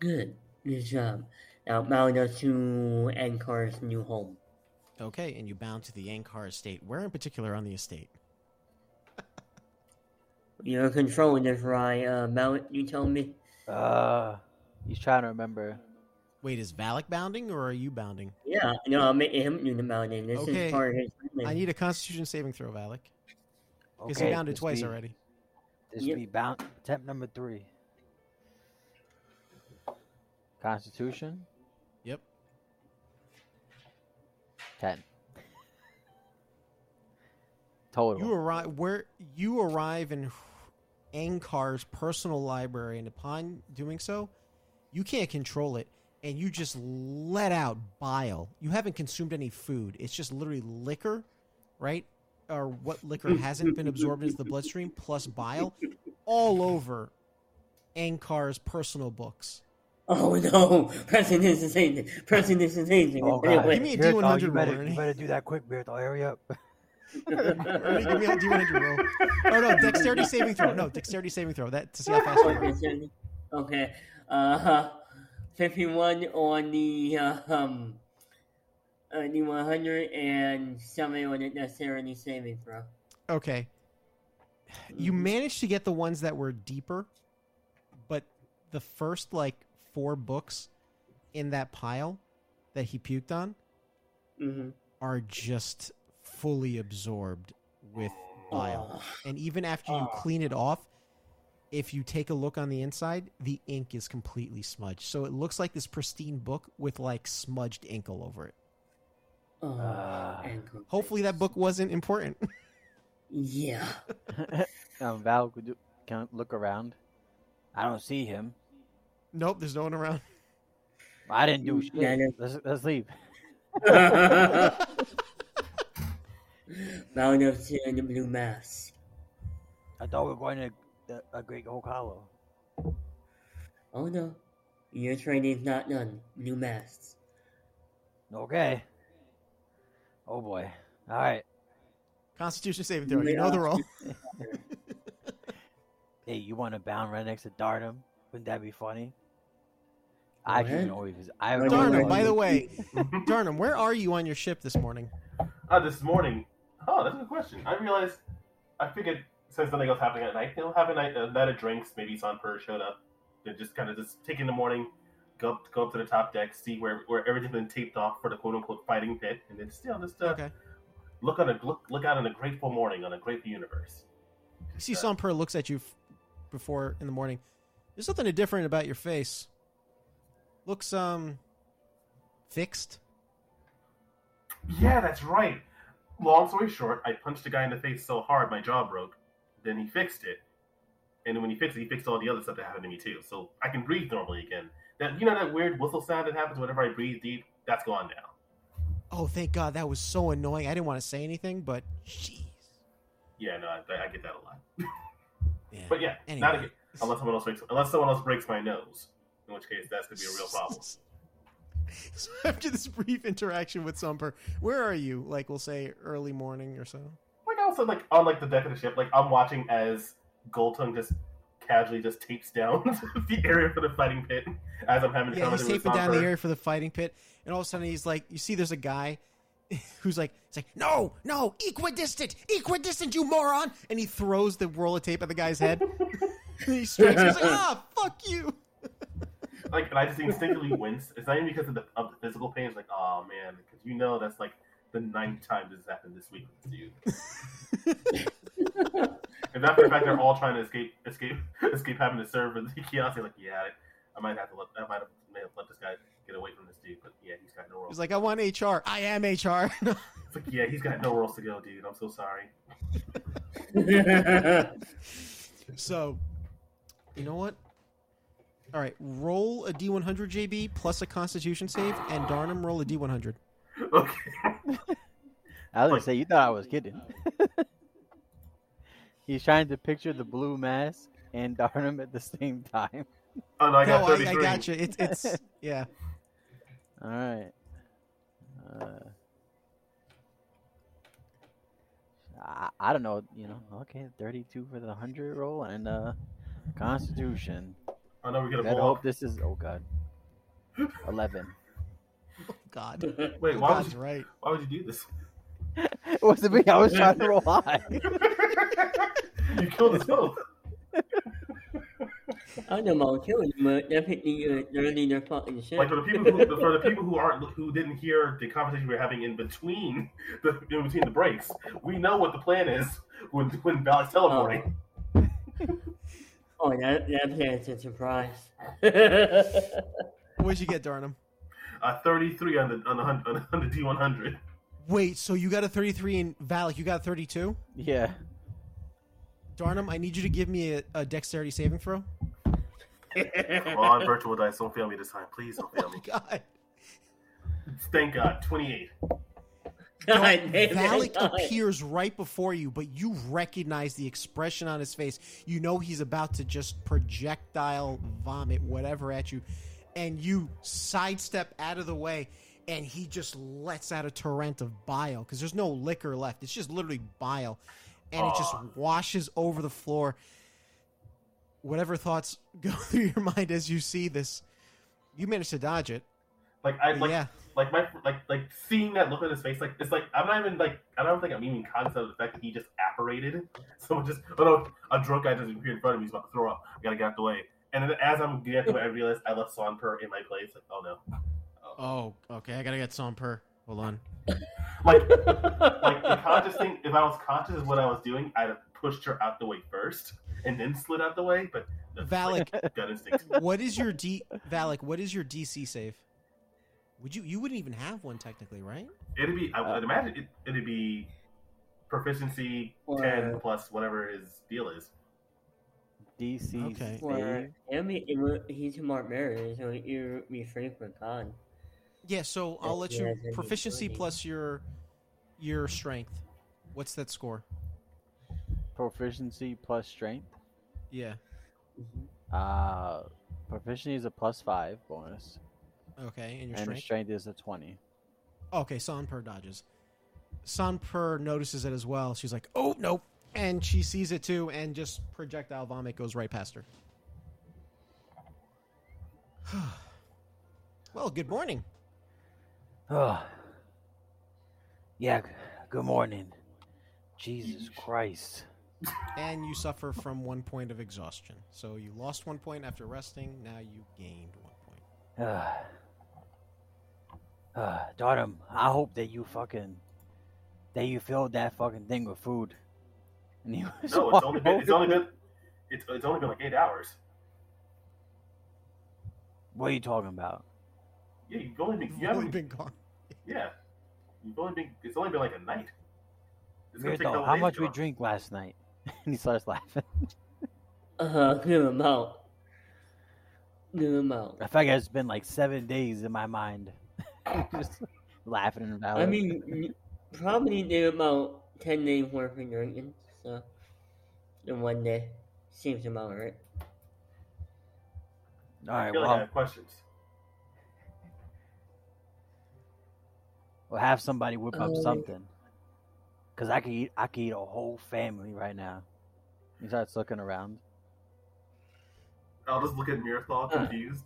Good. Good job. Now bound us to Ankar's new home. Okay, and you bound to the Ankar estate. Where in particular on the estate? You're controlling this, right? Uh, Malik, you tell me? Uh, he's trying to remember. Wait, is Valik bounding or are you bounding? Yeah, no, I'm making him do the mountain. This Okay. is part of his plan. I need a Constitution saving throw, Valik, because Okay, he bounded twice be- already. This Yep. be bound attempt number three. Constitution Yep. ten. Total. You arrive where you arrive in Ankar's personal library, and upon doing so, you can't control it, and you just let out bile. You haven't consumed any food; it's just literally liquor, right? Or what liquor hasn't been absorbed into the bloodstream plus bile, all over Ankar's personal books. Oh no! Pressing this is changing. Pressing this is changing. Oh, Anyway. God. Give me a Beard, D100 though, you roll, better, Ernie. you better do that quick, Beard. though. Hurry up. Ernie, give me a D100 roll. Oh no, dexterity saving throw. No, dexterity saving throw. That to see how fast you run. Okay. Uh, 51 on the uh, um, uh, the 100 and 7 on the dexterity saving throw. Okay. You managed to get the ones that were deeper, but the first like four books in that pile that he puked on Mm-hmm. are just fully absorbed with bile. And even after you Oh. clean it off, if you take a look on the inside, the ink is completely smudged. So it looks like this pristine book with like smudged ink all over it. Oh, Ah. ankle Hopefully that book wasn't important. Yeah. um, Val, could you can look around? I don't see him. Nope, there's no one around. I didn't do mm, shit. Yeah, no. Let's, let's leave. Bound up to the blue mask. I thought we were going to the, a Great Oak Hollow. Oh no. Your training's not done. New masks. Okay. Oh boy. All right. Constitution saving throw. You know the roll. Hey, you want to bound right next to Darnum? Wouldn't that be funny? I Go actually ahead. know if I Darnum, don't Darnum, if- by the way, Darnum, where are you on your ship this morning? Uh, this morning. Oh, that's a good question. I realized. I figured since nothing else happening at night, he'll have a night, a night of drinks. Maybe Sonper showed up. Then just kind of just take in the morning, go up, go up to the top deck, see where where everything's been taped off for the quote unquote fighting pit, and then still just uh, Okay. look on a look look out on a grateful morning on a grateful universe. You see, Somper looks at you f- before in the morning. There's something different about your face. Looks um fixed. Yeah, that's right. Long story short, I punched a guy in the face so hard my jaw broke. Then he fixed it, and when he fixed it, he fixed all the other stuff that happened to me too. So I can breathe normally again. That you know that weird whistle sound that happens whenever I breathe deep. That's gone now. Oh, thank God, that was so annoying. I didn't want to say anything, but jeez. Yeah, no, I, I get that a lot. Yeah. But yeah, Anyway. not again. Unless someone else breaks, unless someone else breaks my nose, in which case that's gonna be a real problem. So after this brief interaction with Sumper, where are you? Like we'll say early morning or so. Like also like on like the deck of the ship, like I'm watching as Goldtongue just casually just tapes down the area for the fighting pit as I'm having a Yeah, he's taping down the area for the fighting pit, and all of a sudden he's like, you see, there's a guy who's like, it's like, no, no, equidistant, equidistant, you moron! And he throws the roll of tape at the guy's head. and he strikes. He's like, ah, fuck you. Like, and I just instinctively wince. It's not even because of the, of the physical pain. It's like, oh man, because you know that's like the ninth time this has happened this week with this dude. and after the fact they're all trying to escape, escape, escape having to serve with the kiosk. Like, yeah, I, I might have to let, I might have, may have let this guy get away from this dude. But yeah, he's got no roles. He's like, I want HR. I am HR. It's like, yeah, he's got no else to go, dude. I'm so sorry. so, you know what? All right, roll a D100 JB plus a Constitution save, and Darnum roll a D100. Okay. I was gonna say you thought I was kidding. He's trying to picture the blue mask and Darnum at the same time. Oh no, I got no, I, 33. I got you. It's it's yeah. All right. Uh, I, I don't know. You know. Okay, thirty-two for the hundred roll and uh, Constitution. I know we're gonna Let's hope this is. Oh God. Eleven. God, Wait, why would God's you, right. why would you do this? it wasn't me. I was trying to roll high. you killed us both. I don't know about killing them, but definitely uh, dirty their fucking shit. Like for the people who for the people who aren't who didn't hear the conversation we were having in between the in between the breaks, we know what the plan is when when Val is teleporting. Oh, that, that's a surprise. What'd you get, Darnum? Uh, Thirty three on the on the on the, D one hundred. Wait, so you got a 33 and Valik, you got 32? Yeah. Darnum, I need you to give me a, a dexterity saving throw. Come on, virtual dice, don't fail me this time, please don't fail me. God. Thank God, twenty eight. God damn it. Valik appears right before you, but you recognize the expression on his face. You know he's about to just projectile vomit whatever at you, and you sidestep out of the way, and he just lets out a torrent of bile because there's no liquor left. It's just literally bile, and it just washes over the floor. Whatever thoughts go through your mind as you see this, you manage to dodge it. Like I like yeah, like my like like seeing that look on his face, like it's like I'm not even like I don't think I'm even conscious of the fact that he just apparated. So just oh no, a drunk guy just appeared in front of me. He's about to throw up. I gotta get out the way. And then as I'm getting out the way, I realize I left Sonper in my place. Like oh no. Oh, okay. I gotta get some per. Hold on. Like like the conscious thing. If I was conscious of what I was doing, I'd have pushed her out the way first and then slid out the way. But that's Valik, like, gut instinct. what is your D Valik? What is your DC save? Would you you wouldn't even have one technically, right? It'd be I Uh, would imagine it, it'd be proficiency Or- ten plus whatever his deal is. DC Okay. For save. him, it would- he's a barbarian, so you would be free for con. Yeah. So I'll let you proficiency plus your your strength. What's that score? proficiency plus strength. Yeah. Uh, proficiency is a plus five bonus, Okay. And your and strength. strength is a twenty. Okay. Sanper dodges. Sanper notices it as well. She's like, "Oh nope," and she sees it too, and just projectile vomit goes right past her. well, good morning. Oh, yeah. Good morning. Jesus Christ. And you suffer from one point of exhaustion. So you lost one point after resting. Now you gained one point. Ah. Uh, Darnum, I hope that you fucking that you filled that fucking thing with food. And you was No, it's only been it's only been it's, it's only been like eight hours. What are you talking about? Yeah, you've only been you You've only haven't been gone. yeah. You've only been it's only been like a night. It's gonna take a Weirdo, couple how much we drink last night? and he starts laughing. Uh, good amount. Good amount. I feel like it's been like seven days in my mind. Just laughing and valid. I mean, you probably did about 10 days worth of drinking, so. In one day. Seems about right. All right, I right, feel like I well, have questions. we'll have somebody whip up Um, something. Cause I could eat, I could eat a whole family right now. He starts looking around. I'll just look at Mirthal Uh. confused.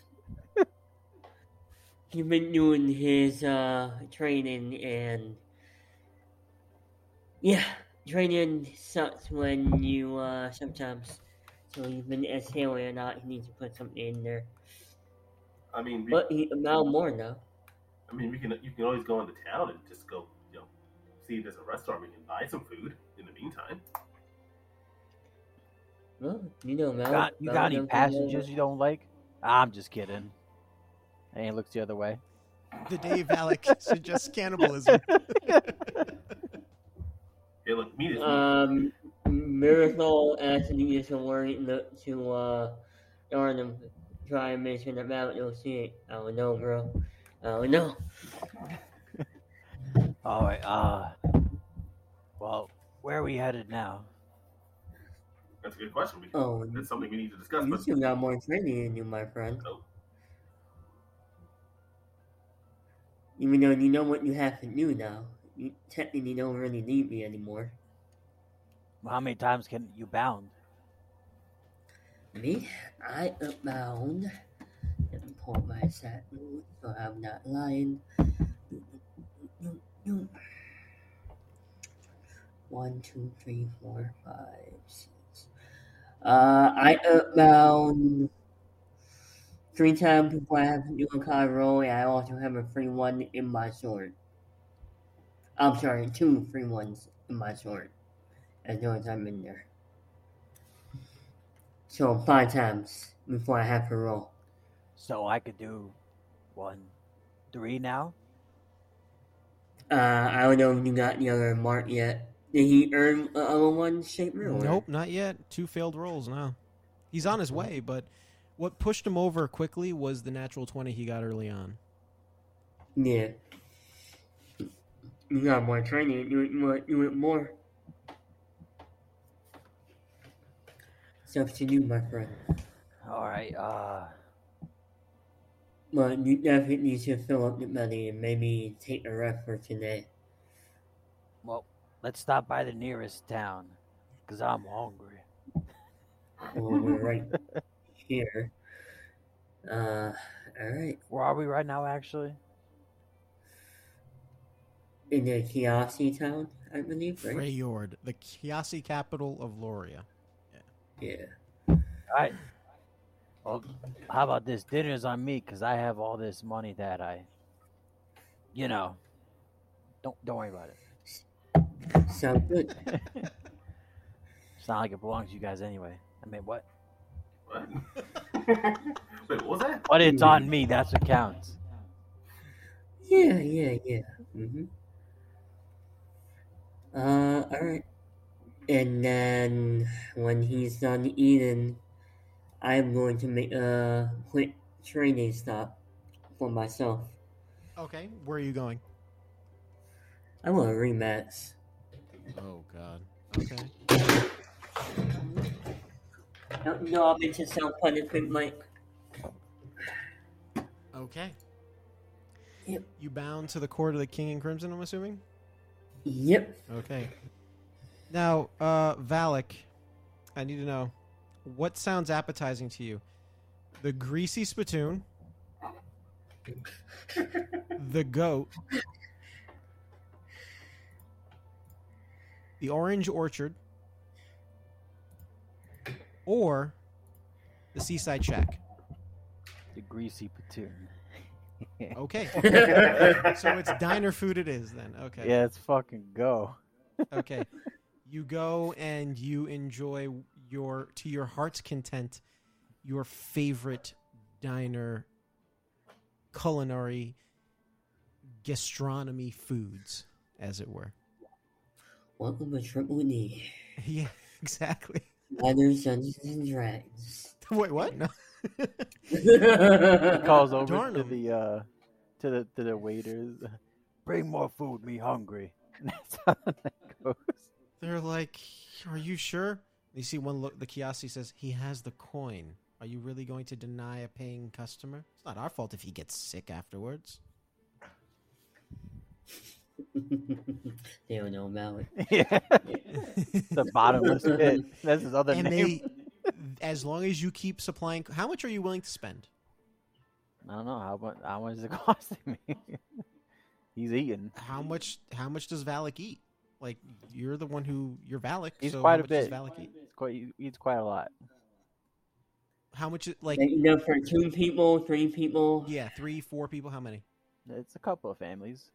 He's been doing his uh training and yeah, training sucks when you uh sometimes so he's been exhaling or not, he needs to put something in there. I mean, we, But he now more now. I mean, we can you can always go into town and just go, you know, see if there's a restaurant we can buy some food in the meantime. Well, you know Mal. Got, you Mal got any doesn't passengers you don't like? I'm just kidding. And he looks the other way. The day Valik suggests cannibalism. Hey, look, meat is meat. Um, Miracle actually is worried look to uh, Arnhem try and mention that Mal don't see it. I don't know, bro. I don't know. All right. Uh, well, where are we headed now? That's a good question. We, Oh, that's something we need to discuss. you But still got more training than you, my friend. Oh. Even though you know what you have to do now, you technically don't really need me anymore. Well, how many times can you bound? Me? I abound. Let me pull my note so I'm not lying. One, two, three, four, five, six. Uh, I abound three times before I have to do a card roll, and I also have a free one in my sword. I'm sorry, two free ones in my sword. As long as I'm in there. So five times before I have to roll. So I could do one, three now. Uh, I don't know if you got the other mark yet. Did he earn a other one, Shaper? or- Nope, not yet. Two failed rolls now. He's on his way, but what pushed him over quickly was the natural 20 he got early on. Yeah. you got more training. You you want you want more. It's up to you, my friend. All right. Uh, But you definitely need to fill up the money and maybe take a rest for today. well, let's stop by the nearest town, cause I'm hungry. Well, we're right here. Uh, all right. Where are we right now, actually? In the Kiasi town, I believe, right? Freyord, the Kiasi capital of Loria. Yeah. All right. Well, how about this? Dinner's on me, cause I have all this money that I, you know, don't don't worry about it. Sounds good. It's not like it belongs to you guys anyway. I mean, what? What? Wait, what was that? But it's on me. That's what counts. Yeah, yeah, yeah. Mm-hmm. Uh, alright. And then when he's done eating, I'm going to make a quick training stop for myself. Okay, where are you going? I want a rematch. Oh God. Okay. No, no, I'm into self punishment, Mike. Okay. Yep. You bound to the court of the King and Crimson, I'm assuming? Yep. Okay. Now, uh, Valik, I need to know what sounds appetizing to you? The greasy spittoon, the goat, the orange orchard, or the seaside shack. The greasy platoon. Okay. so it's diner food it is then. Okay. Yeah, let's fucking go. Okay. You go and you enjoy your to your heart's content your favorite diner culinary gastronomy foods as it were. Welcome to Triple D. Yeah, exactly. Letters, Dungeons and Dragons. Wait, what? No. He calls over Darn to 'em. the uh to the to the waiters. Bring more food, me hungry. And that's how that goes. They're like, "Are you sure?" You see one look the Kiasi says, "He has the coin. Are you really going to deny a paying customer? It's not our fault if he gets sick afterwards." They don't know about it. yeah. the bottomless pit. That's his other and name. they as long as you keep supplying how much are you willing to spend I don't know how much how much is it costing me. He's eating. how much how much does Valik eat like you're the one who you're Valik He's so quite how a much bit. does Valik eat It's quite he eats quite a lot. how much it- like Like, you know, for two people, three people. yeah three four people how many It's a couple of families.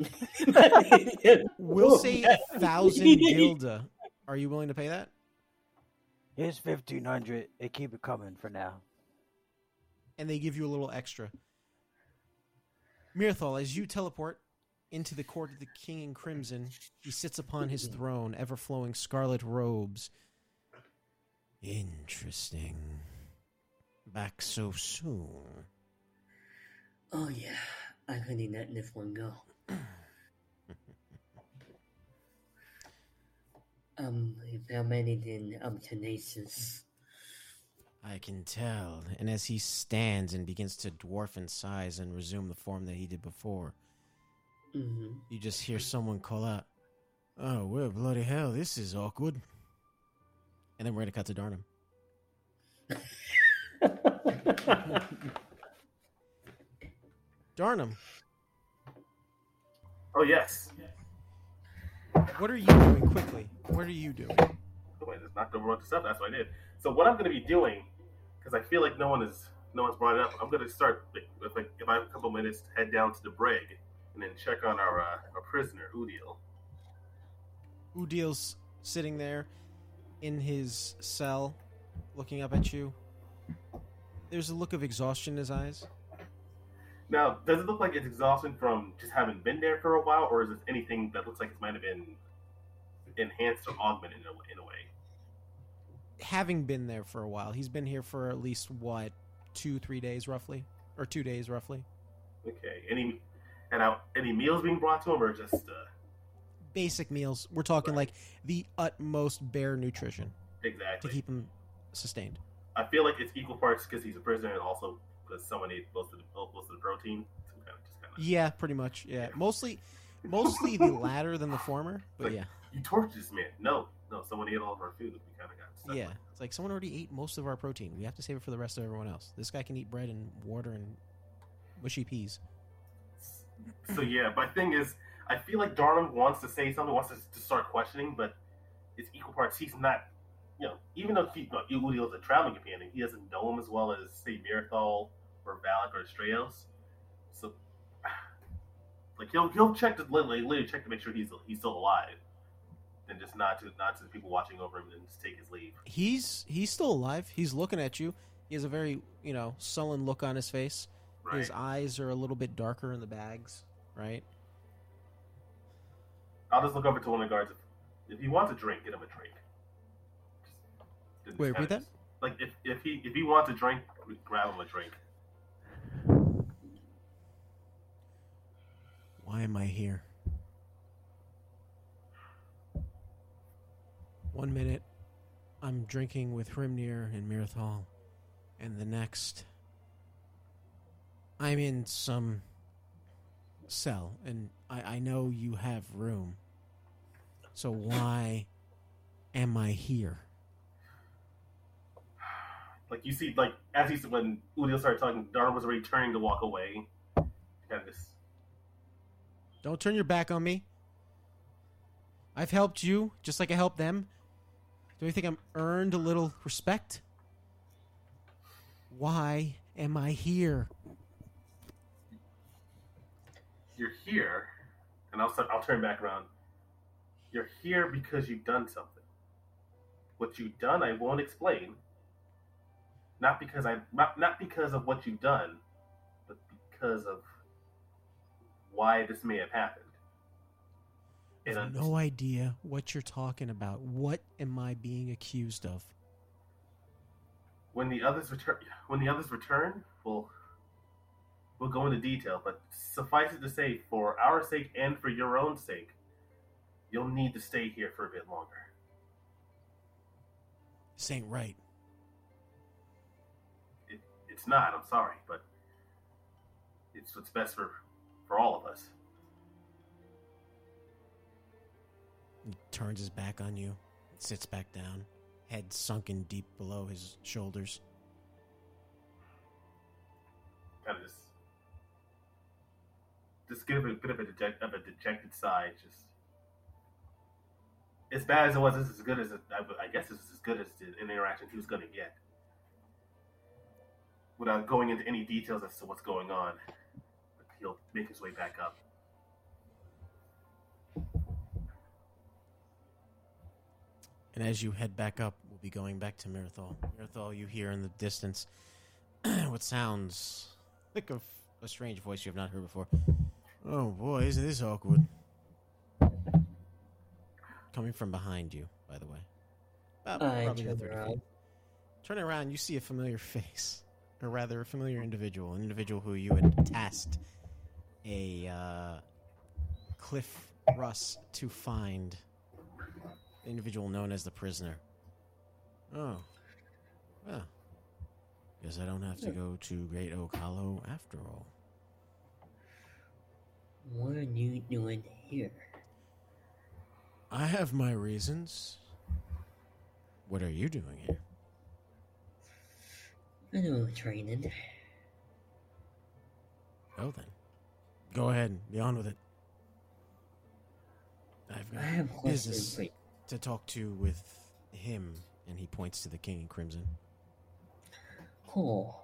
we'll oh, say a thousand gilda. Are you willing to pay that? Here's fifteen hundred. And keep it coming for now. and they give you a little extra. Mirthal as you teleport into the court of the king in crimson he sits upon his throne ever flowing scarlet robes. Interesting. Back so soon. Oh yeah, I couldn't let this one go. um, if I'm anything, I'm tenacious. I can tell. And as he stands and begins to dwarf in size and resume the form that he did before, hmm you just hear someone call out, Oh, well, bloody hell, this is awkward. And then we're going to cut to Darnum. Darnum, Oh yes. what are you doing quickly? What are you doing? Oh, Wait, just knocked over a bunch of stuff. That's what I did. So what I'm going to be doing, because I feel like no one is, no one's brought it up. I'm going to start like, with like if I have a couple minutes, head down to the brig and then check on our uh, our prisoner Udiel. Udil's sitting there in his cell, looking up at you. There's a look of exhaustion in his eyes. Now, does it look like it's exhaustion from just having been there for a while, or is this anything that looks like it might have been enhanced or augmented in a, in a way? having been there for a while, he's been here for at least what two, three days roughly, or two days roughly. Okay. Any And out any meals being brought to him, or just uh, Basic meals. We're talking like the utmost bare nutrition exactly, to keep him sustained. I feel like it's equal parts because he's a prisoner, and also because someone ate most of the oh, most of the protein. Kind of just kind of Yeah, pretty much. Yeah, mostly, mostly the latter than the former. But Like, yeah, you tortured this man. No, no, someone ate all of our food. We kind of got stuck yeah. with. It's like someone already ate most of our protein. We have to save it for the rest of everyone else. This guy can eat bread and water and mushy peas. So yeah, my thing is, I feel like Darnum wants to say something, wants to, to start questioning, but it's equal parts. He's not, you know, even though he, you know, Uliel's oh a traveling companion, he doesn't know him as well as say Mirthal or Valik or Strauss. So, like he'll he'll check to literally, literally check to make sure he's he's still alive, and just not to not to the people watching over him and just take his leave. He's he's still alive. He's looking at you. He has a very you know sullen look on his face. Right. His eyes are a little bit darker in the bags, right? I'll just look over to one of the guards. If, if he wants a drink, get him a drink. Just- Wait, kinda that? just- Like if, if he if he wants a drink, grab him a drink. Why am I here? One minute, I'm drinking with Hrimnir and Mirthal, and the next, I'm in some cell, and I, I know you have room. So why am I here? Like you see, like as he's when Udiel started talking, Darn was already turning to walk away. Kind of just Don't turn your back on me. I've helped you just like I helped them. Do you think I'm earned a little respect? Why am I here? you're here, and I'll I'll turn back around. You're here because you've done something. What you've done, I won't explain. Not because I not, not because of what you've done, but because of why this may have happened. And I have no idea what you're talking about. What am I being accused of? when the others return, when the others return, we'll we'll go into detail. But suffice it to say, for our sake and for your own sake, you'll need to stay here for a bit longer. This ain't right. It, it's not. I'm sorry, but it's what's best for for all of us. He turns his back on you, sits back down, head sunken deep below his shoulders. Kind of just just give a bit of a deject, of a dejected sigh. Just as bad as it was, this is as good as it, I, I guess this is as good as the interaction he was going to get. Without going into any details as to what's going on, he'll make his way back up. And as you head back up, we'll be going back to Mirthal. Mirthal, you hear in the distance what sounds like a, f- a strange voice you have not heard before. Oh boy, isn't this awkward? Coming from behind you, by the way. About I probably turn 30 feet. around. Turning around, you see a familiar face, or rather, a familiar individual, an individual who you had tasked a uh, Cliff Russ to find. The individual known as the prisoner. Oh, well, guess I don't have to go to Great Oak Hollow after all. What are you doing here? I have my reasons. What are you doing here? I know training. Oh, then, go ahead, and be on with it. I've I got have business to talk to with him, and he points to the King in Crimson. Cool.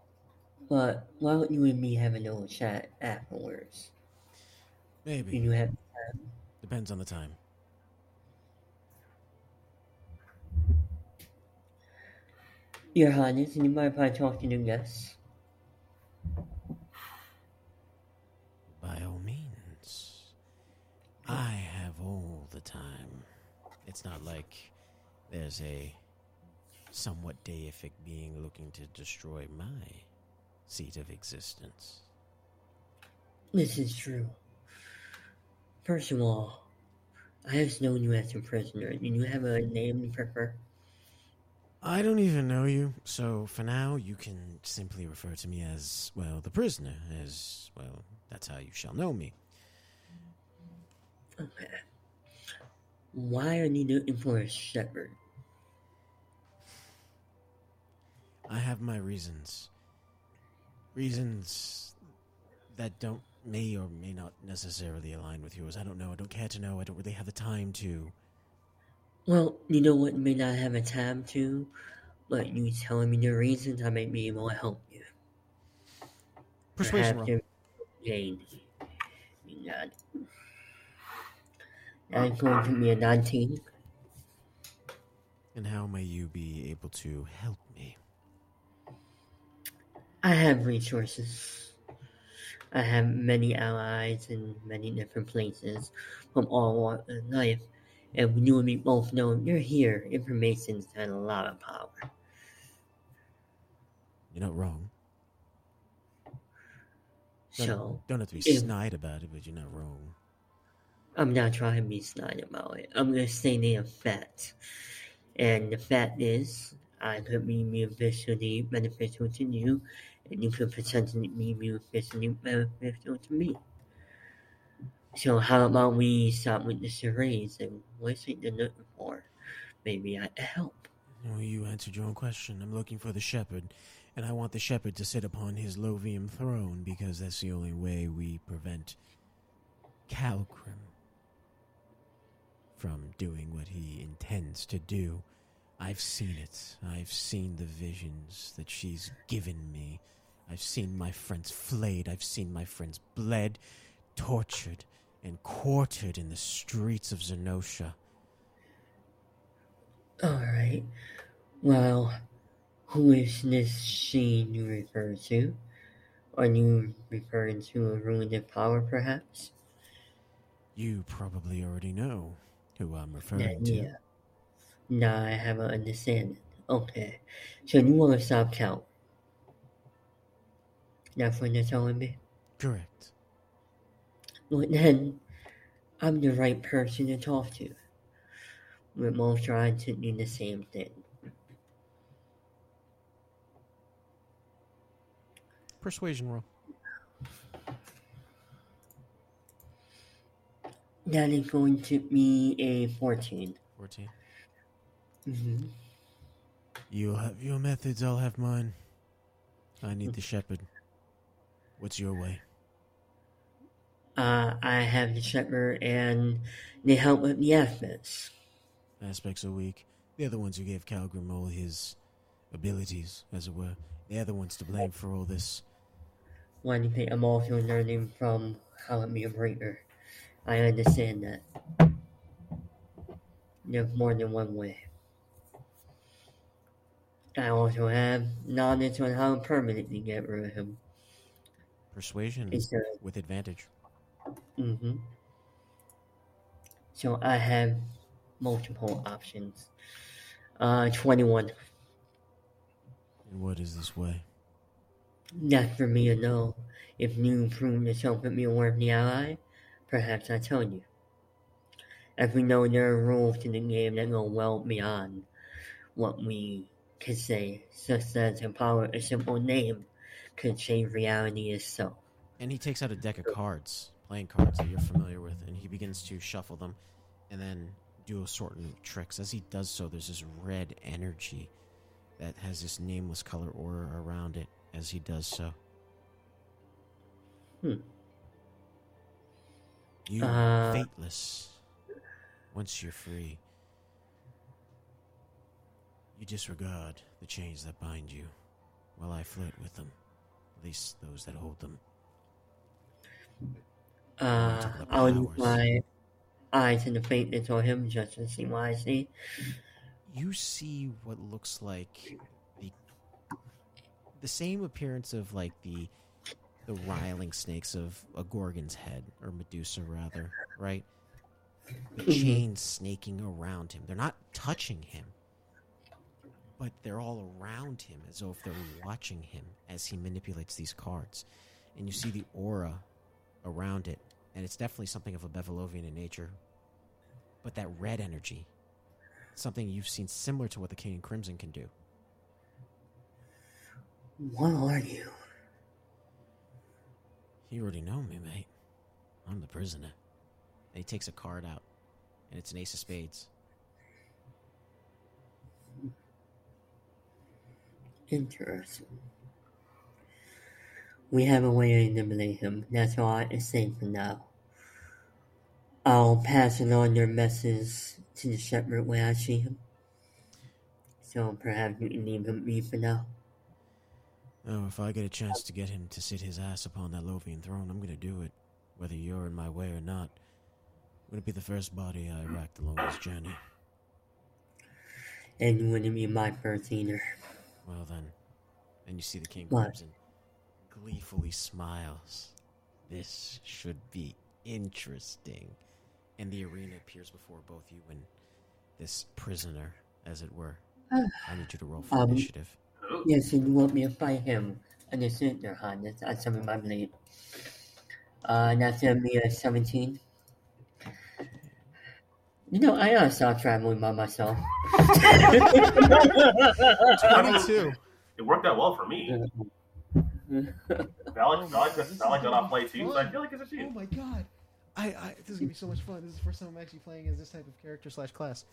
But why don't you and me have a little chat afterwards? Do Maybe you have depends on the time. Your Highness, do you mind if I talk to the guests? By all means, I have all the time. It's not like there's a somewhat deific being looking to destroy my seat of existence. This is true. First of all, I have known you as a prisoner. Do you have a name you prefer? I don't even know you, so for now you can simply refer to me as, well, the prisoner, as, well, that's how you shall know me. Okay. Why are you looking for a shepherd? I have my reasons. Reasons that don't may or may not necessarily align with yours. I don't know. I don't care to know. I don't really have the time to. Well, you know what? May not have a time to, but you telling me the reasons, I may be able to help you. Persuasion roll. Not. That's going to be a 19. And how may you be able to help me? I have resources. I have many allies in many different places from all walks of life. And you and me both know you're here, information's had a lot of power. You're not wrong. Don't, So, don't have to be if- snide about it, but you're not wrong. I'm not trying to be snide about it. I'm gonna say the fact. And the fact is, I could be mutually beneficial to you, and you could potentially be mutually beneficial to me. So how about we start with the charades and what's it you're looking for? Maybe I help. Well, you answered your own question. I'm looking for the shepherd, and I want the shepherd to sit upon his Lovium throne because that's the only way we prevent Calgrim from doing what he intends to do. I've seen it. I've seen the visions that she's given me. I've seen my friends flayed. I've seen my friends bled, tortured, and quartered in the streets of Zenosha. Alright. Well, who is this she you refer to? Are you referring to a ruinous power, perhaps? You probably already know who I'm referring Yeah, to. yeah. Now I have an understanding. Okay. So you want to stop count? That's what you're telling me? Correct. Well, then, I'm the right person to talk to. We're both trying to do the same thing. Persuasion roll. That is going to be a 14. 14. hmm You'll have your methods, I'll have mine. I need the shepherd. What's your way? Uh, I have the shepherd and they help with the aspects. Aspects are weak. They're the ones who gave Calgrim all his abilities, as it were. They're the ones to blame for all this. Why do you think I'm also learning from how be a breaker? I understand that. There's more than one way. I also have knowledge on how to permanently get rid of him. Persuasion Is with advantage. Mm-hmm. So I have multiple options. Uh, 21. And what is this way? That's for me to know. If you prove yourself to be a worthy ally, perhaps I tell you. As we know, there are rules to the game that go well beyond what we could say, such as the power a simple name could change reality itself. And he takes out a deck of cards, playing cards that you're familiar with, and he begins to shuffle them and then do assortment of tricks. As he does so, there's this red energy that has this nameless color aura around it as he does so. Hmm. You Uh, fateless. Once you're free, you disregard the chains that bind you, while I flirt with them, at least those that hold them. Uh, I'll use my eyes in the that's on him just to see what I see. you see what looks like the the same appearance of like the the riling snakes of a gorgon's head or medusa rather right the Mhm. chains snaking around him they're not touching him but they're all around him as though if they're watching him as he manipulates these cards and you see the aura around it and it's definitely something of a Bevelovian in nature. But that red energy, something you've seen similar to what the King and Crimson can do. What are you? You already know me, mate. I'm the prisoner. And he takes a card out, and it's an ace of spades. Interesting. We have a way to eliminate him. That's all I say for now. I'll pass it on your message to the shepherd when I see him. So perhaps you can leave him me for now. Oh, if I get a chance to get him to sit his ass upon that Lovian throne, I'm gonna do it. Whether you're in my way or not. I'm gonna be the first body I racked along this journey. And you wouldn't be my first either. Well then. And you see the King What? Crimson gleefully smiles. This should be interesting. And the arena appears before both you and this prisoner, as it were. I need you to roll for Um, initiative. Yes, and you want me to fight him. Understood, Your Highness. I summon my blade. Uh, that's gonna be a 17. You know, I gotta stop traveling by myself. 22. It worked out well for me. Valik, Valik, Valik got off play too, so I feel like it's a Oh shoot. my god. I, I this is gonna be so much fun. This is the first time I'm actually playing as this type of character slash class.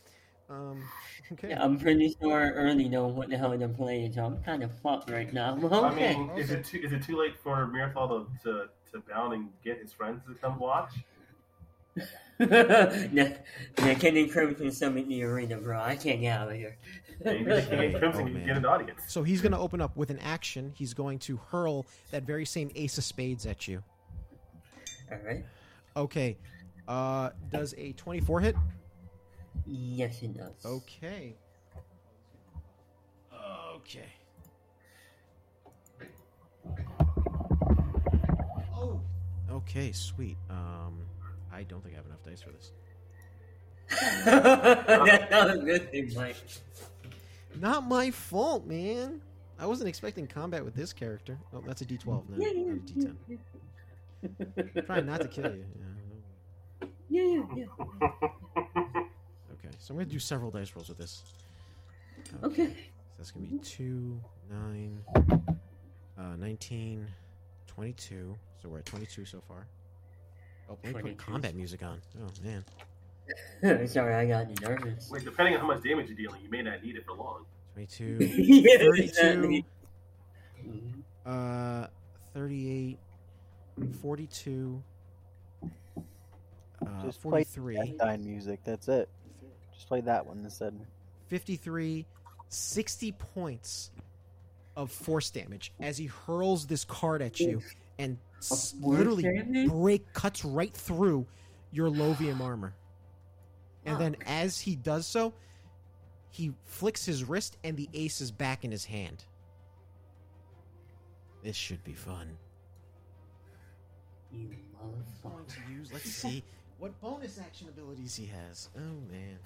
Um okay. Yeah, I'm pretty sure I already know what the hell I'm playing, so I'm kind of fucked right now. Okay. I mean, is it too is it too late for Mirthal to, to to bound and get his friends to come watch? the, the Kenny Crimson summon the arena, bro. I can't get out of here. Maybe the King and Crimson Oh, can get an audience. So he's gonna open up with an action. He's going to hurl that very same ace of spades at you. Alright. Okay. Uh does a 24 hit? Yes, it does. Okay. Okay. Oh. Okay, sweet. Um, I don't think I have enough dice for this. That's not a good thing, Mike. Not my fault, man. I wasn't expecting combat with this character. Oh, that's a D12 now, not a D10. Trying not to kill you. Yeah. Yeah, yeah, yeah. Okay, so I'm gonna do several dice rolls with this. Okay. So that's gonna be 2, 9, uh, 19, 22. So we're at 22 so far. Oh, let me put combat music on. Oh, man. Sorry, I got nervous. Wait, depending on how much damage you're dealing, you may not need it for long. 22, Yeah, 32. Mhm. uh, 38, 42, uh, Just play 43, Dine music. That's it. Just play that one instead. 53, 60 points of force damage as he hurls this card at you and s- literally damage? break cuts right through your Lovium armor. And then as he does so, he flicks his wrist and the ace is back in his hand. This should be fun. You I'm going motherfucker. to use let's see what bonus action abilities he has. Oh man.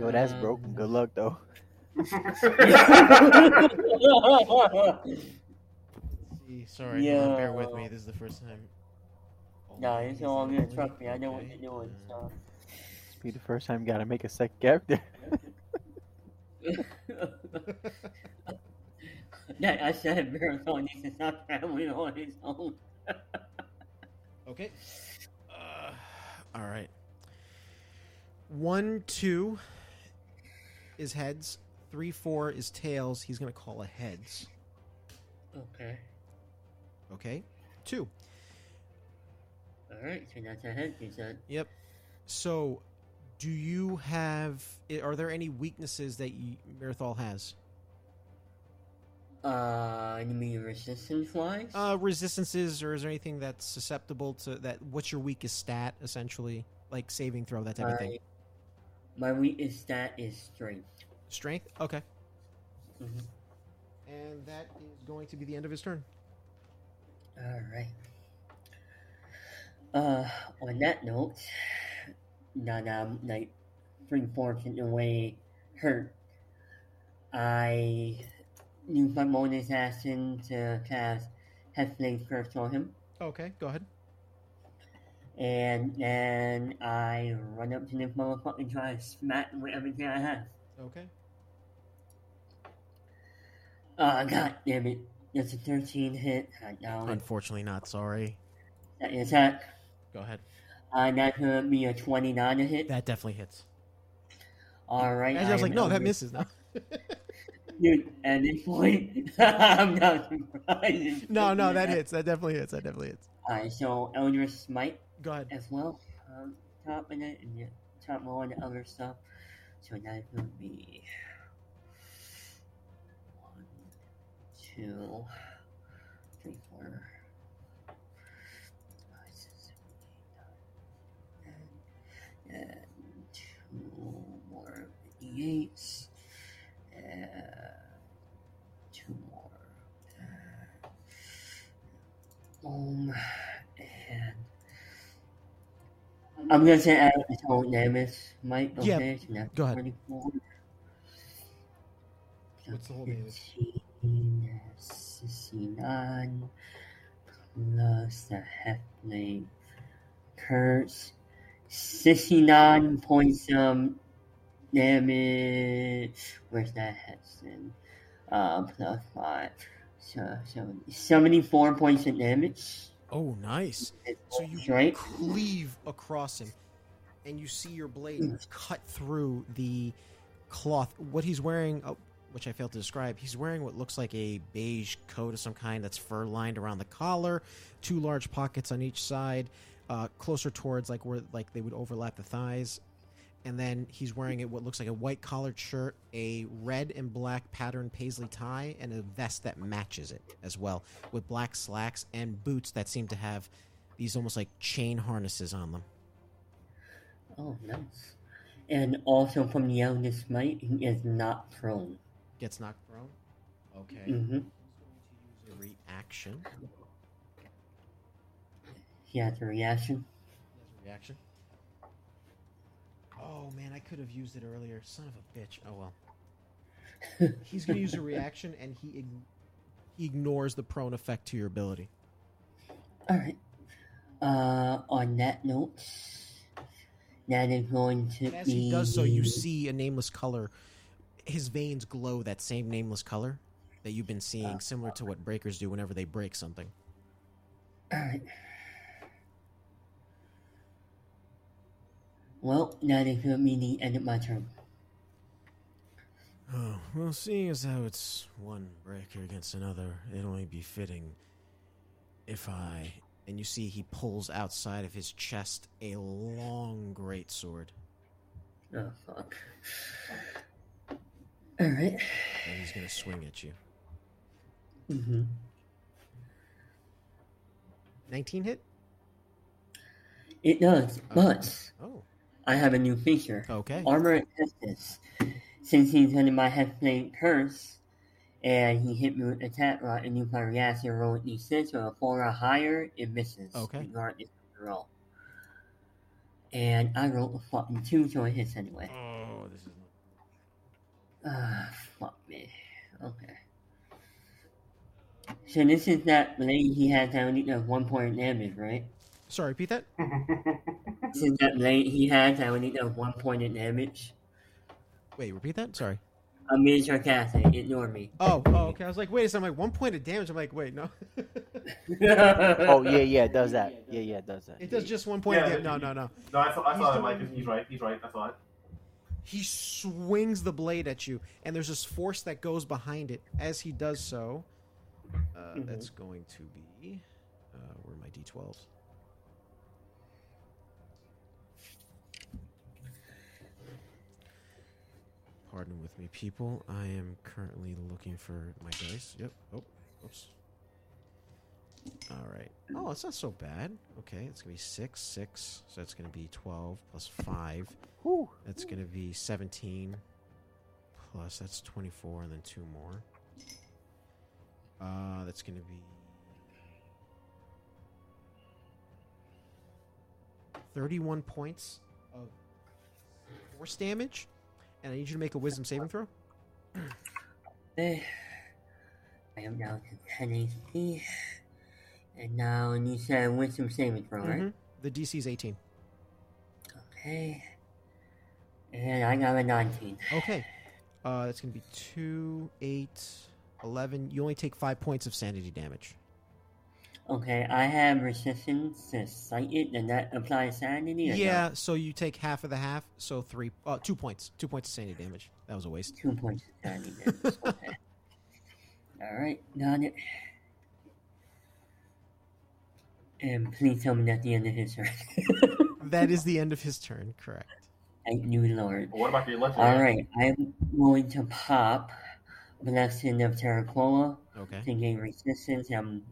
Yo, that's Um, broken. Good luck though. Sorry, Yeah. bear with me. This is the first time. Oh, no, it's all is good. that Trust me, I know what okay? you're doing. Uh, So. This be the first time you gotta make a second character. yeah, I said Marathon needs to stop traveling on his own. Okay. All right. One, two is heads. Three, four is tails. He's gonna call a heads. Okay. Okay. Two. Alright, so that's a head, you said. Yep. So, do you have? Are there any weaknesses that you, Mirthal has? Uh, you mean resistance wise? Uh, resistances, or is there anything that's susceptible to that? What's your weakest stat, essentially, like saving throw, that type of thing? my, my weakest stat is strength. Strength. Okay. Mhm. And that is going to be the end of his turn. Alright. Uh, on that note, now that I'm like three fourths in the way hurt, I use my bonus action to cast Hexblade Curse on him. Okay, go ahead. and then I run up to this motherfucker and try to smack with everything I have. Okay. Uh, god damn it. That's a 13 hit. Unfortunately, not. Sorry. That is that. Go ahead. Uh, that's gonna be a 29 to hit. That definitely hits. Alright. I was like, no, that misses. No. Dude, this point, I'm not surprised. no, no, that hits. That definitely hits. That definitely hits. Alright, so Eldritch Smite Go ahead. as well. Um, top of it and top more on the other stuff. So that would be one, two, three, four, five, six, seven, eight, nine, and two more d8s. Uh, two more. Uh, boom. And I'm gonna say add the total damage, Mike. Yeah, that's go ahead. 24. What's the whole? 15, 69 plus the halfling curse. 69 points um damage. Where's that Hudson? Uh, plus 5. So, so 74 points of damage. Oh, nice. So you right? cleave across him, and you see your blade cut through the cloth. What he's wearing, oh, which I failed to describe, he's wearing what looks like a beige coat of some kind that's fur lined around the collar, two large pockets on each side, uh, closer towards like where like they would overlap the thighs. And then he's wearing it what looks like a white collared shirt, a red and black patterned paisley tie, and a vest that matches it as well, with black slacks and boots that seem to have these almost like chain harnesses on them. Oh, nice. And also from the Eldritch Smite, he is not prone. Gets knocked prone. Okay. Mm-hmm. Use a reaction. He has a reaction. reaction. Oh man, I could have used it earlier. Son of a bitch. Oh well. He's gonna use a reaction, and he, he ignores the prone effect to your ability. Alright. Uh, on that note, that is going to And as be... he does so, you see a nameless color. His veins glow that same nameless color that you've been seeing, similar to what breakers do whenever they break something. Alright. Well, that is be the end of my turn. Oh, well, seeing as how it's one breaker against another, it'd only be fitting if I. And you see he pulls outside of his chest a long great sword. Oh, fuck. Alright. And he's gonna swing at you. Mm-hmm. 19 hit? It does, but Oh, I have a new feature. okay. Armor of Hexes. Since he's under my Hexblade curse, and he hit me with attack rock and used my reaction roll with d6 or a 4 or higher, it misses. Okay. Regardless of the roll. And I rolled a fucking 2, so it hits anyway. Oh, this is. Ah, fuck me. Okay. So this is that blade he has that only does 1 point of damage, right? Sorry, repeat that? This is that blade he has that only does 1 point of damage. Wait, repeat that? Sorry. I'm being sarcastic, ignore me. Oh, oh, okay. I was like, wait a second. I'm like, one point of damage. I'm like, wait, no. Oh yeah, yeah, it does that. Yeah, yeah, it does that. it does just one point of Yeah, damage. No, no, no. No, I saw, I He's saw that, doing- Mike. He's right. He's right. I saw it. He swings the blade at you, and there's this force that goes behind it. As he does so, uh, Mhm. that's going to be. Uh, where are my d12s? Pardon with me, people. I am currently looking for my dice. Yep. Oh, oops. All right. Oh, it's not so bad. Okay, it's gonna be six, six. So that's gonna be twelve plus five. Whew. That's going to be 17 plus that's 24 and then two more. Uh that's going to be 31 points of force damage and I need you to make a wisdom saving throw. Eh, I am down to 10 HP. And now you said wisdom saving throw, right? Mhm. The DC is 18. Okay. And I got a 19. Okay. Uh, that's going to be 2, 8, 11. You only take 5 points of sanity damage. Okay, I have resistance to psychic, and that applies sanity? Or no? Yeah, so you take half of the half, so 3, uh, 2 points. 2 points of sanity damage. That was a waste. Two points of sanity damage. Okay. Alright, got it. And please tell me that's the end of his turn. That is the end of his turn, correct. Thank you, Lord. What about your left? Alright, I'm going to pop Blessing of Terracola Okay. to gain resistance. I'm,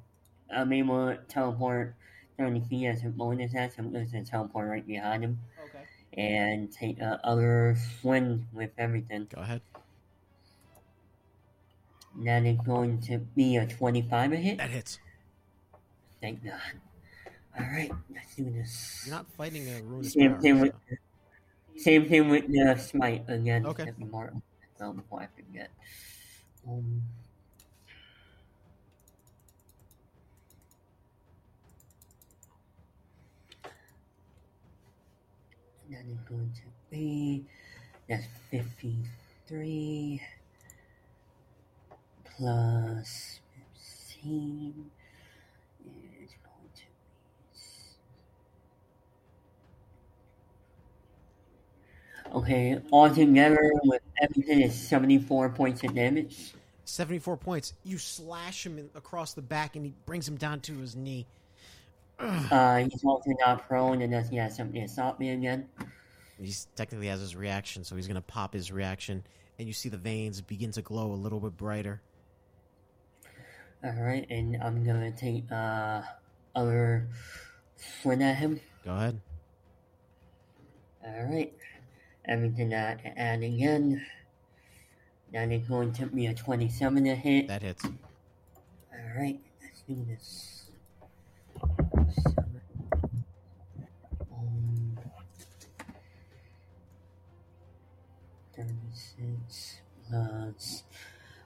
I'm able to teleport 30 feet as a bonus action. I'm going to teleport right behind him Okay. and take uh, other swing with everything. Go ahead. That is going to be a 25 a hit. That hits. Thank God. Alright, let's do this. You're not fighting a ruinous Same power, thing with same thing with the smite again. Okay. Let me mark before I forget. Um, that is going to be that's fifty three plus fifteen is going to be Okay, altogether with everything is 74 points of damage. 74 points. You slash him across the back and he brings him down to his knee. Uh, he's also not prone unless he has something to stop me again. He technically has his reaction, so he's going to pop his reaction. And you see the veins begin to glow a little bit brighter. Alright, and I'm gonna take, uh, other swing at him. Go ahead. Alright, everything that I add again. That is going to be a 27 to hit. That hits. Alright, let's do this. 36 plus.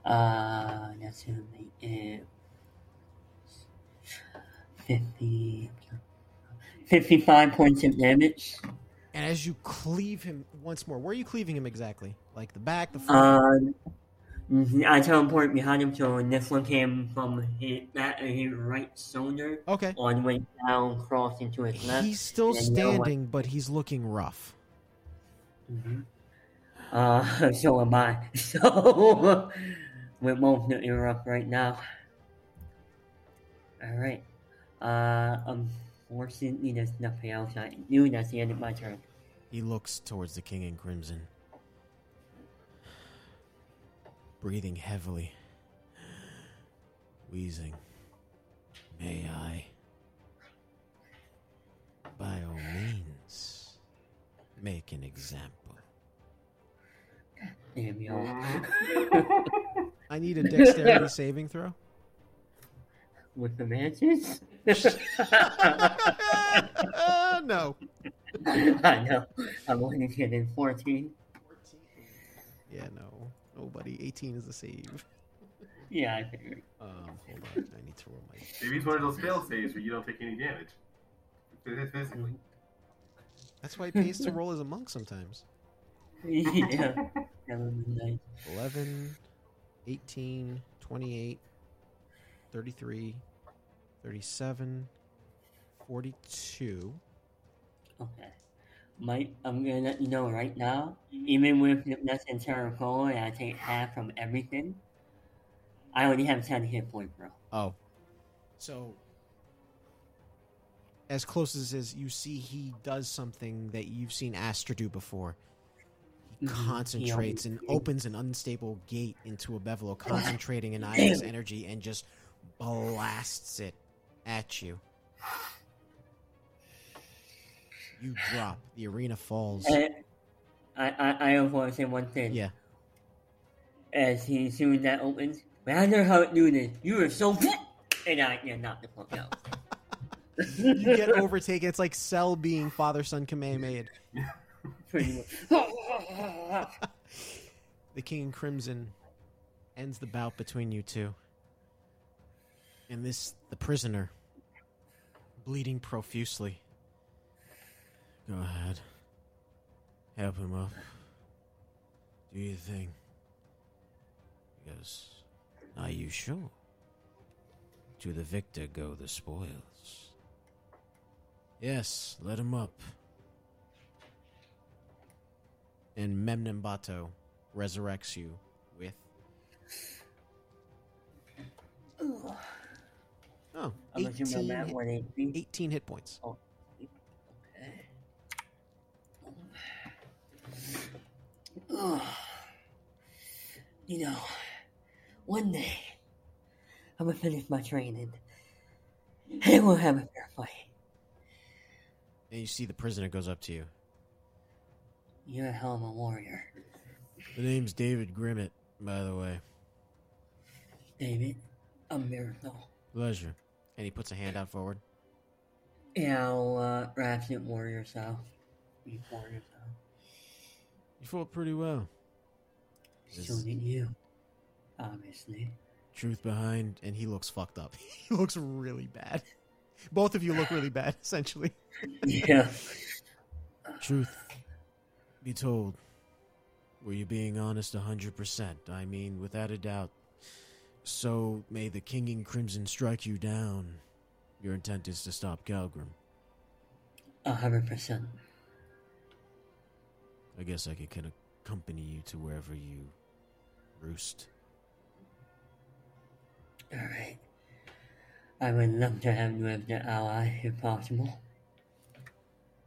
Uh, that's gonna make it. 50. 55 points of damage. And as you cleave him once more, where are you cleaving him exactly? Like the back, the front? Um, I teleport behind him, so this one came from his, that, his right shoulder okay. the way down, cross into his left. He's still standing, but he's looking rough. Mhm. Uh, so am I. So both looking rough right now. All right. Uh, unfortunately, there's nothing else I can do. That's the end of my turn. He looks towards the king in crimson, breathing heavily, wheezing. May I, by all means, make an example? Damn y'all. I need a dexterity saving throw. With the matches? Uh, no. I know. I'm only getting 14. Yeah, no. Nobody. 18 is the save. Yeah, I figured. Um, hold on. I need to roll my. Maybe it's one of those fail saves where you don't take any damage. Physically. That's why it pays to roll as a monk sometimes. yeah. That would be nice. 11, 18, 28, 33, 37, 42. Okay. Mike, I'm gonna let you know right now, even with less than Terracola and I take half from everything, I only have 10 hit points, bro. Oh. So, as close as is, you see he does something that you've seen Astor do before. He Mhm. concentrates and opens an unstable gate into a bevel, concentrating an Iris energy and just blasts it at you. You drop. The arena falls. I, I, I also want to say one thing. Yeah. As he, as soon as that opens, but I know how it do this. You are so good, and I yeah, knock the fuck out. You get overtaken. It's like Cell being father son Kamehameha. The King in Crimson ends the bout between you two. And this, the prisoner, bleeding profusely, Go ahead. Help him up. Do your thing. Because, are you sure? To the victor go the spoils. Yes, let him up. And Memnembato resurrects you with. Oh, I'm 18 I'm hit, 180. 18 hit points. Oh, okay. Ugh. You know, one day I'm gonna finish my training and we'll have a fair fight. And you see the prisoner goes up to you. You're a hell of a warrior, The name's David Grimmett, by the way. David. A miracle. Pleasure. And he puts a hand out forward. Yeah, I'll uh, ratchet warrior style. Be warrior style. You fought pretty well. So did you, obviously. Truth behind, and he looks fucked up. he looks really bad. Both of you look really bad, essentially. Yeah. Truth be told, were you being honest 100%? I mean, without a doubt. So may the King in Crimson strike you down. Your intent is to stop hundred percent. I guess I could kind of accompany you to wherever you roost. Alright. I would love to have you as an ally if possible.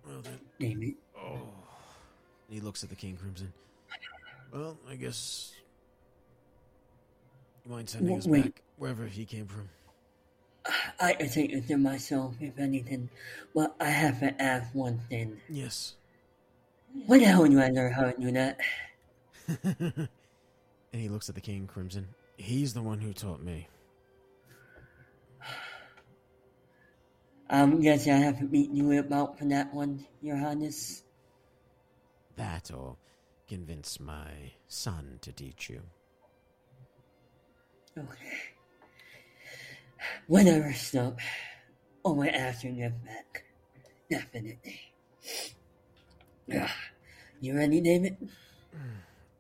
Well then, David. oh. He looks at the King Crimson. Well, I guess. You mind sending us wait. back wherever he came from? I take it to myself if anything, but I have to ask one thing. Yes. When the hell do I learn how to do that? and he looks at the King Crimson. He's the one who taught me. I'm guessing I have to beat you about for that one, Your Highness. That or convince my son to teach you. Okay. When I rest up, on my after get back. Definitely. Ah, You ready, David?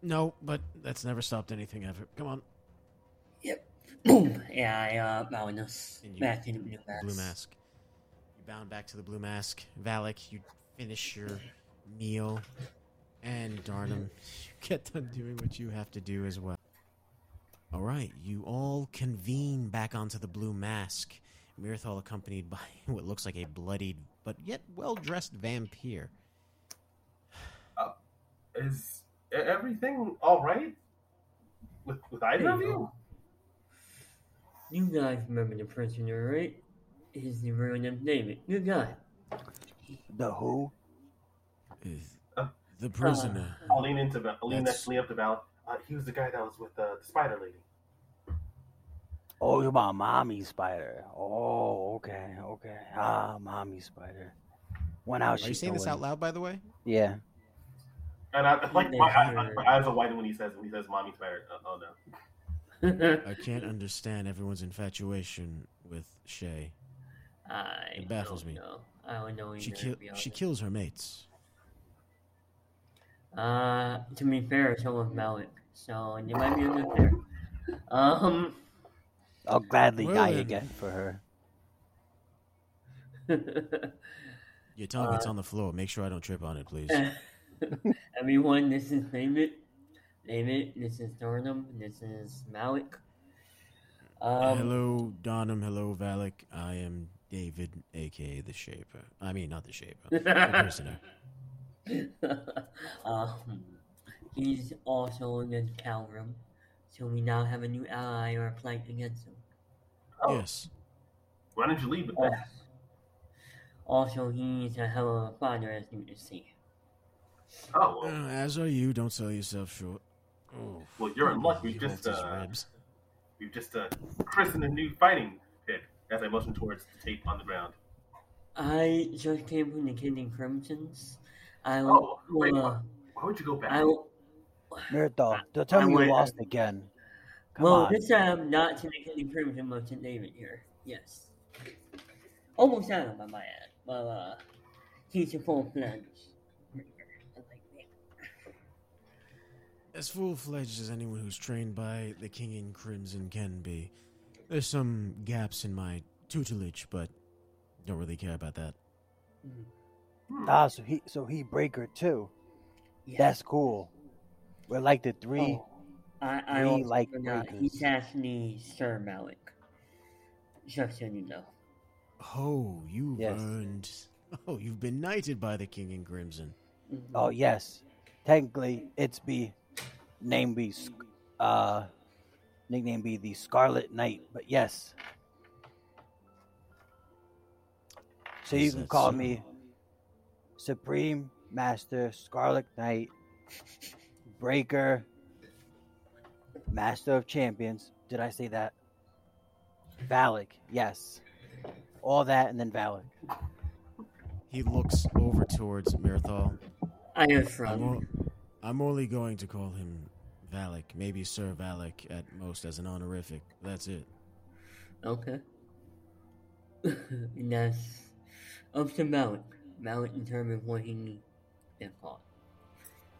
No, but that's never stopped anything ever. Come on. Yep. Boom! Yeah, I uh, bound us And you- back in the blue mask. Blue mask. You bound back to the blue mask. Valik, you finish your meal. And darn Darnum, you get done doing what you have to do as well. All right, you all convene back onto the blue mask. Mirthal accompanied by what looks like a bloodied but yet well dressed vampire. Uh, is e- everything all right with with either of you? You guys remember the prisoner, right? He's the real name David. Good guy. The who? Is Uh, the prisoner. I'll lean into I'll lean That's- next lean up to Val. Uh, he was the guy that was with uh, the spider lady. Oh, you're my mommy spider. Oh, okay, okay. Ah, mommy spider. When Are how's she you saying this out loud, by the way? Yeah. And I like They my, I, hear- my eyes are widen when he says when he says mommy spider. Uh, oh no. I can't understand everyone's infatuation with Shay. I It baffles don't me. know. I don't know She either, kill to be she kills her mates. Uh, to be fair, so was Valik. So you might be a bit fair. Um, I'll gladly Well die then. again for her. Your target's Uh, on the floor. Make sure I don't trip on it, please. everyone, this is David. David, this is Darnum. This is Valik. Um, hello, Darnum. Hello, Valik. I am David, aka the Shaper. I mean, not the Shaper. the prisoner. Um, he's also against Calgrim, so we now have a new ally or a plight against him. Oh, Yes. why didn't you leave with that? Also, he's a hell of a father, as you can see. Oh, Uh, as are you. Don't sell yourself short. Oh, well you're in luck. We he just holds his uh, ribs. we've just uh, christened a new fighting pit. As I motion towards the tape on the ground. I just came from the Kid and Crimsons. I Oh, will. wait, uh, Why would you go back? I will. Mirthal, don't tell I me went- you lost again. Come well, on. this time not to make any and Crimson, but to David here. Yes. Almost out him, my might add. But, uh, He's a full fledged. I. As full fledged as anyone who's trained by the King in Crimson can be. There's some gaps in my tutelage, but don't really care about that. Hmm. Ah, so he so he breaker too. Yeah. That's cool. We're like the three. Oh, I, I three like forgot. breakers. He's actually Sir Valik. Just so you know. Oh, you've Yes. earned. Oh, you've been knighted by the King in Crimson. Mhm. Oh yes, technically it's be name be uh nickname be the Scarlet Knight, but yes. So you can call so? me Supreme Master Scarlet Knight, Breaker, Master of Champions. Did I say that? Valik, yes. All that and then Valik. He looks over towards Mirthal. I am I'm, from. o- I'm only going to call him Valik, maybe Sir Valik at most as an honorific. That's it. Okay. and that's up to Valik. Valik determines what he needs to.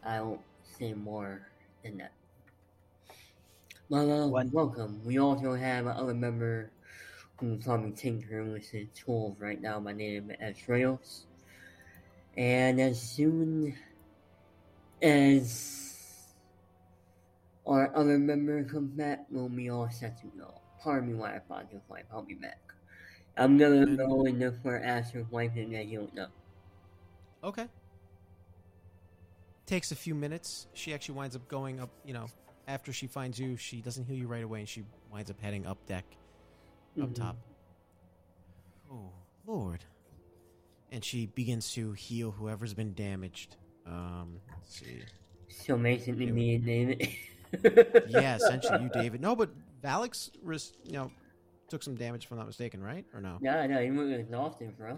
I won't say more than that. Well, uh, One- welcome. We also have another member who's probably tinkering with his tools right now by name as Rails. And as soon as our other member comes back, we'll be all set to go. Pardon me while I find his wife. I'll be back. I'm gonna go and look for Asher's wife and I don't know. Okay. Takes a few minutes. She actually winds up going up, you know, after she finds you, she doesn't heal you right away and she winds up heading up deck, up Mhm. top. Oh, Lord. And she begins to heal whoever's been damaged. Um, let's see. So basically, me and David. Yeah, essentially you, David. No, but Valix, ris- you know, took some damage if I'm not mistaken, right? Or no? No, no, he was exhausted, bro.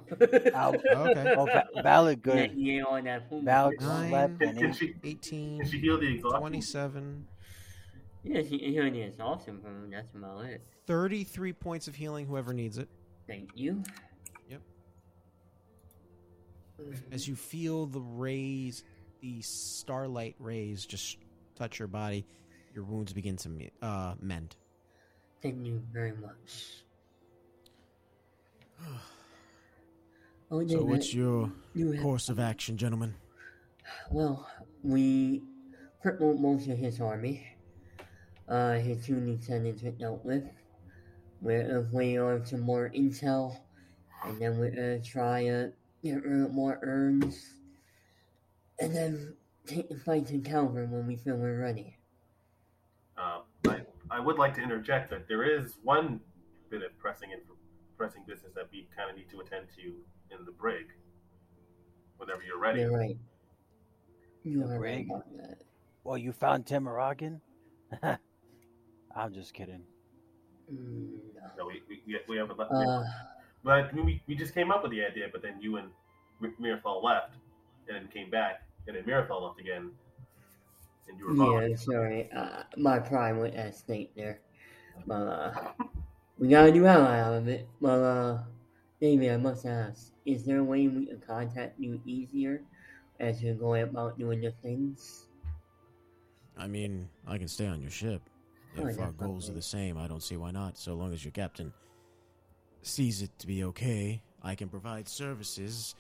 Ow. Okay. Oh, Va- Valik, Yeah, good. he ate all that food. Valik slept Can, and she 18, can she heal the exhaustion? 27, Yeah, he, he only exhausted from him. That's about it. 33 points of healing, whoever needs it. Thank you. Yep. As you feel the rays, the starlight rays just touch your body, your wounds begin to uh, mend. Thank you very much. Oh, So, what's your you have- course of action, gentlemen? Well, we crippled most of his army. Uh, his two lieutenants were dealt with. We're waiting on some more intel, and then we're gonna try to get rid of more urns, and then take the fight to Calgrim when we feel we're ready. I, I would like to interject that there is one bit of pressing and pressing business that we kind of need to attend to in the break. Whenever you're ready. You're right. You The are right about that. well, you found Timaragan? I'm just kidding. Mm, No, we, we, we- we have a no. Uh, But we, we just came up with the idea, but then you and Mi- Mirthal left, and then came back, and then Mirthal left again, and you were gone. Yeah, sorry. Uh, my pride went at stake there. But, uh, we got a new ally out of it. But, uh, David, I must ask, is there a way we can contact you easier as you're going about doing your things? I mean, I can stay on your ship. Oh, If yeah, our goals are the same, I don't see why not. So long as your captain sees it to be okay, I can provide services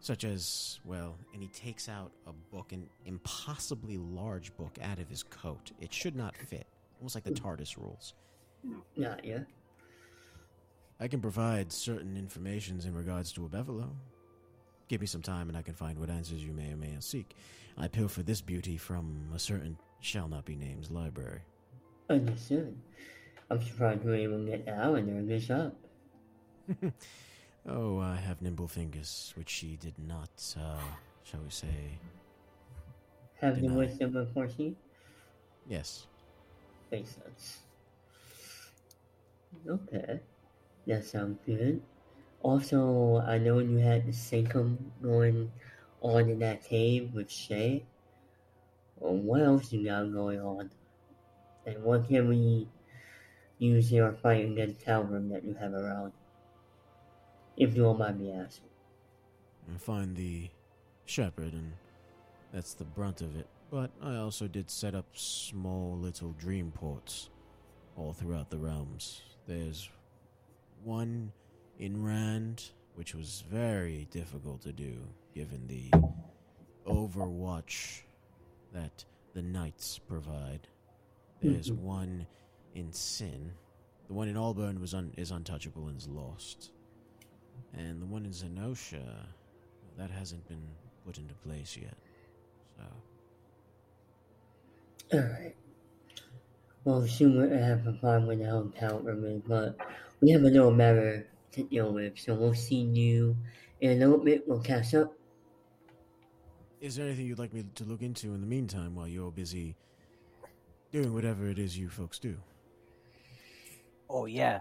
such as, well, and he takes out a book, an impossibly large book out of his coat. It should not fit, almost like the hmm. TARDIS rules. Not yet. I can provide certain informations in regards to a Bevelo. Give me some time and I can find what answers you may or may not seek. I pilfer this beauty from a certain shall not be named library. Understood. I'm surprised we were able to get out in there. Good job. oh, I have nimble fingers, which she did not, uh, shall we say, Have the Deny. wisdom of foreseen? yes. Makes sense. Okay. That sounds good. Also, I know you had the sanctum going on in that cave with Shay. Well, what else you got going on? And what can we use in our fight against Calgrim that you have around? If you don't mind me asking. and find the shepherd, and that's the brunt of it. But I also did set up small little dream ports all throughout the realms. There's one in Rand, which was very difficult to do given the overwatch that the knights provide. There's one in Sin. The one in Allburn was un- is untouchable and is lost. And the one in Zenosha, that hasn't been put into place yet. So Alright. Well, soon we'll have a problem with our empowerment, but we have a little matter to deal with, so we'll see you in a little bit. We'll catch up. Is there anything you'd like me to look into in the meantime while you're busy doing whatever it is you folks do? Oh yeah.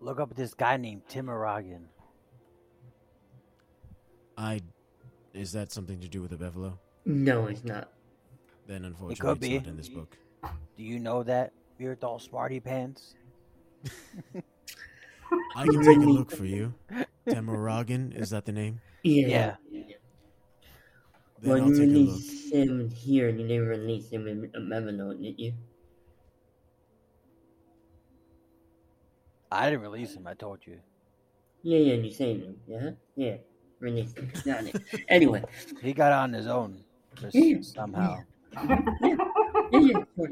Look up this guy named Timaragan. I. Is that something to do with the Bevelo? No, it's not. Then unfortunately, could it's be. not in this book. Do you know that? you're all Smarty Pants? I can take a look for you. Temuragan, is that the name? Yeah. Yeah. Then Well, I'll you take released him here, and you didn't release him in a memo, did you? I didn't release him, I told you. Yeah, yeah, you saved him. Yeah? Yeah. Released him. Got it. Anyway. He got on his own for Yeah. somehow. Yeah, yeah, sure.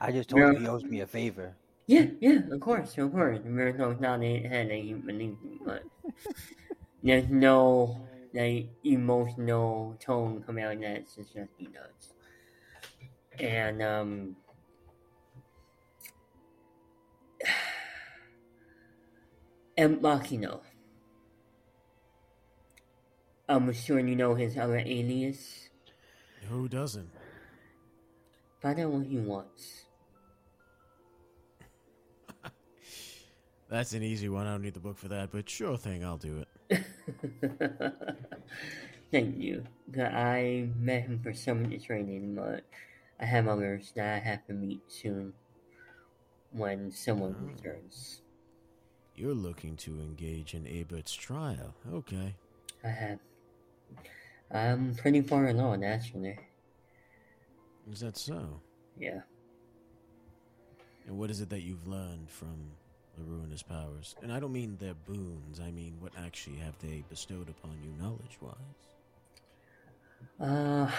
I just told you Yeah. he owes me a favor. Yeah, yeah, of course, of course. The miracle's not in head that you but there's no like emotional tone coming out of that. It's just he does. And um and Makino. I'm sure you know his other alias. Who doesn't? Find out what he wants. That's an easy one. I don't need the book for that, but sure thing, I'll do it. Thank you. I met him for some of the training, but I have others that I have to meet soon when someone Oh. returns. You're looking to engage in Abert's trial. Okay. I have. I'm pretty far along, actually. Is that so? Yeah. And what is it that you've learned from the ruinous powers? And I don't mean their boons, I mean what actually have they bestowed upon you knowledge wise? Uh,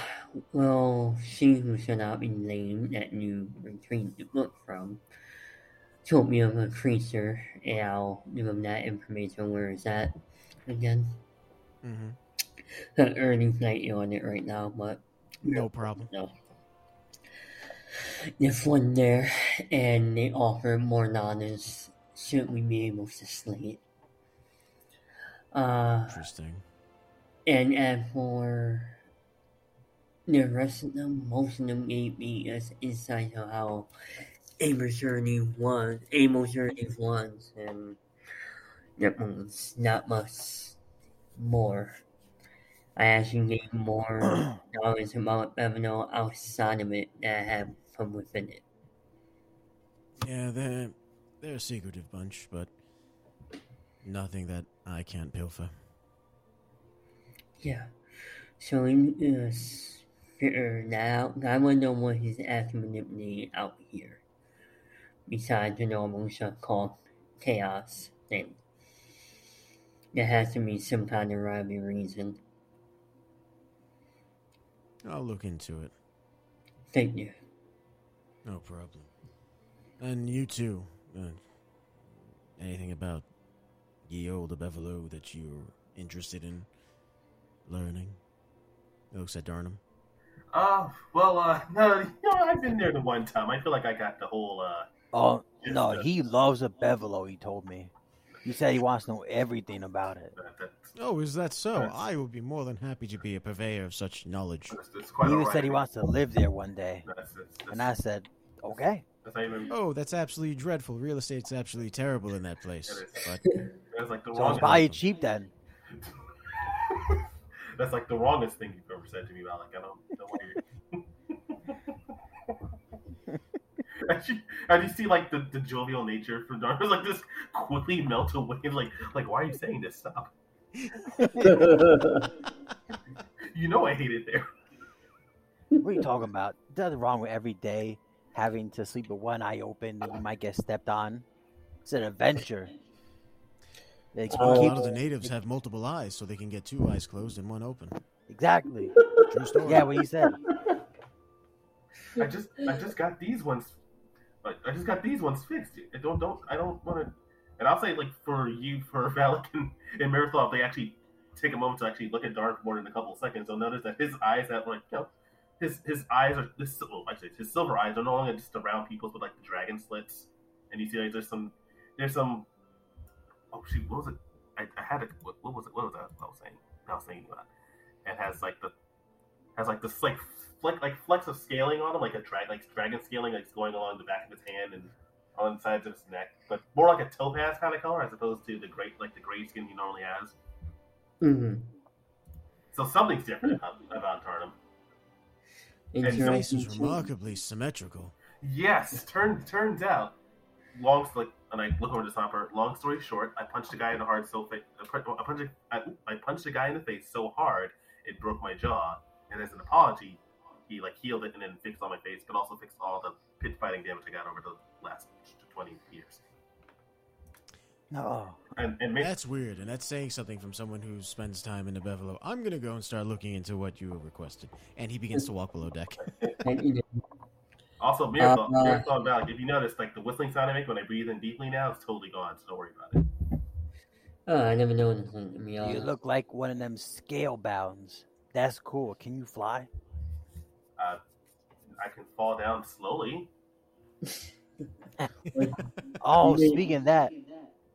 well, she who shall not be named that you retrieved the book from told me of a creature, and I'll give him that information. Where is that again? Mm-hmm. Early flight on it right now, but No problem. no. There's one there, and they offer more knowledge. Should we be able to slay it? Uh, Interesting. and as for the rest of them, most of them gave me us insight of how Amos journey was, Amos journey was, and that was not much more. I actually gained more knowledge about Bevino outside of it that I have from within it. Yeah, they're they're a secretive bunch, but nothing that I can't pilfer. Yeah. So in uh, this figure now, I want to know what he's manipulating out here. Besides the normal stuff called chaos thing. There has to be some kind of rhyme reason. I'll look into it. Thank you. No problem. And you too. Uh, anything about ye olde Bevelo that you're interested in learning? He looks at Darnum. Uh, well, uh, no, you know, I've been there the one time. I feel like I got the whole, uh, Oh Yes, no, sir. he loves a Bevelo. He told me. He said he wants to know everything about it. that, that, Oh, is that so? Yes. I would be more than happy to be a purveyor of such knowledge. that's, that's He even alright. said he wants to live there one day, That's, that's, that's, and I said, "Okay." even. Oh, that's absolutely dreadful. Real estate's absolutely terrible in that place. It is. But That's like the So it's wrongest. probably cheap then. that's like the wrongest thing you've ever said to me about. Like I don't know why. As just, as you see, like the, the jovial nature from Dark, like just quickly melt away. Like, like why are you saying this? Stop. You know I hate it there. What are you talking about? Nothing wrong with every day having to sleep with one eye open and you might get stepped on. It's an adventure. They A lot keep- of the natives have multiple eyes, so they can get two eyes closed and one open. exactly. True story. Yeah, what you said. I just I just got these ones. I I just got these ones fixed. I don't don't I don't want to. And I'll say like for you for Valik and, and Mirthal, they actually take a moment to actually look at Dark in a couple of seconds. They'll notice that his eyes have like you know his his eyes are this well, actually his silver eyes are no longer just around people's but like the dragon slits. And you see like there's some there's some oh shoot what was it I, I had it what, what was it what was that I was saying I was thinking about it has like the has like this like fleck like flecks of scaling on him, like a drag like dragon scaling, like going along the back of his hand and on the sides of his neck, but more like a topaz kind of color as opposed to the gray like the gray skin he normally has. Mm-hmm. So something's different about, about Darnum. Your And face is remarkably symmetrical. Yes, turn, turns out, long like, and I look over to Stomper. Long story short, I punched a guy in the hard so fa- I pun- I punched a, I, I punched a guy in the face so hard it broke my jaw, and as an apology, he like healed it and then fixed all my face, but also fixed all the pit fighting damage I got over the last twenty years. No. And and ma- That's weird, and that's saying something from someone who spends time in the Bevelo. I'm gonna go and start looking into what you requested, and he begins to walk below deck. Also Mirthal, Uh, Mirthal and Valik, if you notice, like the whistling sound I make when I breathe in deeply now, it's totally gone. So don't worry about it. oh, I never noticed. To be You look like one of them scale bounds. That's cool. Can you fly? Uh, I can fall down slowly. Oh, speaking of that,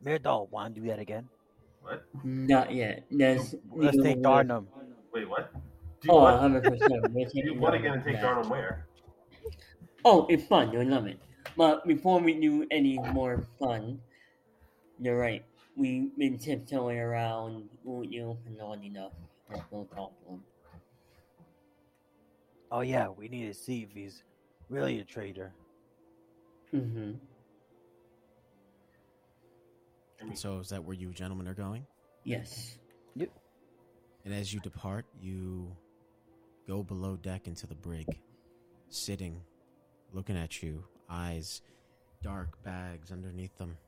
Mirthal, want to do that again? What? Not yet. There's Let's legal take Darnum. Wait, what? Do you Oh, want, 100%. We're do taking you want to get and take back. Darnum where? Oh, it's fun. You'll love it. But before we do any more fun, you're right. We've been tiptoeing around Uyu long enough. Let's go talk to him. Oh yeah, we need to see if he's really a traitor. Mm-hmm. I so, is that where you gentlemen are going? Yes. And as you depart, you go below deck into the brig, sitting, looking at you, eyes, dark bags underneath them.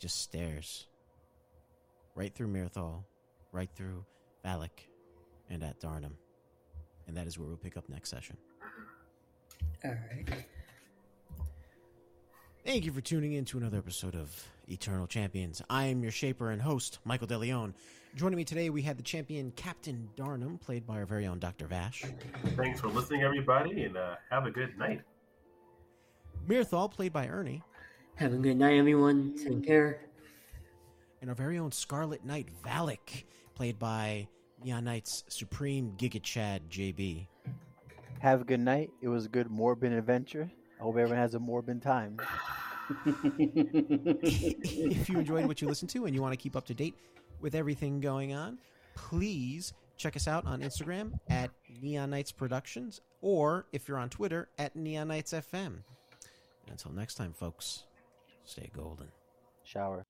Just stares. Right through Mirthal, right through Valik, and at Darnum. And that is where we'll pick up next session. All right. Thank you for tuning in to another episode of Eternal Champions. I am your shaper and host, Michael DeLeon. Joining me today, we had the champion Captain Darnum, played by our very own Dr. Vash. thanks for listening, everybody, and uh, have a good night. Mirthal, played by Ernie. Have a good night, everyone. Take care. And our very own Scarlet Knight, Valik, played by Neon Knight's Supreme Giga Chad JB. Have a good night. It was a good Morbin adventure. I hope everyone has a Morbin time. if you enjoyed what you listened to and you want to keep up to date with everything going on, please check us out on Instagram at Neon Knights Productions, or if you're on Twitter at Neon Knights FM. Until next time, folks, stay golden. Shower.